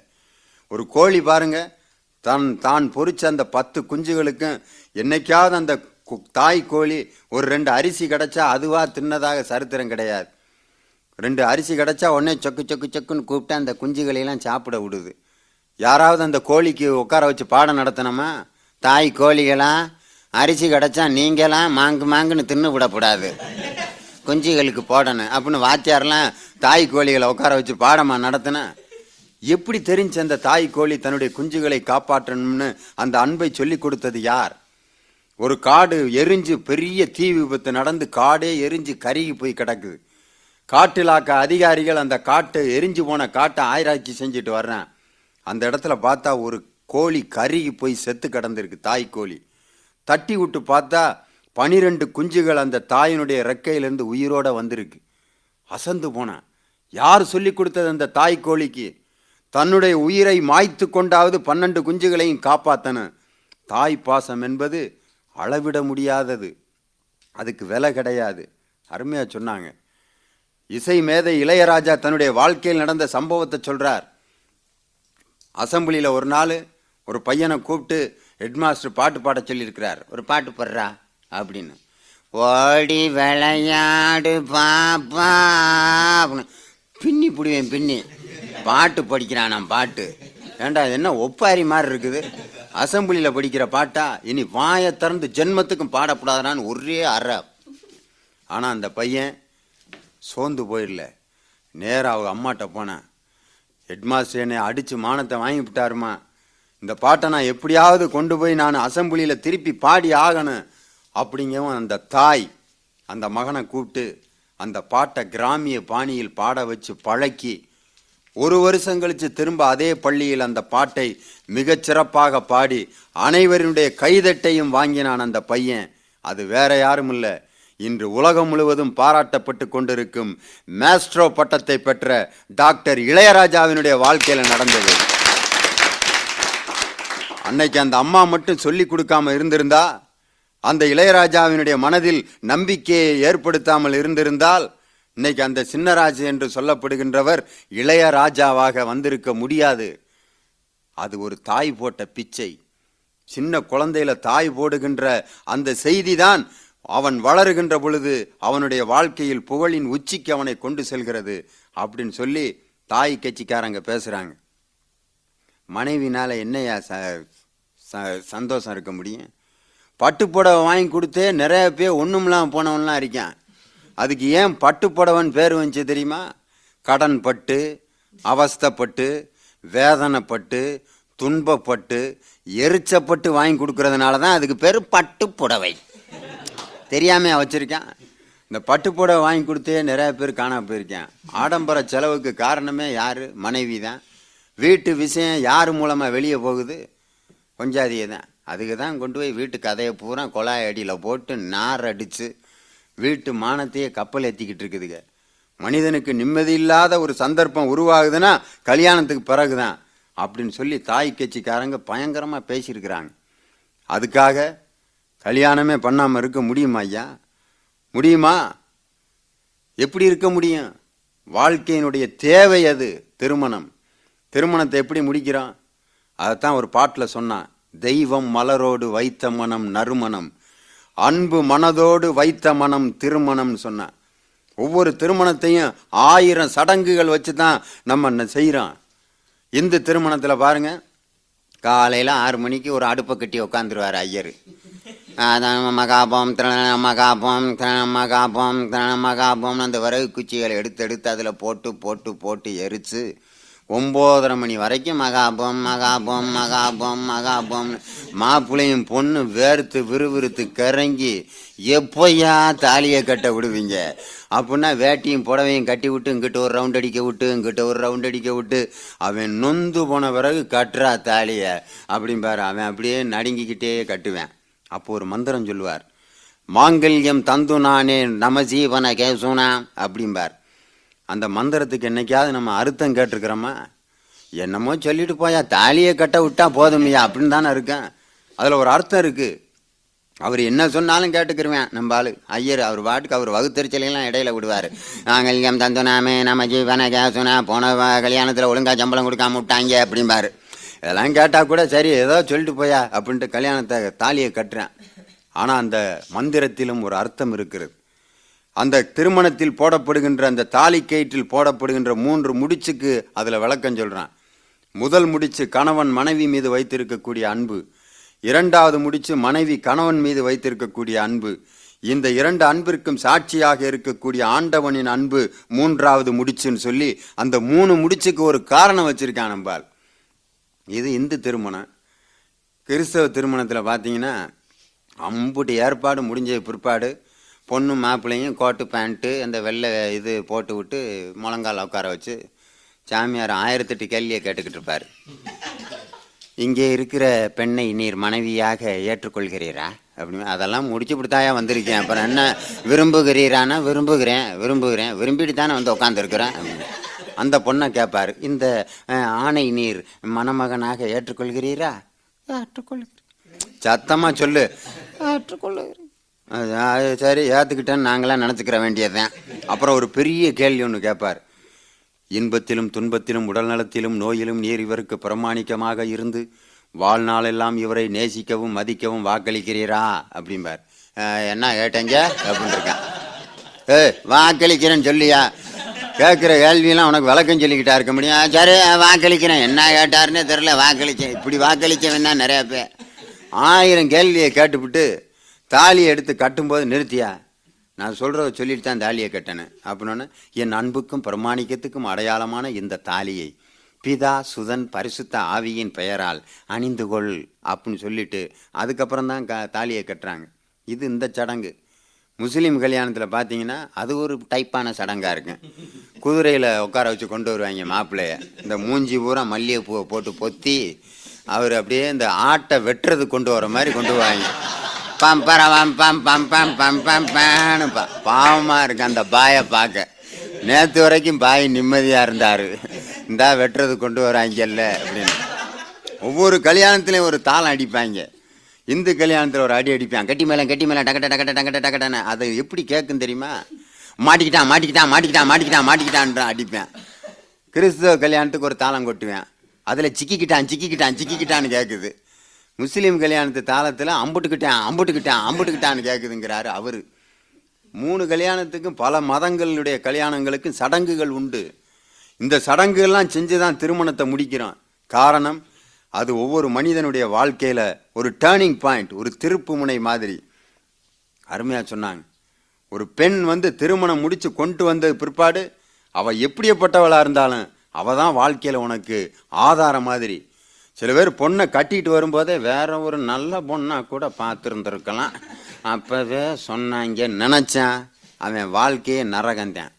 ஒரு கோழி பாருங்க தன் தான் பொறிச்ச அந்த பத்து குஞ்சுகளுக்கும் என்னைக்காவது அந்த கு- தாய் கோழி ஒரு ரெண்டு அரிசி கிடைச்சா அதுவாக தின்னதாக சரித்திரம் கிடையாது. ரெண்டு அரிசி கிடச்சா உடனே சொக்கு சொக்கு சொக்குன்னு கூப்பிட்டு அந்த குஞ்சுகளையெல்லாம் சாப்பிட விடுது. யாராவது அந்த கோழிக்கு உட்கார வச்சு பாடம் நடத்தினோமா தாய் கோழிகளா? அரிசி கிடைச்சா நீங்களாம் மாங்கு மாங்குன்னு தின்னு விடக்கூடாது. குஞ்சுகளுக்கு போடணும். அப்படின்னு வாத்தியாரெலாம் தாய் கோழிகளை உட்கார வச்சு பாடமா நடத்தினா எப்படி தெரிஞ்சு அந்த தாய் கோழி தன்னுடைய குஞ்சுகளை காப்பாற்றணும்னு அந்த அன்பை சொல்லி கொடுத்தது யார்? ஒரு காடு எரிஞ்சு பெரிய தீ விபத்து நடந்து காடே எரிஞ்சு கருகி போய் கிடக்குது. காட்டிலாக்க அதிகாரிகள் அந்த காட்டை எரிஞ்சு போன காட்டை ஆயிராய்ச்சி செஞ்சுட்டு வர்றேன். அந்த இடத்துல பார்த்தா ஒரு கோழி கருகி போய் செத்து கிடந்திருக்கு தாய் கோழி. தட்டி விட்டு பார்த்தா பனிரெண்டு குஞ்சுகள் அந்த தாயினுடைய ரெக்கையிலேருந்து உயிரோடு வந்திருக்கு. அசந்து போனான் யார் சொல்லி கொடுத்தது அந்த தாய் கோழிக்கு? தன்னுடைய உயிரை மாய்த்து கொண்டாவது பன்னெண்டு குஞ்சுகளையும் காப்பாத்தணும் தாய் பாசம் என்பது அளவிட முடியாதது. அதுக்கு விலை கிடையாது. அருமையாக சொன்னாங்க. இசை மேதை இளையராஜா தன்னுடைய வாழ்க்கையில் நடந்த சம்பவத்தை சொல்கிறார் அசம்பிளியில் ஒரு நாள் ஒரு பையனை கூப்பிட்டு ஹெட்மாஸ்டர் பாட்டு பாட சொல்லியிருக்கிறார். ஒரு பாட்டு பாடுறா அப்படின்னு. ஓடி விளையாடு பாப்பா அப்படின்னு. பின்னி பிடிவேன் பின்னி. பாட்டு படிக்கிறான் நான் பாட்டு. ஏண்டா இது என்ன ஒப்பாரி மாதிரி இருக்குது? அசம்பிளியில் படிக்கிற பாட்டா? இனி வாயை திறந்து ஜென்மத்துக்கும் பாடக்கூடாதான்னு ஒரே அற. ஆனால் அந்த பையன் சோர்ந்து போயிடல. நேராக அவங்க அம்மாட்ட போனேன். ஹெட்மாஸ்டர் என்னை அடித்து மானத்தை வாங்கி விட்டாருமா? இந்த பாட்டை நான் எப்படியாவது கொண்டு போய் நான் அசம்பிளியில் திருப்பி பாடி ஆகணும். அப்படிங்கவும் அந்த தாய் அந்த மகனை கூப்பிட்டு அந்த பாட்டை கிராமிய பாணியில் பாட வச்சு பழக்கி ஒரு வருஷம் கழித்து திரும்ப அதே பள்ளியில் அந்த பாட்டை மிகச்சிறப்பாக பாடி அனைவருடைய கைதட்டையும் வாங்கினான் அந்த பையன். அது வேற யாரும் இல்லை. இன்று உலகம் முழுவதும் பாராட்டப்பட்டு கொண்டிருக்கும் மேஸ்ட்ரோ பட்டத்தை பெற்ற டாக்டர் இளையராஜாவினுடைய வாழ்க்கையில் நடந்தது. அன்னைக்கு அந்த அம்மா மட்டும் சொல்லி கொடுக்காம இருந்திருந்தா அந்த இளையராஜாவினுடைய மனதில் நம்பிக்கையை ஏற்படுத்தாமல் இருந்திருந்தால் இன்னைக்கு அந்த சின்னராஜ் என்று சொல்லப்படுகின்றவர் இளையராஜாவாக வந்திருக்க முடியாது. அது ஒரு தாய் போட்ட பிச்சை. சின்ன குழந்தையில தாய் போடுகின்ற அந்த செய்திதான் அவன் வளருகின்ற பொழுது அவனுடைய வாழ்க்கையில் புகழின் உச்சிக்கு அவனை கொண்டு செல்கிறது அப்படின்னு சொல்லி தாய் கட்சிக்காரங்க பேசுறாங்க. மனைவினால என்னையா ச ச- சந்தோஷம் இருக்க முடியும். பட்டுப்புடவை வாங்கி கொடுத்தே நிறைய பேர் ஒன்றும்லாம் போனவன்லாம் இருக்கான். அதுக்கு ஏன் பட்டுப்புடவன் பேர் வந்துச்சு தெரியுமா? கடன் பட்டு அவஸ்தைப்பட்டு வேதனைப்பட்டு துன்பப்பட்டு எரிச்சப்பட்டு வாங்கி கொடுக்கறதுனால தான் அதுக்கு பேர் பட்டுப்புடவை தெரியாமல் வச்சுருக்கேன். இந்த பட்டுப்புடவை வாங்கி கொடுத்தே நிறைய பேர் காணாம போயிருக்கேன். ஆடம்பர செலவுக்கு காரணமே யார்? மனைவி தான். வீட்டு விஷயம் யார் மூலமாக வெளியே போகுது? கொஞ்சாதிய தான் அதுக்கு தான் கொண்டு போய் வீட்டு கதையை பூரா குழாய் அடியில் போட்டு நார் அடித்து வீட்டு மானத்தையே கப்பல் ஏற்றிக்கிட்டு இருக்குதுங்க. மனிதனுக்கு நிம்மதி இல்லாத ஒரு சந்தர்ப்பம் உருவாகுதுன்னா கல்யாணத்துக்கு பிறகு தான் அப்படின்னு சொல்லி தாய் கட்சிக்காரங்க பயங்கரமாக பேசியிருக்கிறாங்க. அதுக்காக கல்யாணமே பண்ணாமல் இருக்க முடியுமா ஐயா? முடியுமா? எப்படி இருக்க முடியும்? வாழ்க்கையினுடைய தேவை அது திருமணம். திருமணத்தை எப்படி முடிக்கிறோம்? அதைத்தான் ஒரு பாட்டில் சொன்னான் தெய்வம் மலரோடு வைத்த மனம் நறுமணம் அன்பு மனதோடு வைத்த மனம் திருமணம்னு சொன்னான் ஒவ்வொரு திருமணத்தையும் ஆயிரம் சடங்குகள் வச்சு தான் நம்ம செய்கிறோம் இந்து திருமணத்தில் பாருங்கள் காலையில் ஆறு மணிக்கு ஒரு அடுப்பை கட்டி உட்காந்துருவார் ஐயர். அதான் மகாபம் திரண மகாபம் திரண மகாபம் நம்ம காப்போம்னு அந்த விறகு குச்சிகளை எடுத்து எடுத்து அதில் போட்டு போட்டு போட்டு எரித்து ஒம்போதரை மணி வரைக்கும் மகாபம் மகாபம் மகாபம் மகாபம். மாப்பிள்ளையும் பொண்ணு வேர்த்து விறுவிறுத்து கறங்கி எப்போயா தாலியை கட்ட விடுவீங்க? அப்படின்னா வேட்டியும் புடவையும் கட்டி விட்டு இங்கிட்ட ஒரு ரவுண்ட் அடிக்க விட்டு இங்கிட்ட ஒரு ரவுண்ட் அடிக்க விட்டு. அவன் நொந்து போன பிறகு கட்டுறா தாலியை. அப்படிம்பாரு அவன் அப்படியே நடுங்கிக்கிட்டே கட்டுவேன். அப்போ ஒரு மந்திரம் சொல்லுவார் மாங்கல்யம் தந்து நானே நம ஜீவன கேசுனா. அப்படிம்பார் அந்த மந்திரத்துக்கு என்னைக்காவது நம்ம அர்த்தம் கேட்டிருக்கிறோமா? என்னமோ சொல்லிட்டு போயா தாலியை கட்ட விட்டா போதுமையா அப்படின்னு தானே இருக்கேன். அதில் ஒரு அர்த்தம் இருக்குது அவர் என்ன சொன்னாலும் கேட்டுக்கிருவேன் நம்ம ஆள். ஐயர் அவர் பாட்டுக்கு அவர் வகுத்தறிச்சலாம் இடையில விடுவார். நாங்கள் இங்கே நாமே நம்ம ஜீவன கேசுனா போன கல்யாணத்தில் ஒழுங்காக சம்பளம் கொடுக்காம விட்டாங்க அப்படிம்பாரு. இதெல்லாம் கேட்டால் கூட சரி ஏதோ சொல்லிட்டு போயா அப்படின்ட்டு கல்யாணத்தை தாலியை கட்டுறேன். ஆனால் அந்த மந்திரத்திலும் ஒரு அர்த்தம் இருக்கிறது. அந்த திருமணத்தில் போடப்படுகின்ற அந்த தாலி கயிற்றில் போடப்படுகின்ற மூன்று முடிச்சுக்கு அதில் விளக்கம் சொல்கிறான் முதல் முடிச்சு கணவன் மனைவி மீது வைத்திருக்கக்கூடிய அன்பு. இரண்டாவது முடிச்சு மனைவி கணவன் மீது வைத்திருக்கக்கூடிய அன்பு. இந்த இரண்டு அன்பிற்கும் சாட்சியாக இருக்கக்கூடிய ஆண்டவனின் அன்பு மூன்றாவது முடிச்சுன்னு சொல்லி அந்த மூணு முடிச்சுக்கு ஒரு காரணம் வச்சுருக்கான் நம்பால். இது இந்து திருமணம். கிறிஸ்தவ திருமணத்தில் பார்த்தீங்கன்னா அம்புட்டு ஏற்பாடு முடிஞ்ச பிற்பாடு பொண்ணு மாப்பிள்ளையும் கோட்டு பேண்ட்டு அந்த வெள்ளை இது போட்டு விட்டு முழங்கால உட்கார வச்சு சாமியார் ஆயிரத்தெட்டு கேள்வியை கேட்டுக்கிட்டு இருப்பார். இங்கே இருக்கிற பெண்ணை நீர் மனைவியாக ஏற்றுக்கொள்கிறீரா? அப்படின்னு. அதெல்லாம் முடிச்சு கொடுத்தாயா வந்திருக்கேன். அப்புறம் என்ன விரும்புகிறீரானா? விரும்புகிறேன் விரும்புகிறேன். விரும்பிட்டு தானே வந்து உட்காந்துருக்குறேன் அந்த பொண்ணை கேட்பார் இந்த ஆணை நீர் மணமகனாக ஏற்றுக்கொள்கிறீரா? ஏற்றுக்கொள்கிறேன். சத்தமாக சொல்லு. ஏற்றுக்கொள்கிறேன். அது அது சரி ஏற்றுக்கிட்டேன்னு நாங்களாம் நினச்சிக்கிற வேண்டியதுதான். அப்புறம் ஒரு பெரிய கேள்வி ஒன்று கேட்பார் இன்பத்திலும் துன்பத்திலும் உடல் நலத்திலும் நோயிலும் நீர் இவருக்கு பிரமாணிக்கமாக இருந்து வாழ்நாளெல்லாம் இவரை நேசிக்கவும் மதிக்கவும் வாக்களிக்கிறீரா? அப்படிம்பார். என்ன கேட்டேங்க? அப்படின்னு இருக்கான். ஏ வாக்களிக்கிறேன்னு சொல்லியா? கேட்குற கேள்வியெல்லாம் உனக்கு விளக்கம் சொல்லிக்கிட்டா இருக்க முடியும். சரி வாக்களிக்கிறேன். என்ன கேட்டாருன்னே தெரில வாக்களிச்சேன். இப்படி வாக்களிச்சவன் தான் நிறையா பேர். ஆயிரம் கேள்வியை கேட்டுவிட்டு தாலியை எடுத்து கட்டும்போது நிறுத்தியா? நான் சொல்கிறத சொல்லிட்டு தான் தாலியை கட்டினேன். அப்படின்னோடனே என் அன்புக்கும் பிரமாணிக்கத்துக்கும் அடையாளமான இந்த தாலியை பிதா சுதன் பரிசுத்த ஆவியின் பெயரால் அணிந்து கொள் அப்படின்னு சொல்லிட்டு அதுக்கப்புறம் தான் க தாலியை கட்டுறாங்க. இது இந்த சடங்கு. முஸ்லீம் கல்யாணத்தில் பார்த்தீங்கன்னா அது ஒரு டைப்பான சடங்காக இருக்கும் குதிரையில் உட்கார வச்சு கொண்டு வருவாங்க மாப்பிள்ளைய. இந்த மூஞ்சி பூரா மல்லிகைப்பூவை போட்டு பொத்தி அவர் அப்படியே இந்த ஆட்டை வெட்டுறது கொண்டு வர மாதிரி கொண்டு வருவாங்க. பம் பரவம் பம் பம் பம் பம் பம் பேனு பாவமாக இருக்கு அந்த பாயை பார்க்க. நேற்று வரைக்கும் பாய் நிம்மதியாக இருந்தார். இந்தா வெட்டுறது கொண்டு வராங்கல்ல அப்படின்னு. ஒவ்வொரு கல்யாணத்துலேயும் ஒரு தாளம் அடிப்பாங்க. இந்து கல்யாணத்தில் ஒரு அடி அடிப்பான் கட்டி மேலே கட்டி மேலே டக்கட்ட டக்கட்ட டக்கட்ட டக்கட்டானே அதை எப்படி கேட்கும் தெரியுமா? மாட்டிக்கிட்டான் மாட்டிக்கிட்டான் மாட்டிக்கிட்டான் மாட்டிக்கிட்டான் மாட்டிக்கிட்டான்றான் அடிப்பேன். கிறிஸ்தவ கல்யாணத்துக்கு ஒரு தாளம் கொட்டுவேன். அதில் சிக்கிக்கிட்டான் சிக்கிக்கிட்டான் சிக்கிக்கிட்டான்னு கேட்குது முஸ்லீம் கல்யாணத்து தாளத்தில் அம்புட்டுக்கிட்டேன் அம்புட்டுக்கிட்டேன் அம்புட்டுக்கிட்டான்னு கேட்குதுங்கிறாரு அவர். மூணு கல்யாணத்துக்கும் பல மதங்களுடைய கல்யாணங்களுக்கும் சடங்குகள் உண்டு. இந்த சடங்குகள்லாம் செஞ்சு தான் திருமணத்தை முடிக்கிறோம். காரணம் அது ஒவ்வொரு மனிதனுடைய வாழ்க்கையில் ஒரு டேர்னிங் பாயிண்ட் ஒரு திருப்பு முனை மாதிரி. அருமையாக சொன்னாங்க. ஒரு பெண் வந்து திருமணம் முடித்து கொண்டு வந்த பிற்பாடு அவள் எப்படியப்பட்டவளாக இருந்தாலும் அவள் தான் வாழ்க்கையில் உனக்கு ஆதாரம் மாதிரி. சில பேர் பொண்ணை கட்டிட்டு வரும்போதே வேற ஒரு நல்ல பொண்ணாக கூட பார்த்துருந்துருக்கலாம். அப்போவே சொன்னாங்க நினச்சேன் அவன் வாழ்க்கையே நரகந்தேன்.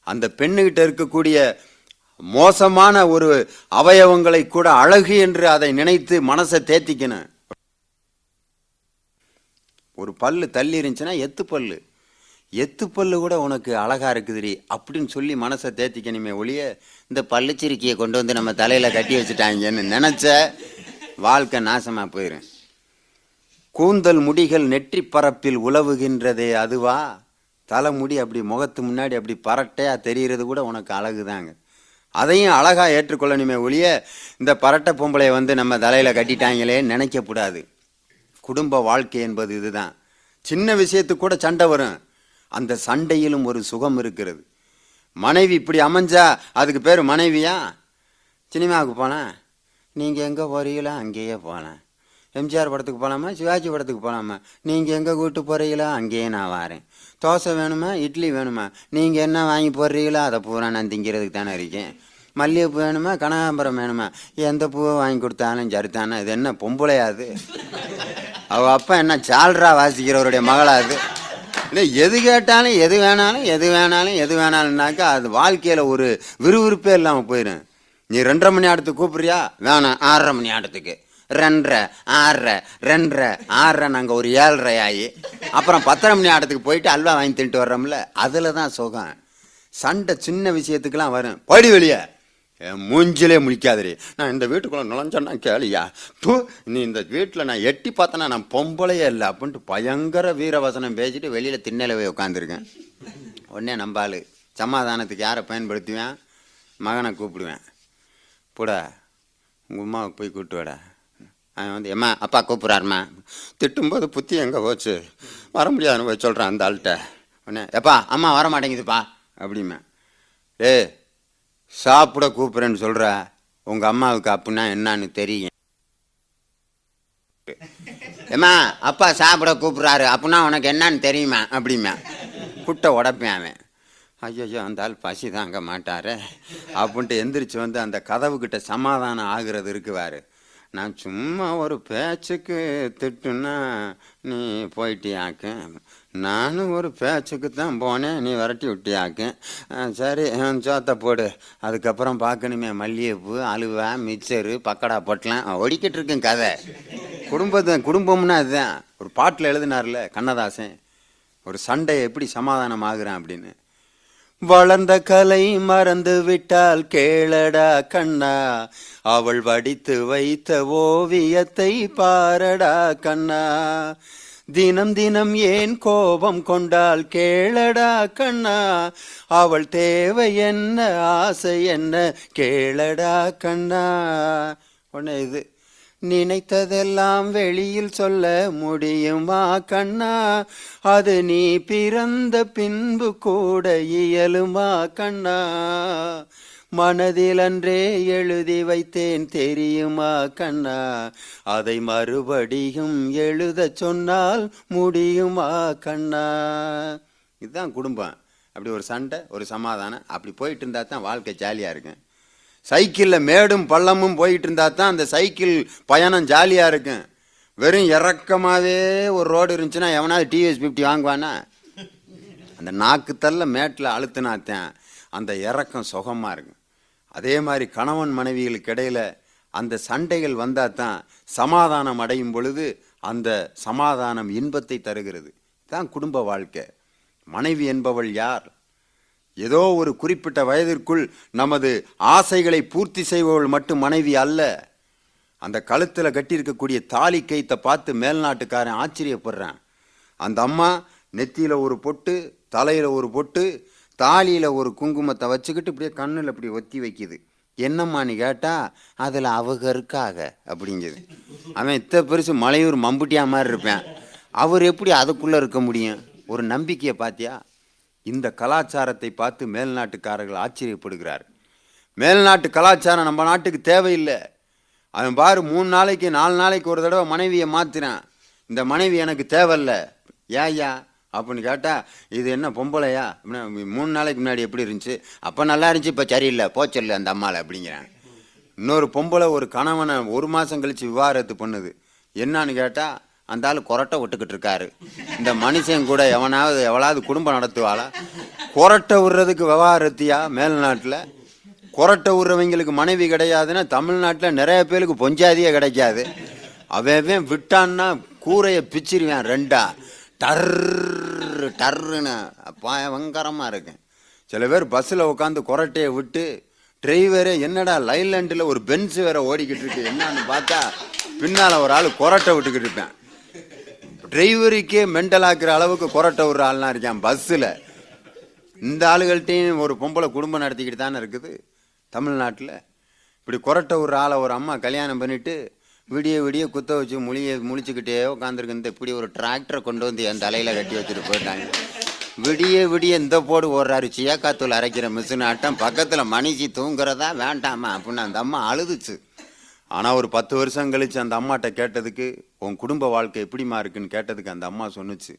அந்த பெண்ணுகிட்ட இருக்கக்கூடிய மோசமான ஒரு அவயவங்களை கூட அழகு என்று அதை நினைத்து மனசை தேத்திக்கணும். ஒரு பல்லு தள்ளி இருந்துச்சுன்னா எத்து பல்லு? எத்து பல்லு கூட உனக்கு அழகா இருக்குதுடி அப்படின்னு சொல்லி மனசை தேத்திக்கணுமே ஒழிய இந்த பல்லுச்சிரிக்கையை கொண்டு வந்து நம்ம தலையில கட்டி வச்சுட்டாங்கன்னு நினைச்ச வாழ்க்கை நாசமா போயிடும் கூந்தல் முடிகள் நெற்றி பரப்பில் உலவுகின்றதே அதுவா? தலைமுடி அப்படி முகத்து முன்னாடி அப்படி பரட்டையா தெரிகிறது கூட உனக்கு அழகு தாங்க அதையும் அழகா ஏற்றுக்கொள்ளணுமே ஒழிய இந்த பரட்டை பொம்பளை வந்து நம்ம தலையில கட்டிட்டாங்களே நினைக்கக்கூடாது. குடும்ப வாழ்க்கை என்பது இதுதான். சின்ன விஷயத்துக்கு கூட சண்டை வரும். அந்த சண்டையிலும் ஒரு சுகம் இருக்கிறது. மனைவி இப்படி அமைஞ்சா அதுக்கு பேர் மனைவியா? சினிமாவுக்கு போனேன் நீங்கள் எங்கே போறீங்களோ? அங்கேயே போனேன் எம்ஜிஆர் படத்துக்கு போகலாமா சிவாஜி படத்துக்கு போகலாமா நீங்கள் எங்கே கூட்டு போகிறீங்களோ அங்கேயே நான் வரேன். தோசை வேணுமா? இட்லி வேணுமா? நீங்கள் என்ன வாங்கி போடுறீங்களோ அதை பூரா நான் திங்கிறதுக்கு தானே இருக்கேன். மல்லிகைப்பூ வேணுமா? கனகாம்பரம் வேணுமா? எந்த பூவை வாங்கி கொடுத்தாலும் சரித்தானே இது என்ன பொம்பளையாது அவ அப்பா என்ன சால்ரா வாசிக்கிறவருடைய மகளா அது? இல்லை எது கேட்டாலும் எது வேணாலும் எது வேணாலும் எது வேணாலும்னாக்கா அது வாழ்க்கையில் ஒரு விறுவிறுப்பே இல்லாமல் போயிடும் நீ ரெண்டரை மணி ஆட்டத்துக்கு கூப்பிட்றியா? வேணாம் ஆறரை மணி ஆட்டத்துக்கு ரெண்டரை ஆறரை ரெண்டரை ஆறரை நாங்கள் ஒரு ஏழரை ஆகி அப்புறம் பத்தரை மணி ஆட்டத்துக்கு போயிட்டு அல்வா வாங்கி தின்ட்டு வர்றோம்ல அதில் தான் சுகம். சண்டை சின்ன விஷயத்துக்கெல்லாம் வரும். படி வெளியே. என் மூஞ்சிலே முழிக்காதடி. நான் இந்த வீட்டுக்குள்ள நுழைஞ்சேன்னா கேளியா? பூ நீ இந்த வீட்டில் நான் எட்டி பார்த்தனா நான் பொம்பளையே இல்லை அப்படின்ட்டு பயங்கர வீரவசனம் பேசிட்டு வெளியில் திண்ணையில் போய் உட்காந்துருக்கேன் உடனே நம்பாள். சமாதானத்துக்கு யாரை பயன்படுத்துவேன்? மகனை கூப்பிடுவேன். போடா. உங்கள் அம்மாவுக்கு போய் கூப்பிட்டு வாடா. அவன் வந்து எம்மா அப்பா கூப்பிட்றாருமா திட்டும்போது புத்தி எங்கே போச்சு? வர முடியாதுன்னு போய் சொல்கிறான் அந்த ஆள்கிட்ட. உடனே எப்பா அம்மா வர மாட்டேங்குதுப்பா அப்படிமே ஏ சாப்பிட கூப்பிட்றேன்னு சொல்கிற உங்கள் அம்மாவுக்கு அப்படின்னா என்னன்னு தெரியும். ஏம்மா அப்பா சாப்பிட கூப்பிட்றாரு அப்படின்னா உனக்கு என்னன்னு தெரியுமா? அப்படிமா குட்டை உடப்பேன் அவன். ஐயோ அந்த ஆள் பசி தாங்க மாட்டாரே. அப்படின்ட்டு எந்திரிச்சு வந்து அந்த கதவுக்கிட்ட சமாதானம் ஆகுறது இருக்குவாரு நான் சும்மா ஒரு பேச்சுக்கு திட்டுன்னா நீ போயிட்டியாக்கேன் நானும் ஒரு பேச்சுக்கு தான் போனேன். நீ விரட்டி விட்டியாக்கு. சரி சோத்தை போடு. அதுக்கப்புறம் பார்க்கணுமே மல்லிகைப்பூ அலுவா மிச்சரு பக்கடா பொட்டலாம். ஒடிக்கிட்டு இருக்கேன் கதை. குடும்பத்தை குடும்பம்னா அதுதான் ஒரு பாட்டில் எழுதினார்ல கண்ணதாசன் ஒரு சண்டையை எப்படி சமாதானம் ஆகுறான் அப்படின்னு. வளர்ந்த கலை மறந்து விட்டால் கேளடா கண்ணா. அவள் வடித்து வைத்த ஓவியத்தை பாரடா கண்ணா. தினம் தினம் ஏன் கோபம் கொண்டால் கேளடா கண்ணா? அவள் தேவை என்ன ஆசை என்ன? கேளடா கண்ணா. உடனே இது நினைத்ததெல்லாம் வெளியில் சொல்ல முடியுமா கண்ணா? அது நீ பிறந்த பின்பு கூட இயலுமா கண்ணா? மனதில் அன்றே எழுதி வைத்தேன் தெரியுமா கண்ணா? அதை மறுபடியும் எழுதச் சொன்னால் முடியுமா கண்ணா? இதுதான் குடும்பம். அப்படி ஒரு சண்டை ஒரு சமாதானம். அப்படி போயிட்டு இருந்தா தான் வாழ்க்கை ஜாலியாக இருக்கும். சைக்கிளில் மேடும் பள்ளமும் போயிட்டு இருந்தா தான் அந்த சைக்கிள் பயணம் ஜாலியாக இருக்கும். வெறும் இறக்கமாகவே ஒரு ரோடு இருந்துச்சுன்னா எவனாவது டிவிஎஸ் ஃபிஃப்டி வாங்குவானா? அந்த நாக்கு தள்ள மேட்டில் அழுத்தினாத்தான் அந்த இறக்கம் சுகமாக இருக்கும். அதே மாதிரி கணவன் மனைவிகளுக்கு இடையில் அந்த சண்டைகள் வந்தால் தான் சமாதானம் அடையும் பொழுது அந்த சமாதானம் இன்பத்தை தருகிறது. தான் குடும்ப வாழ்க்கை. மனைவி என்பவள் யார்? ஏதோ ஒரு குறிப்பிட்ட வயதிற்குள் நமது ஆசைகளை பூர்த்தி செய்பவள் மட்டும் மனைவி அல்ல. அந்த கழுத்தில் கட்டியிருக்கக்கூடிய தாலி கைத்தை பார்த்து மேல்நாட்டுக்காரன் ஆச்சரியப்படுறான். அந்த அம்மா நெத்தியில் ஒரு பொட்டு தலையில் ஒரு பொட்டு தாலியில் ஒரு குங்குமத்தை வச்சுக்கிட்டு இப்படியே கண்ணில் இப்படி ஒத்தி வைக்கிது. என்னம்மான்னு கேட்டால் அதில் அவங்க இருக்காக அப்படிங்குது. அவன் இத்த பெருசு மலையூர் மம்புட்டியா மாதிரி இருப்பேன். அவர் எப்படி அதுக்குள்ளே இருக்க முடியும்? ஒரு நம்பிக்கையை பார்த்தியா இந்த கலாச்சாரத்தை பார்த்து மேல்நாட்டுக்காரர்கள் ஆச்சரியப்படுகிறார். மேல்நாட்டு கலாச்சாரம் நம்ம நாட்டுக்கு தேவையில்லை. அவன் பாரு மூணு நாளைக்கு நாலு நாளைக்கு ஒரு தடவை மனைவியை மாற்றுறான் இந்த மனைவி எனக்கு தேவையில்ல. ஏயா அப்படின்னு கேட்டால் இது என்ன பொம்பளையா? அப்படின்னா, மூணு நாளைக்கு முன்னாடி எப்படி இருந்துச்சு? அப்போ நல்லா இருந்துச்சு இப்போ சரியில்லை போச்சரில்லை அந்த அம்மாவை அப்படிங்கிறான் இன்னொரு பொம்பளை ஒரு கணவனை ஒரு மாதம் கழித்து விவாகரத்து பண்ணுது. என்னான்னு கேட்டால் அந்த ஆள் கொரட்டை விட்டுக்கிட்டு இருக்காரு. இந்த மனுஷன் கூட எவனாவது எவளாவது குடும்பம் நடத்துவாளா? கொரட்டை விடுறதுக்கு விவாகரத்தியா மேல்நாட்டில்? கொரட்டை விடுறவங்களுக்கு மனைவி கிடையாதுன்னா தமிழ்நாட்டில் நிறைய பேருக்கு பொஞ்சாதியே கிடைக்காது. அவன் அவன் விட்டான்னா கூரையை பிச்சிருவேன் ரெண்டா. டர்ரு டர்ருன்னு பயங்கரமாக இருக்கேன் சில பேர் பஸ்ஸில் உட்காந்து கொரட்டையை விட்டு டிரைவரே என்னடா லைலாண்டில் ஒரு பென்ஸ் வேற ஓடிக்கிட்டு இருக்கு என்னன்னு பார்த்தா பின்னால் ஒரு ஆள் கொரட்டை விட்டுக்கிட்டு இருப்பேன். டிரைவருக்கே மென்டல் ஆக்குற அளவுக்கு கொரட்டை விடுற ஆள்லாம் இருக்கான் பஸ்ஸில் இந்த ஆளுகள்கிட்டையும் ஒரு பொம்பளை குடும்பம் நடத்திக்கிட்டு தானே இருக்குது தமிழ்நாட்டில். இப்படி கொரட்டை விடுற ஆளை ஒரு அம்மா கல்யாணம் பண்ணிவிட்டு விடிய விடிய குத்த வச்சு முழிய முழிச்சுக்கிட்டே உட்காந்துருக்கு இந்த இப்படி ஒரு டிராக்டரை கொண்டு வந்து என் தலையில் கட்டி வச்சுட்டு போயிட்டாங்க. விடிய விடிய இந்த போடு ஓடுறாரு. சியாக்காத்தூள் அரைக்கிற மிஷின் ஆட்டம். பக்கத்தில் மணிக்கு தூங்குறதா வேண்டாமா அப்படின்னு அந்த அம்மா அழுதுச்சு. ஆனால் ஒரு பத்து வருஷம் கழிச்சு அந்த அம்மாட்ட கேட்டதுக்கு உன் குடும்ப வாழ்க்கை எப்படிமா இருக்குன்னு கேட்டதுக்கு அந்த அம்மா சொன்னுச்சு.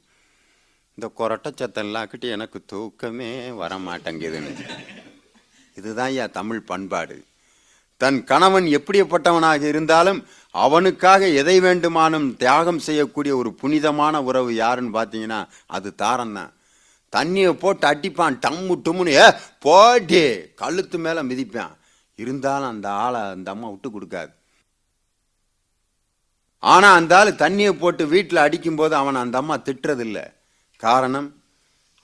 இந்த கொரட்டை சத்தம்லாக்கிட்டு எனக்கு தூக்கமே வர மாட்டேங்குதுன்னு இதுதான் ஐயா தமிழ் பண்பாடு. தன் கணவன் எப்படிப்பட்டவனாக இருந்தாலும் அவனுக்காக எதை வேண்டுமானும் தியாகம் செய்யக்கூடிய ஒரு புனிதமான உறவு யாருன்னு பார்த்தீங்கன்னா அது தாரம் தான். தண்ணியை போட்டு அடிப்பான் டம்மு டும்முன்னு ஏ போட்டி கழுத்து மேலே மிதிப்பான். இருந்தாலும் அந்த ஆளை அந்த அம்மா விட்டு கொடுக்காது. ஆனால் அந்த ஆள் தண்ணியை போட்டு வீட்டில் அடிக்கும்போது அவன் அந்த அம்மா திட்டுறதில்ல. காரணம்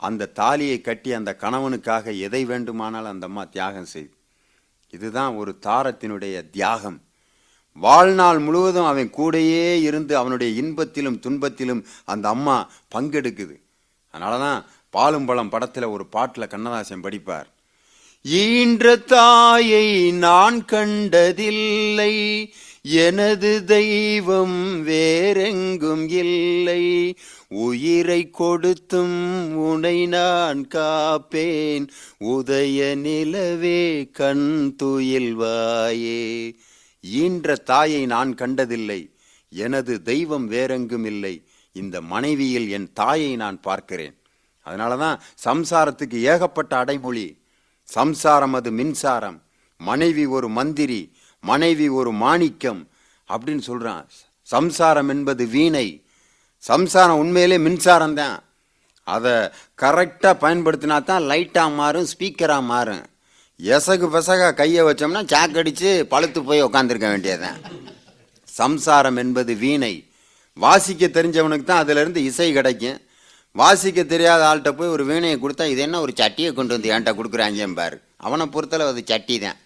அந்த தாலியை கட்டி அந்த கணவனுக்காக எதை வேண்டுமானாலும் அந்த அம்மா தியாகம் செய்து இதுதான் ஒரு தாரத்தினுடைய தியாகம். வாழ்நாள் முழுவதும் அவன் கூடையே இருந்து அவனுடைய இன்பத்திலும் துன்பத்திலும் அந்த அம்மா பங்கெடுக்குது. அதனால தான் பாலும் பழம் படத்தில் ஒரு பாட்டில் கண்ணதாசன் படிப்பார். ஈன்ற தாயை நான் கண்டதில்லை எனது தெய்வம் வேறெங்கும் இல்லை. உயிரை கொடுத்தும் உனை நான் காப்பேன். உதய நிலவே கண் துயில்வாயே ஈன்ற தாயை நான் கண்டதில்லை. எனது தெய்வம் வேறெங்கும் இல்லை இந்த மனைவியில் என் தாயை நான் பார்க்கிறேன். அதனால தான் சம்சாரத்துக்கு ஏகப்பட்ட அடைமொழி. சம்சாரம் அது மின்சாரம். மனைவி ஒரு மந்திரி. மனைவி ஒரு மாணிக்கம். அப்படின்னு சொல்கிறான் சம்சாரம் என்பது வீணை. சம்சாரம் உண்மையிலே மின்சாரம் தான். அதை கரெக்டாக பயன்படுத்தினா தான் லைட்டாக மாறும் ஸ்பீக்கராக மாறும். எசகு பெசக கையை வச்சோம்னா சாக்கடிச்சு பழுத்து போய் உக்காந்துருக்க வேண்டியதுதான். சம்சாரம் என்பது வீணை. வாசிக்க தெரிஞ்சவனுக்கு தான் அதிலிருந்து இசை கிடைக்கும். வாசிக்க தெரியாத ஆள்கிட்ட போய் ஒரு வீணையை கொடுத்தா இது என்ன ஒரு சட்டியை கொண்டு வந்து ஏன்ட்ட கொடுக்குறாங்க பாரு. அவனை பொறுத்தளவு அது சட்டி தான்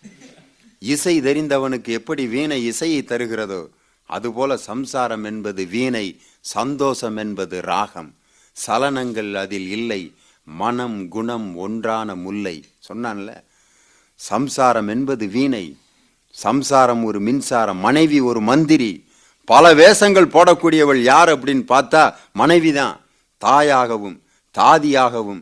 இசை தெரிந்தவனுக்கு எப்படி வீணை இசையை தருகிறதோ அதுபோல சம்சாரம் என்பது வீணை சந்தோஷம் என்பது ராகம். சலனங்கள் அதில் இல்லை மனம் குணம் ஒன்றான முல்லை. சொன்னான்ல சம்சாரம் என்பது வீணை சம்சாரம் ஒரு மின்சாரம் மனைவி ஒரு மந்திரி. பல வேஷங்கள் போடக்கூடியவள் யார் அப்படின்னு பார்த்தா மனைவி தான். தாயாகவும் தாதியாகவும்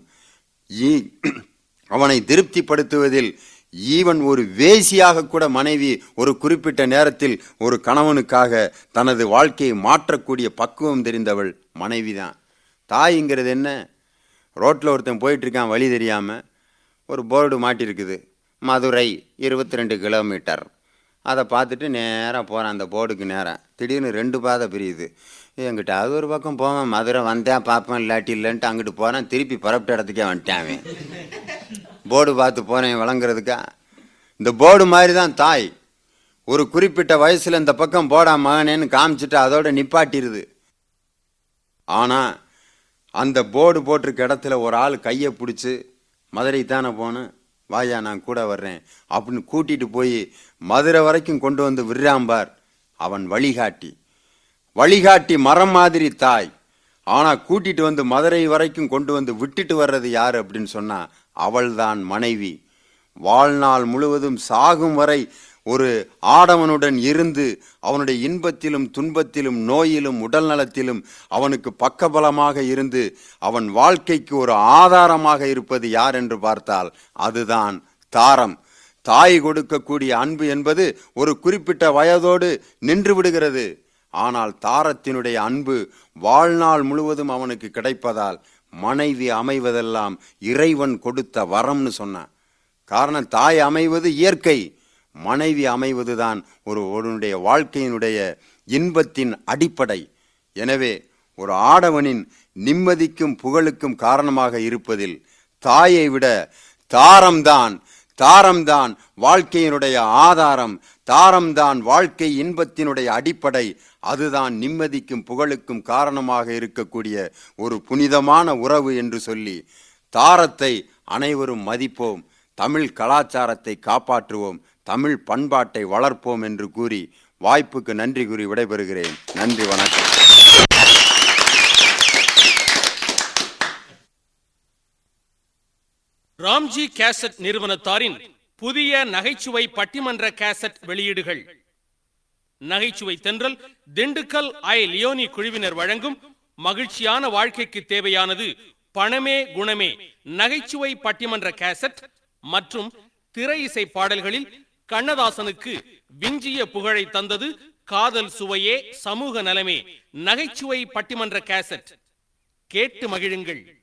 அவனை திருப்திப்படுத்துவதில் ஈவன் ஒரு வேசியாக கூட மனைவி ஒரு குறிப்பிட்ட நேரத்தில் ஒரு கணவனுக்காக தனது வாழ்க்கையை மாற்றக்கூடிய பக்குவம் தெரிந்தவள் மனைவி தான் தாய்ங்கிறது என்ன? ரோட்டில் ஒருத்தன் போயிட்டு இருக்கான் வழி தெரியாமல் ஒரு போர்டு மாட்டியிருக்குது மதுரை இருபத்தி ரெண்டு கிலோமீட்டர். அதை பார்த்துட்டு நேராக போகிறான் அந்த போர்டுக்கு நேராக திடீர்னு ரெண்டு பாதை பிரியுது. என்கிட்ட அது ஒரு பக்கம் போவேன் மதுரை வந்தேன் பார்ப்பேன் இல்லாட்டி இல்லைன்ட்டு அங்கிட்டு போகிறேன் திருப்பி புறப்பட்ட இடத்துக்கே வந்துட்டேன் அவன். போர்டு பார்த்து போகிறேன் விளங்குறதுக்கா. இந்த போர்டு மாதிரி தான் தாய். ஒரு குறிப்பிட்ட வயசில் இந்த பக்கம் போடா மகனேன்னு காமிச்சிட்டு அதோட நிப்பாட்டிருது. ஆனால் அந்த போர்டு போட்டிருக்க இடத்துல ஒரு ஆள் கையை பிடிச்சி மதுரை தானே போகணும் வாயா நான் கூட வர்றேன் அப்படின்னு கூட்டிகிட்டு போய் மதுரை வரைக்கும் கொண்டு வந்து விடுறாம்பார் அவன் வழிகாட்டி. வழிகாட்டி மரம் மாதிரி தாய். ஆனால் கூட்டிட்டு வந்து மதுரை வரைக்கும் கொண்டு வந்து விட்டுட்டு வர்றது யார் அப்படின்னு சொன்னால் அவள்தான் மனைவி. வாழ்நாள் முழுவதும் சாகும் வரை ஒரு ஆடவனுடன் இருந்து அவனுடைய இன்பத்திலும் துன்பத்திலும் நோயிலும் உடல் நலத்திலும் அவனுக்கு பக்கபலமாக இருந்து அவன் வாழ்க்கைக்கு ஒரு ஆதாரமாக இருப்பது யார் என்று பார்த்தால் அதுதான் தாரம். தாய் கொடுக்கக்கூடிய அன்பு என்பது ஒரு குறிப்பிட்ட வயதோடு நின்று விடுகிறது. ஆனால் தாரத்தினுடைய அன்பு வாழ்நாள் முழுவதும் அவனுக்கு கிடைப்பதால் மனைவி அமைவதெல்லாம் இறைவன் கொடுத்த வரம்னு சொன்னான். காரணம் தாய் அமைவது இயற்கை மனைவி அமைவதுதான் ஒரு ஒருவனுடைய வாழ்க்கையினுடைய இன்பத்தின் அடிப்படை. எனவே ஒரு ஆடவனின் நிம்மதிக்கும் புகழுக்கும் காரணமாக இருப்பதில் தாயை விட தாரம்தான் தாரம்தான் வாழ்க்கையினுடைய ஆதாரம் தாரம்தான் வாழ்க்கை இன்பத்தினுடைய அடிப்படை அதுதான் நிம்மதிக்கும் புகழுக்கும் காரணமாக இருக்கக்கூடிய ஒரு புனிதமான உறவு என்று சொல்லி தாரத்தை அனைவரும் மதிப்போம். தமிழ் கலாச்சாரத்தை காப்பாற்றுவோம். தமிழ் பண்பாட்டை வளர்ப்போம் என்று கூறி வாய்ப்புக்கு நன்றி கூறி விடைபெறுகிறேன். நன்றி வணக்கம். ராம்ஜி கேசட் நிறுவனத்தாரின் புதிய நகைச்சுவை பட்டிமன்ற கேசட் வெளியீடுகள். நகைச்சுவை தென்றல் திண்டுக்கல் ஐ லியோனி குழுவினர் வழங்கும் மகிழ்ச்சியான வாழ்க்கைக்கு தேவையானது பணமே குணமே. நகைச்சுவை பட்டிமன்ற கேசட் மற்றும் திரை இசை பாடல்களில் கண்ணதாசனுக்கு விஞ்சிய புகழை தந்தது காதல் சுவையே சமூக நலமே. நகைச்சுவை பட்டிமன்ற கேசட். கேட்டு மகிழுங்கள்.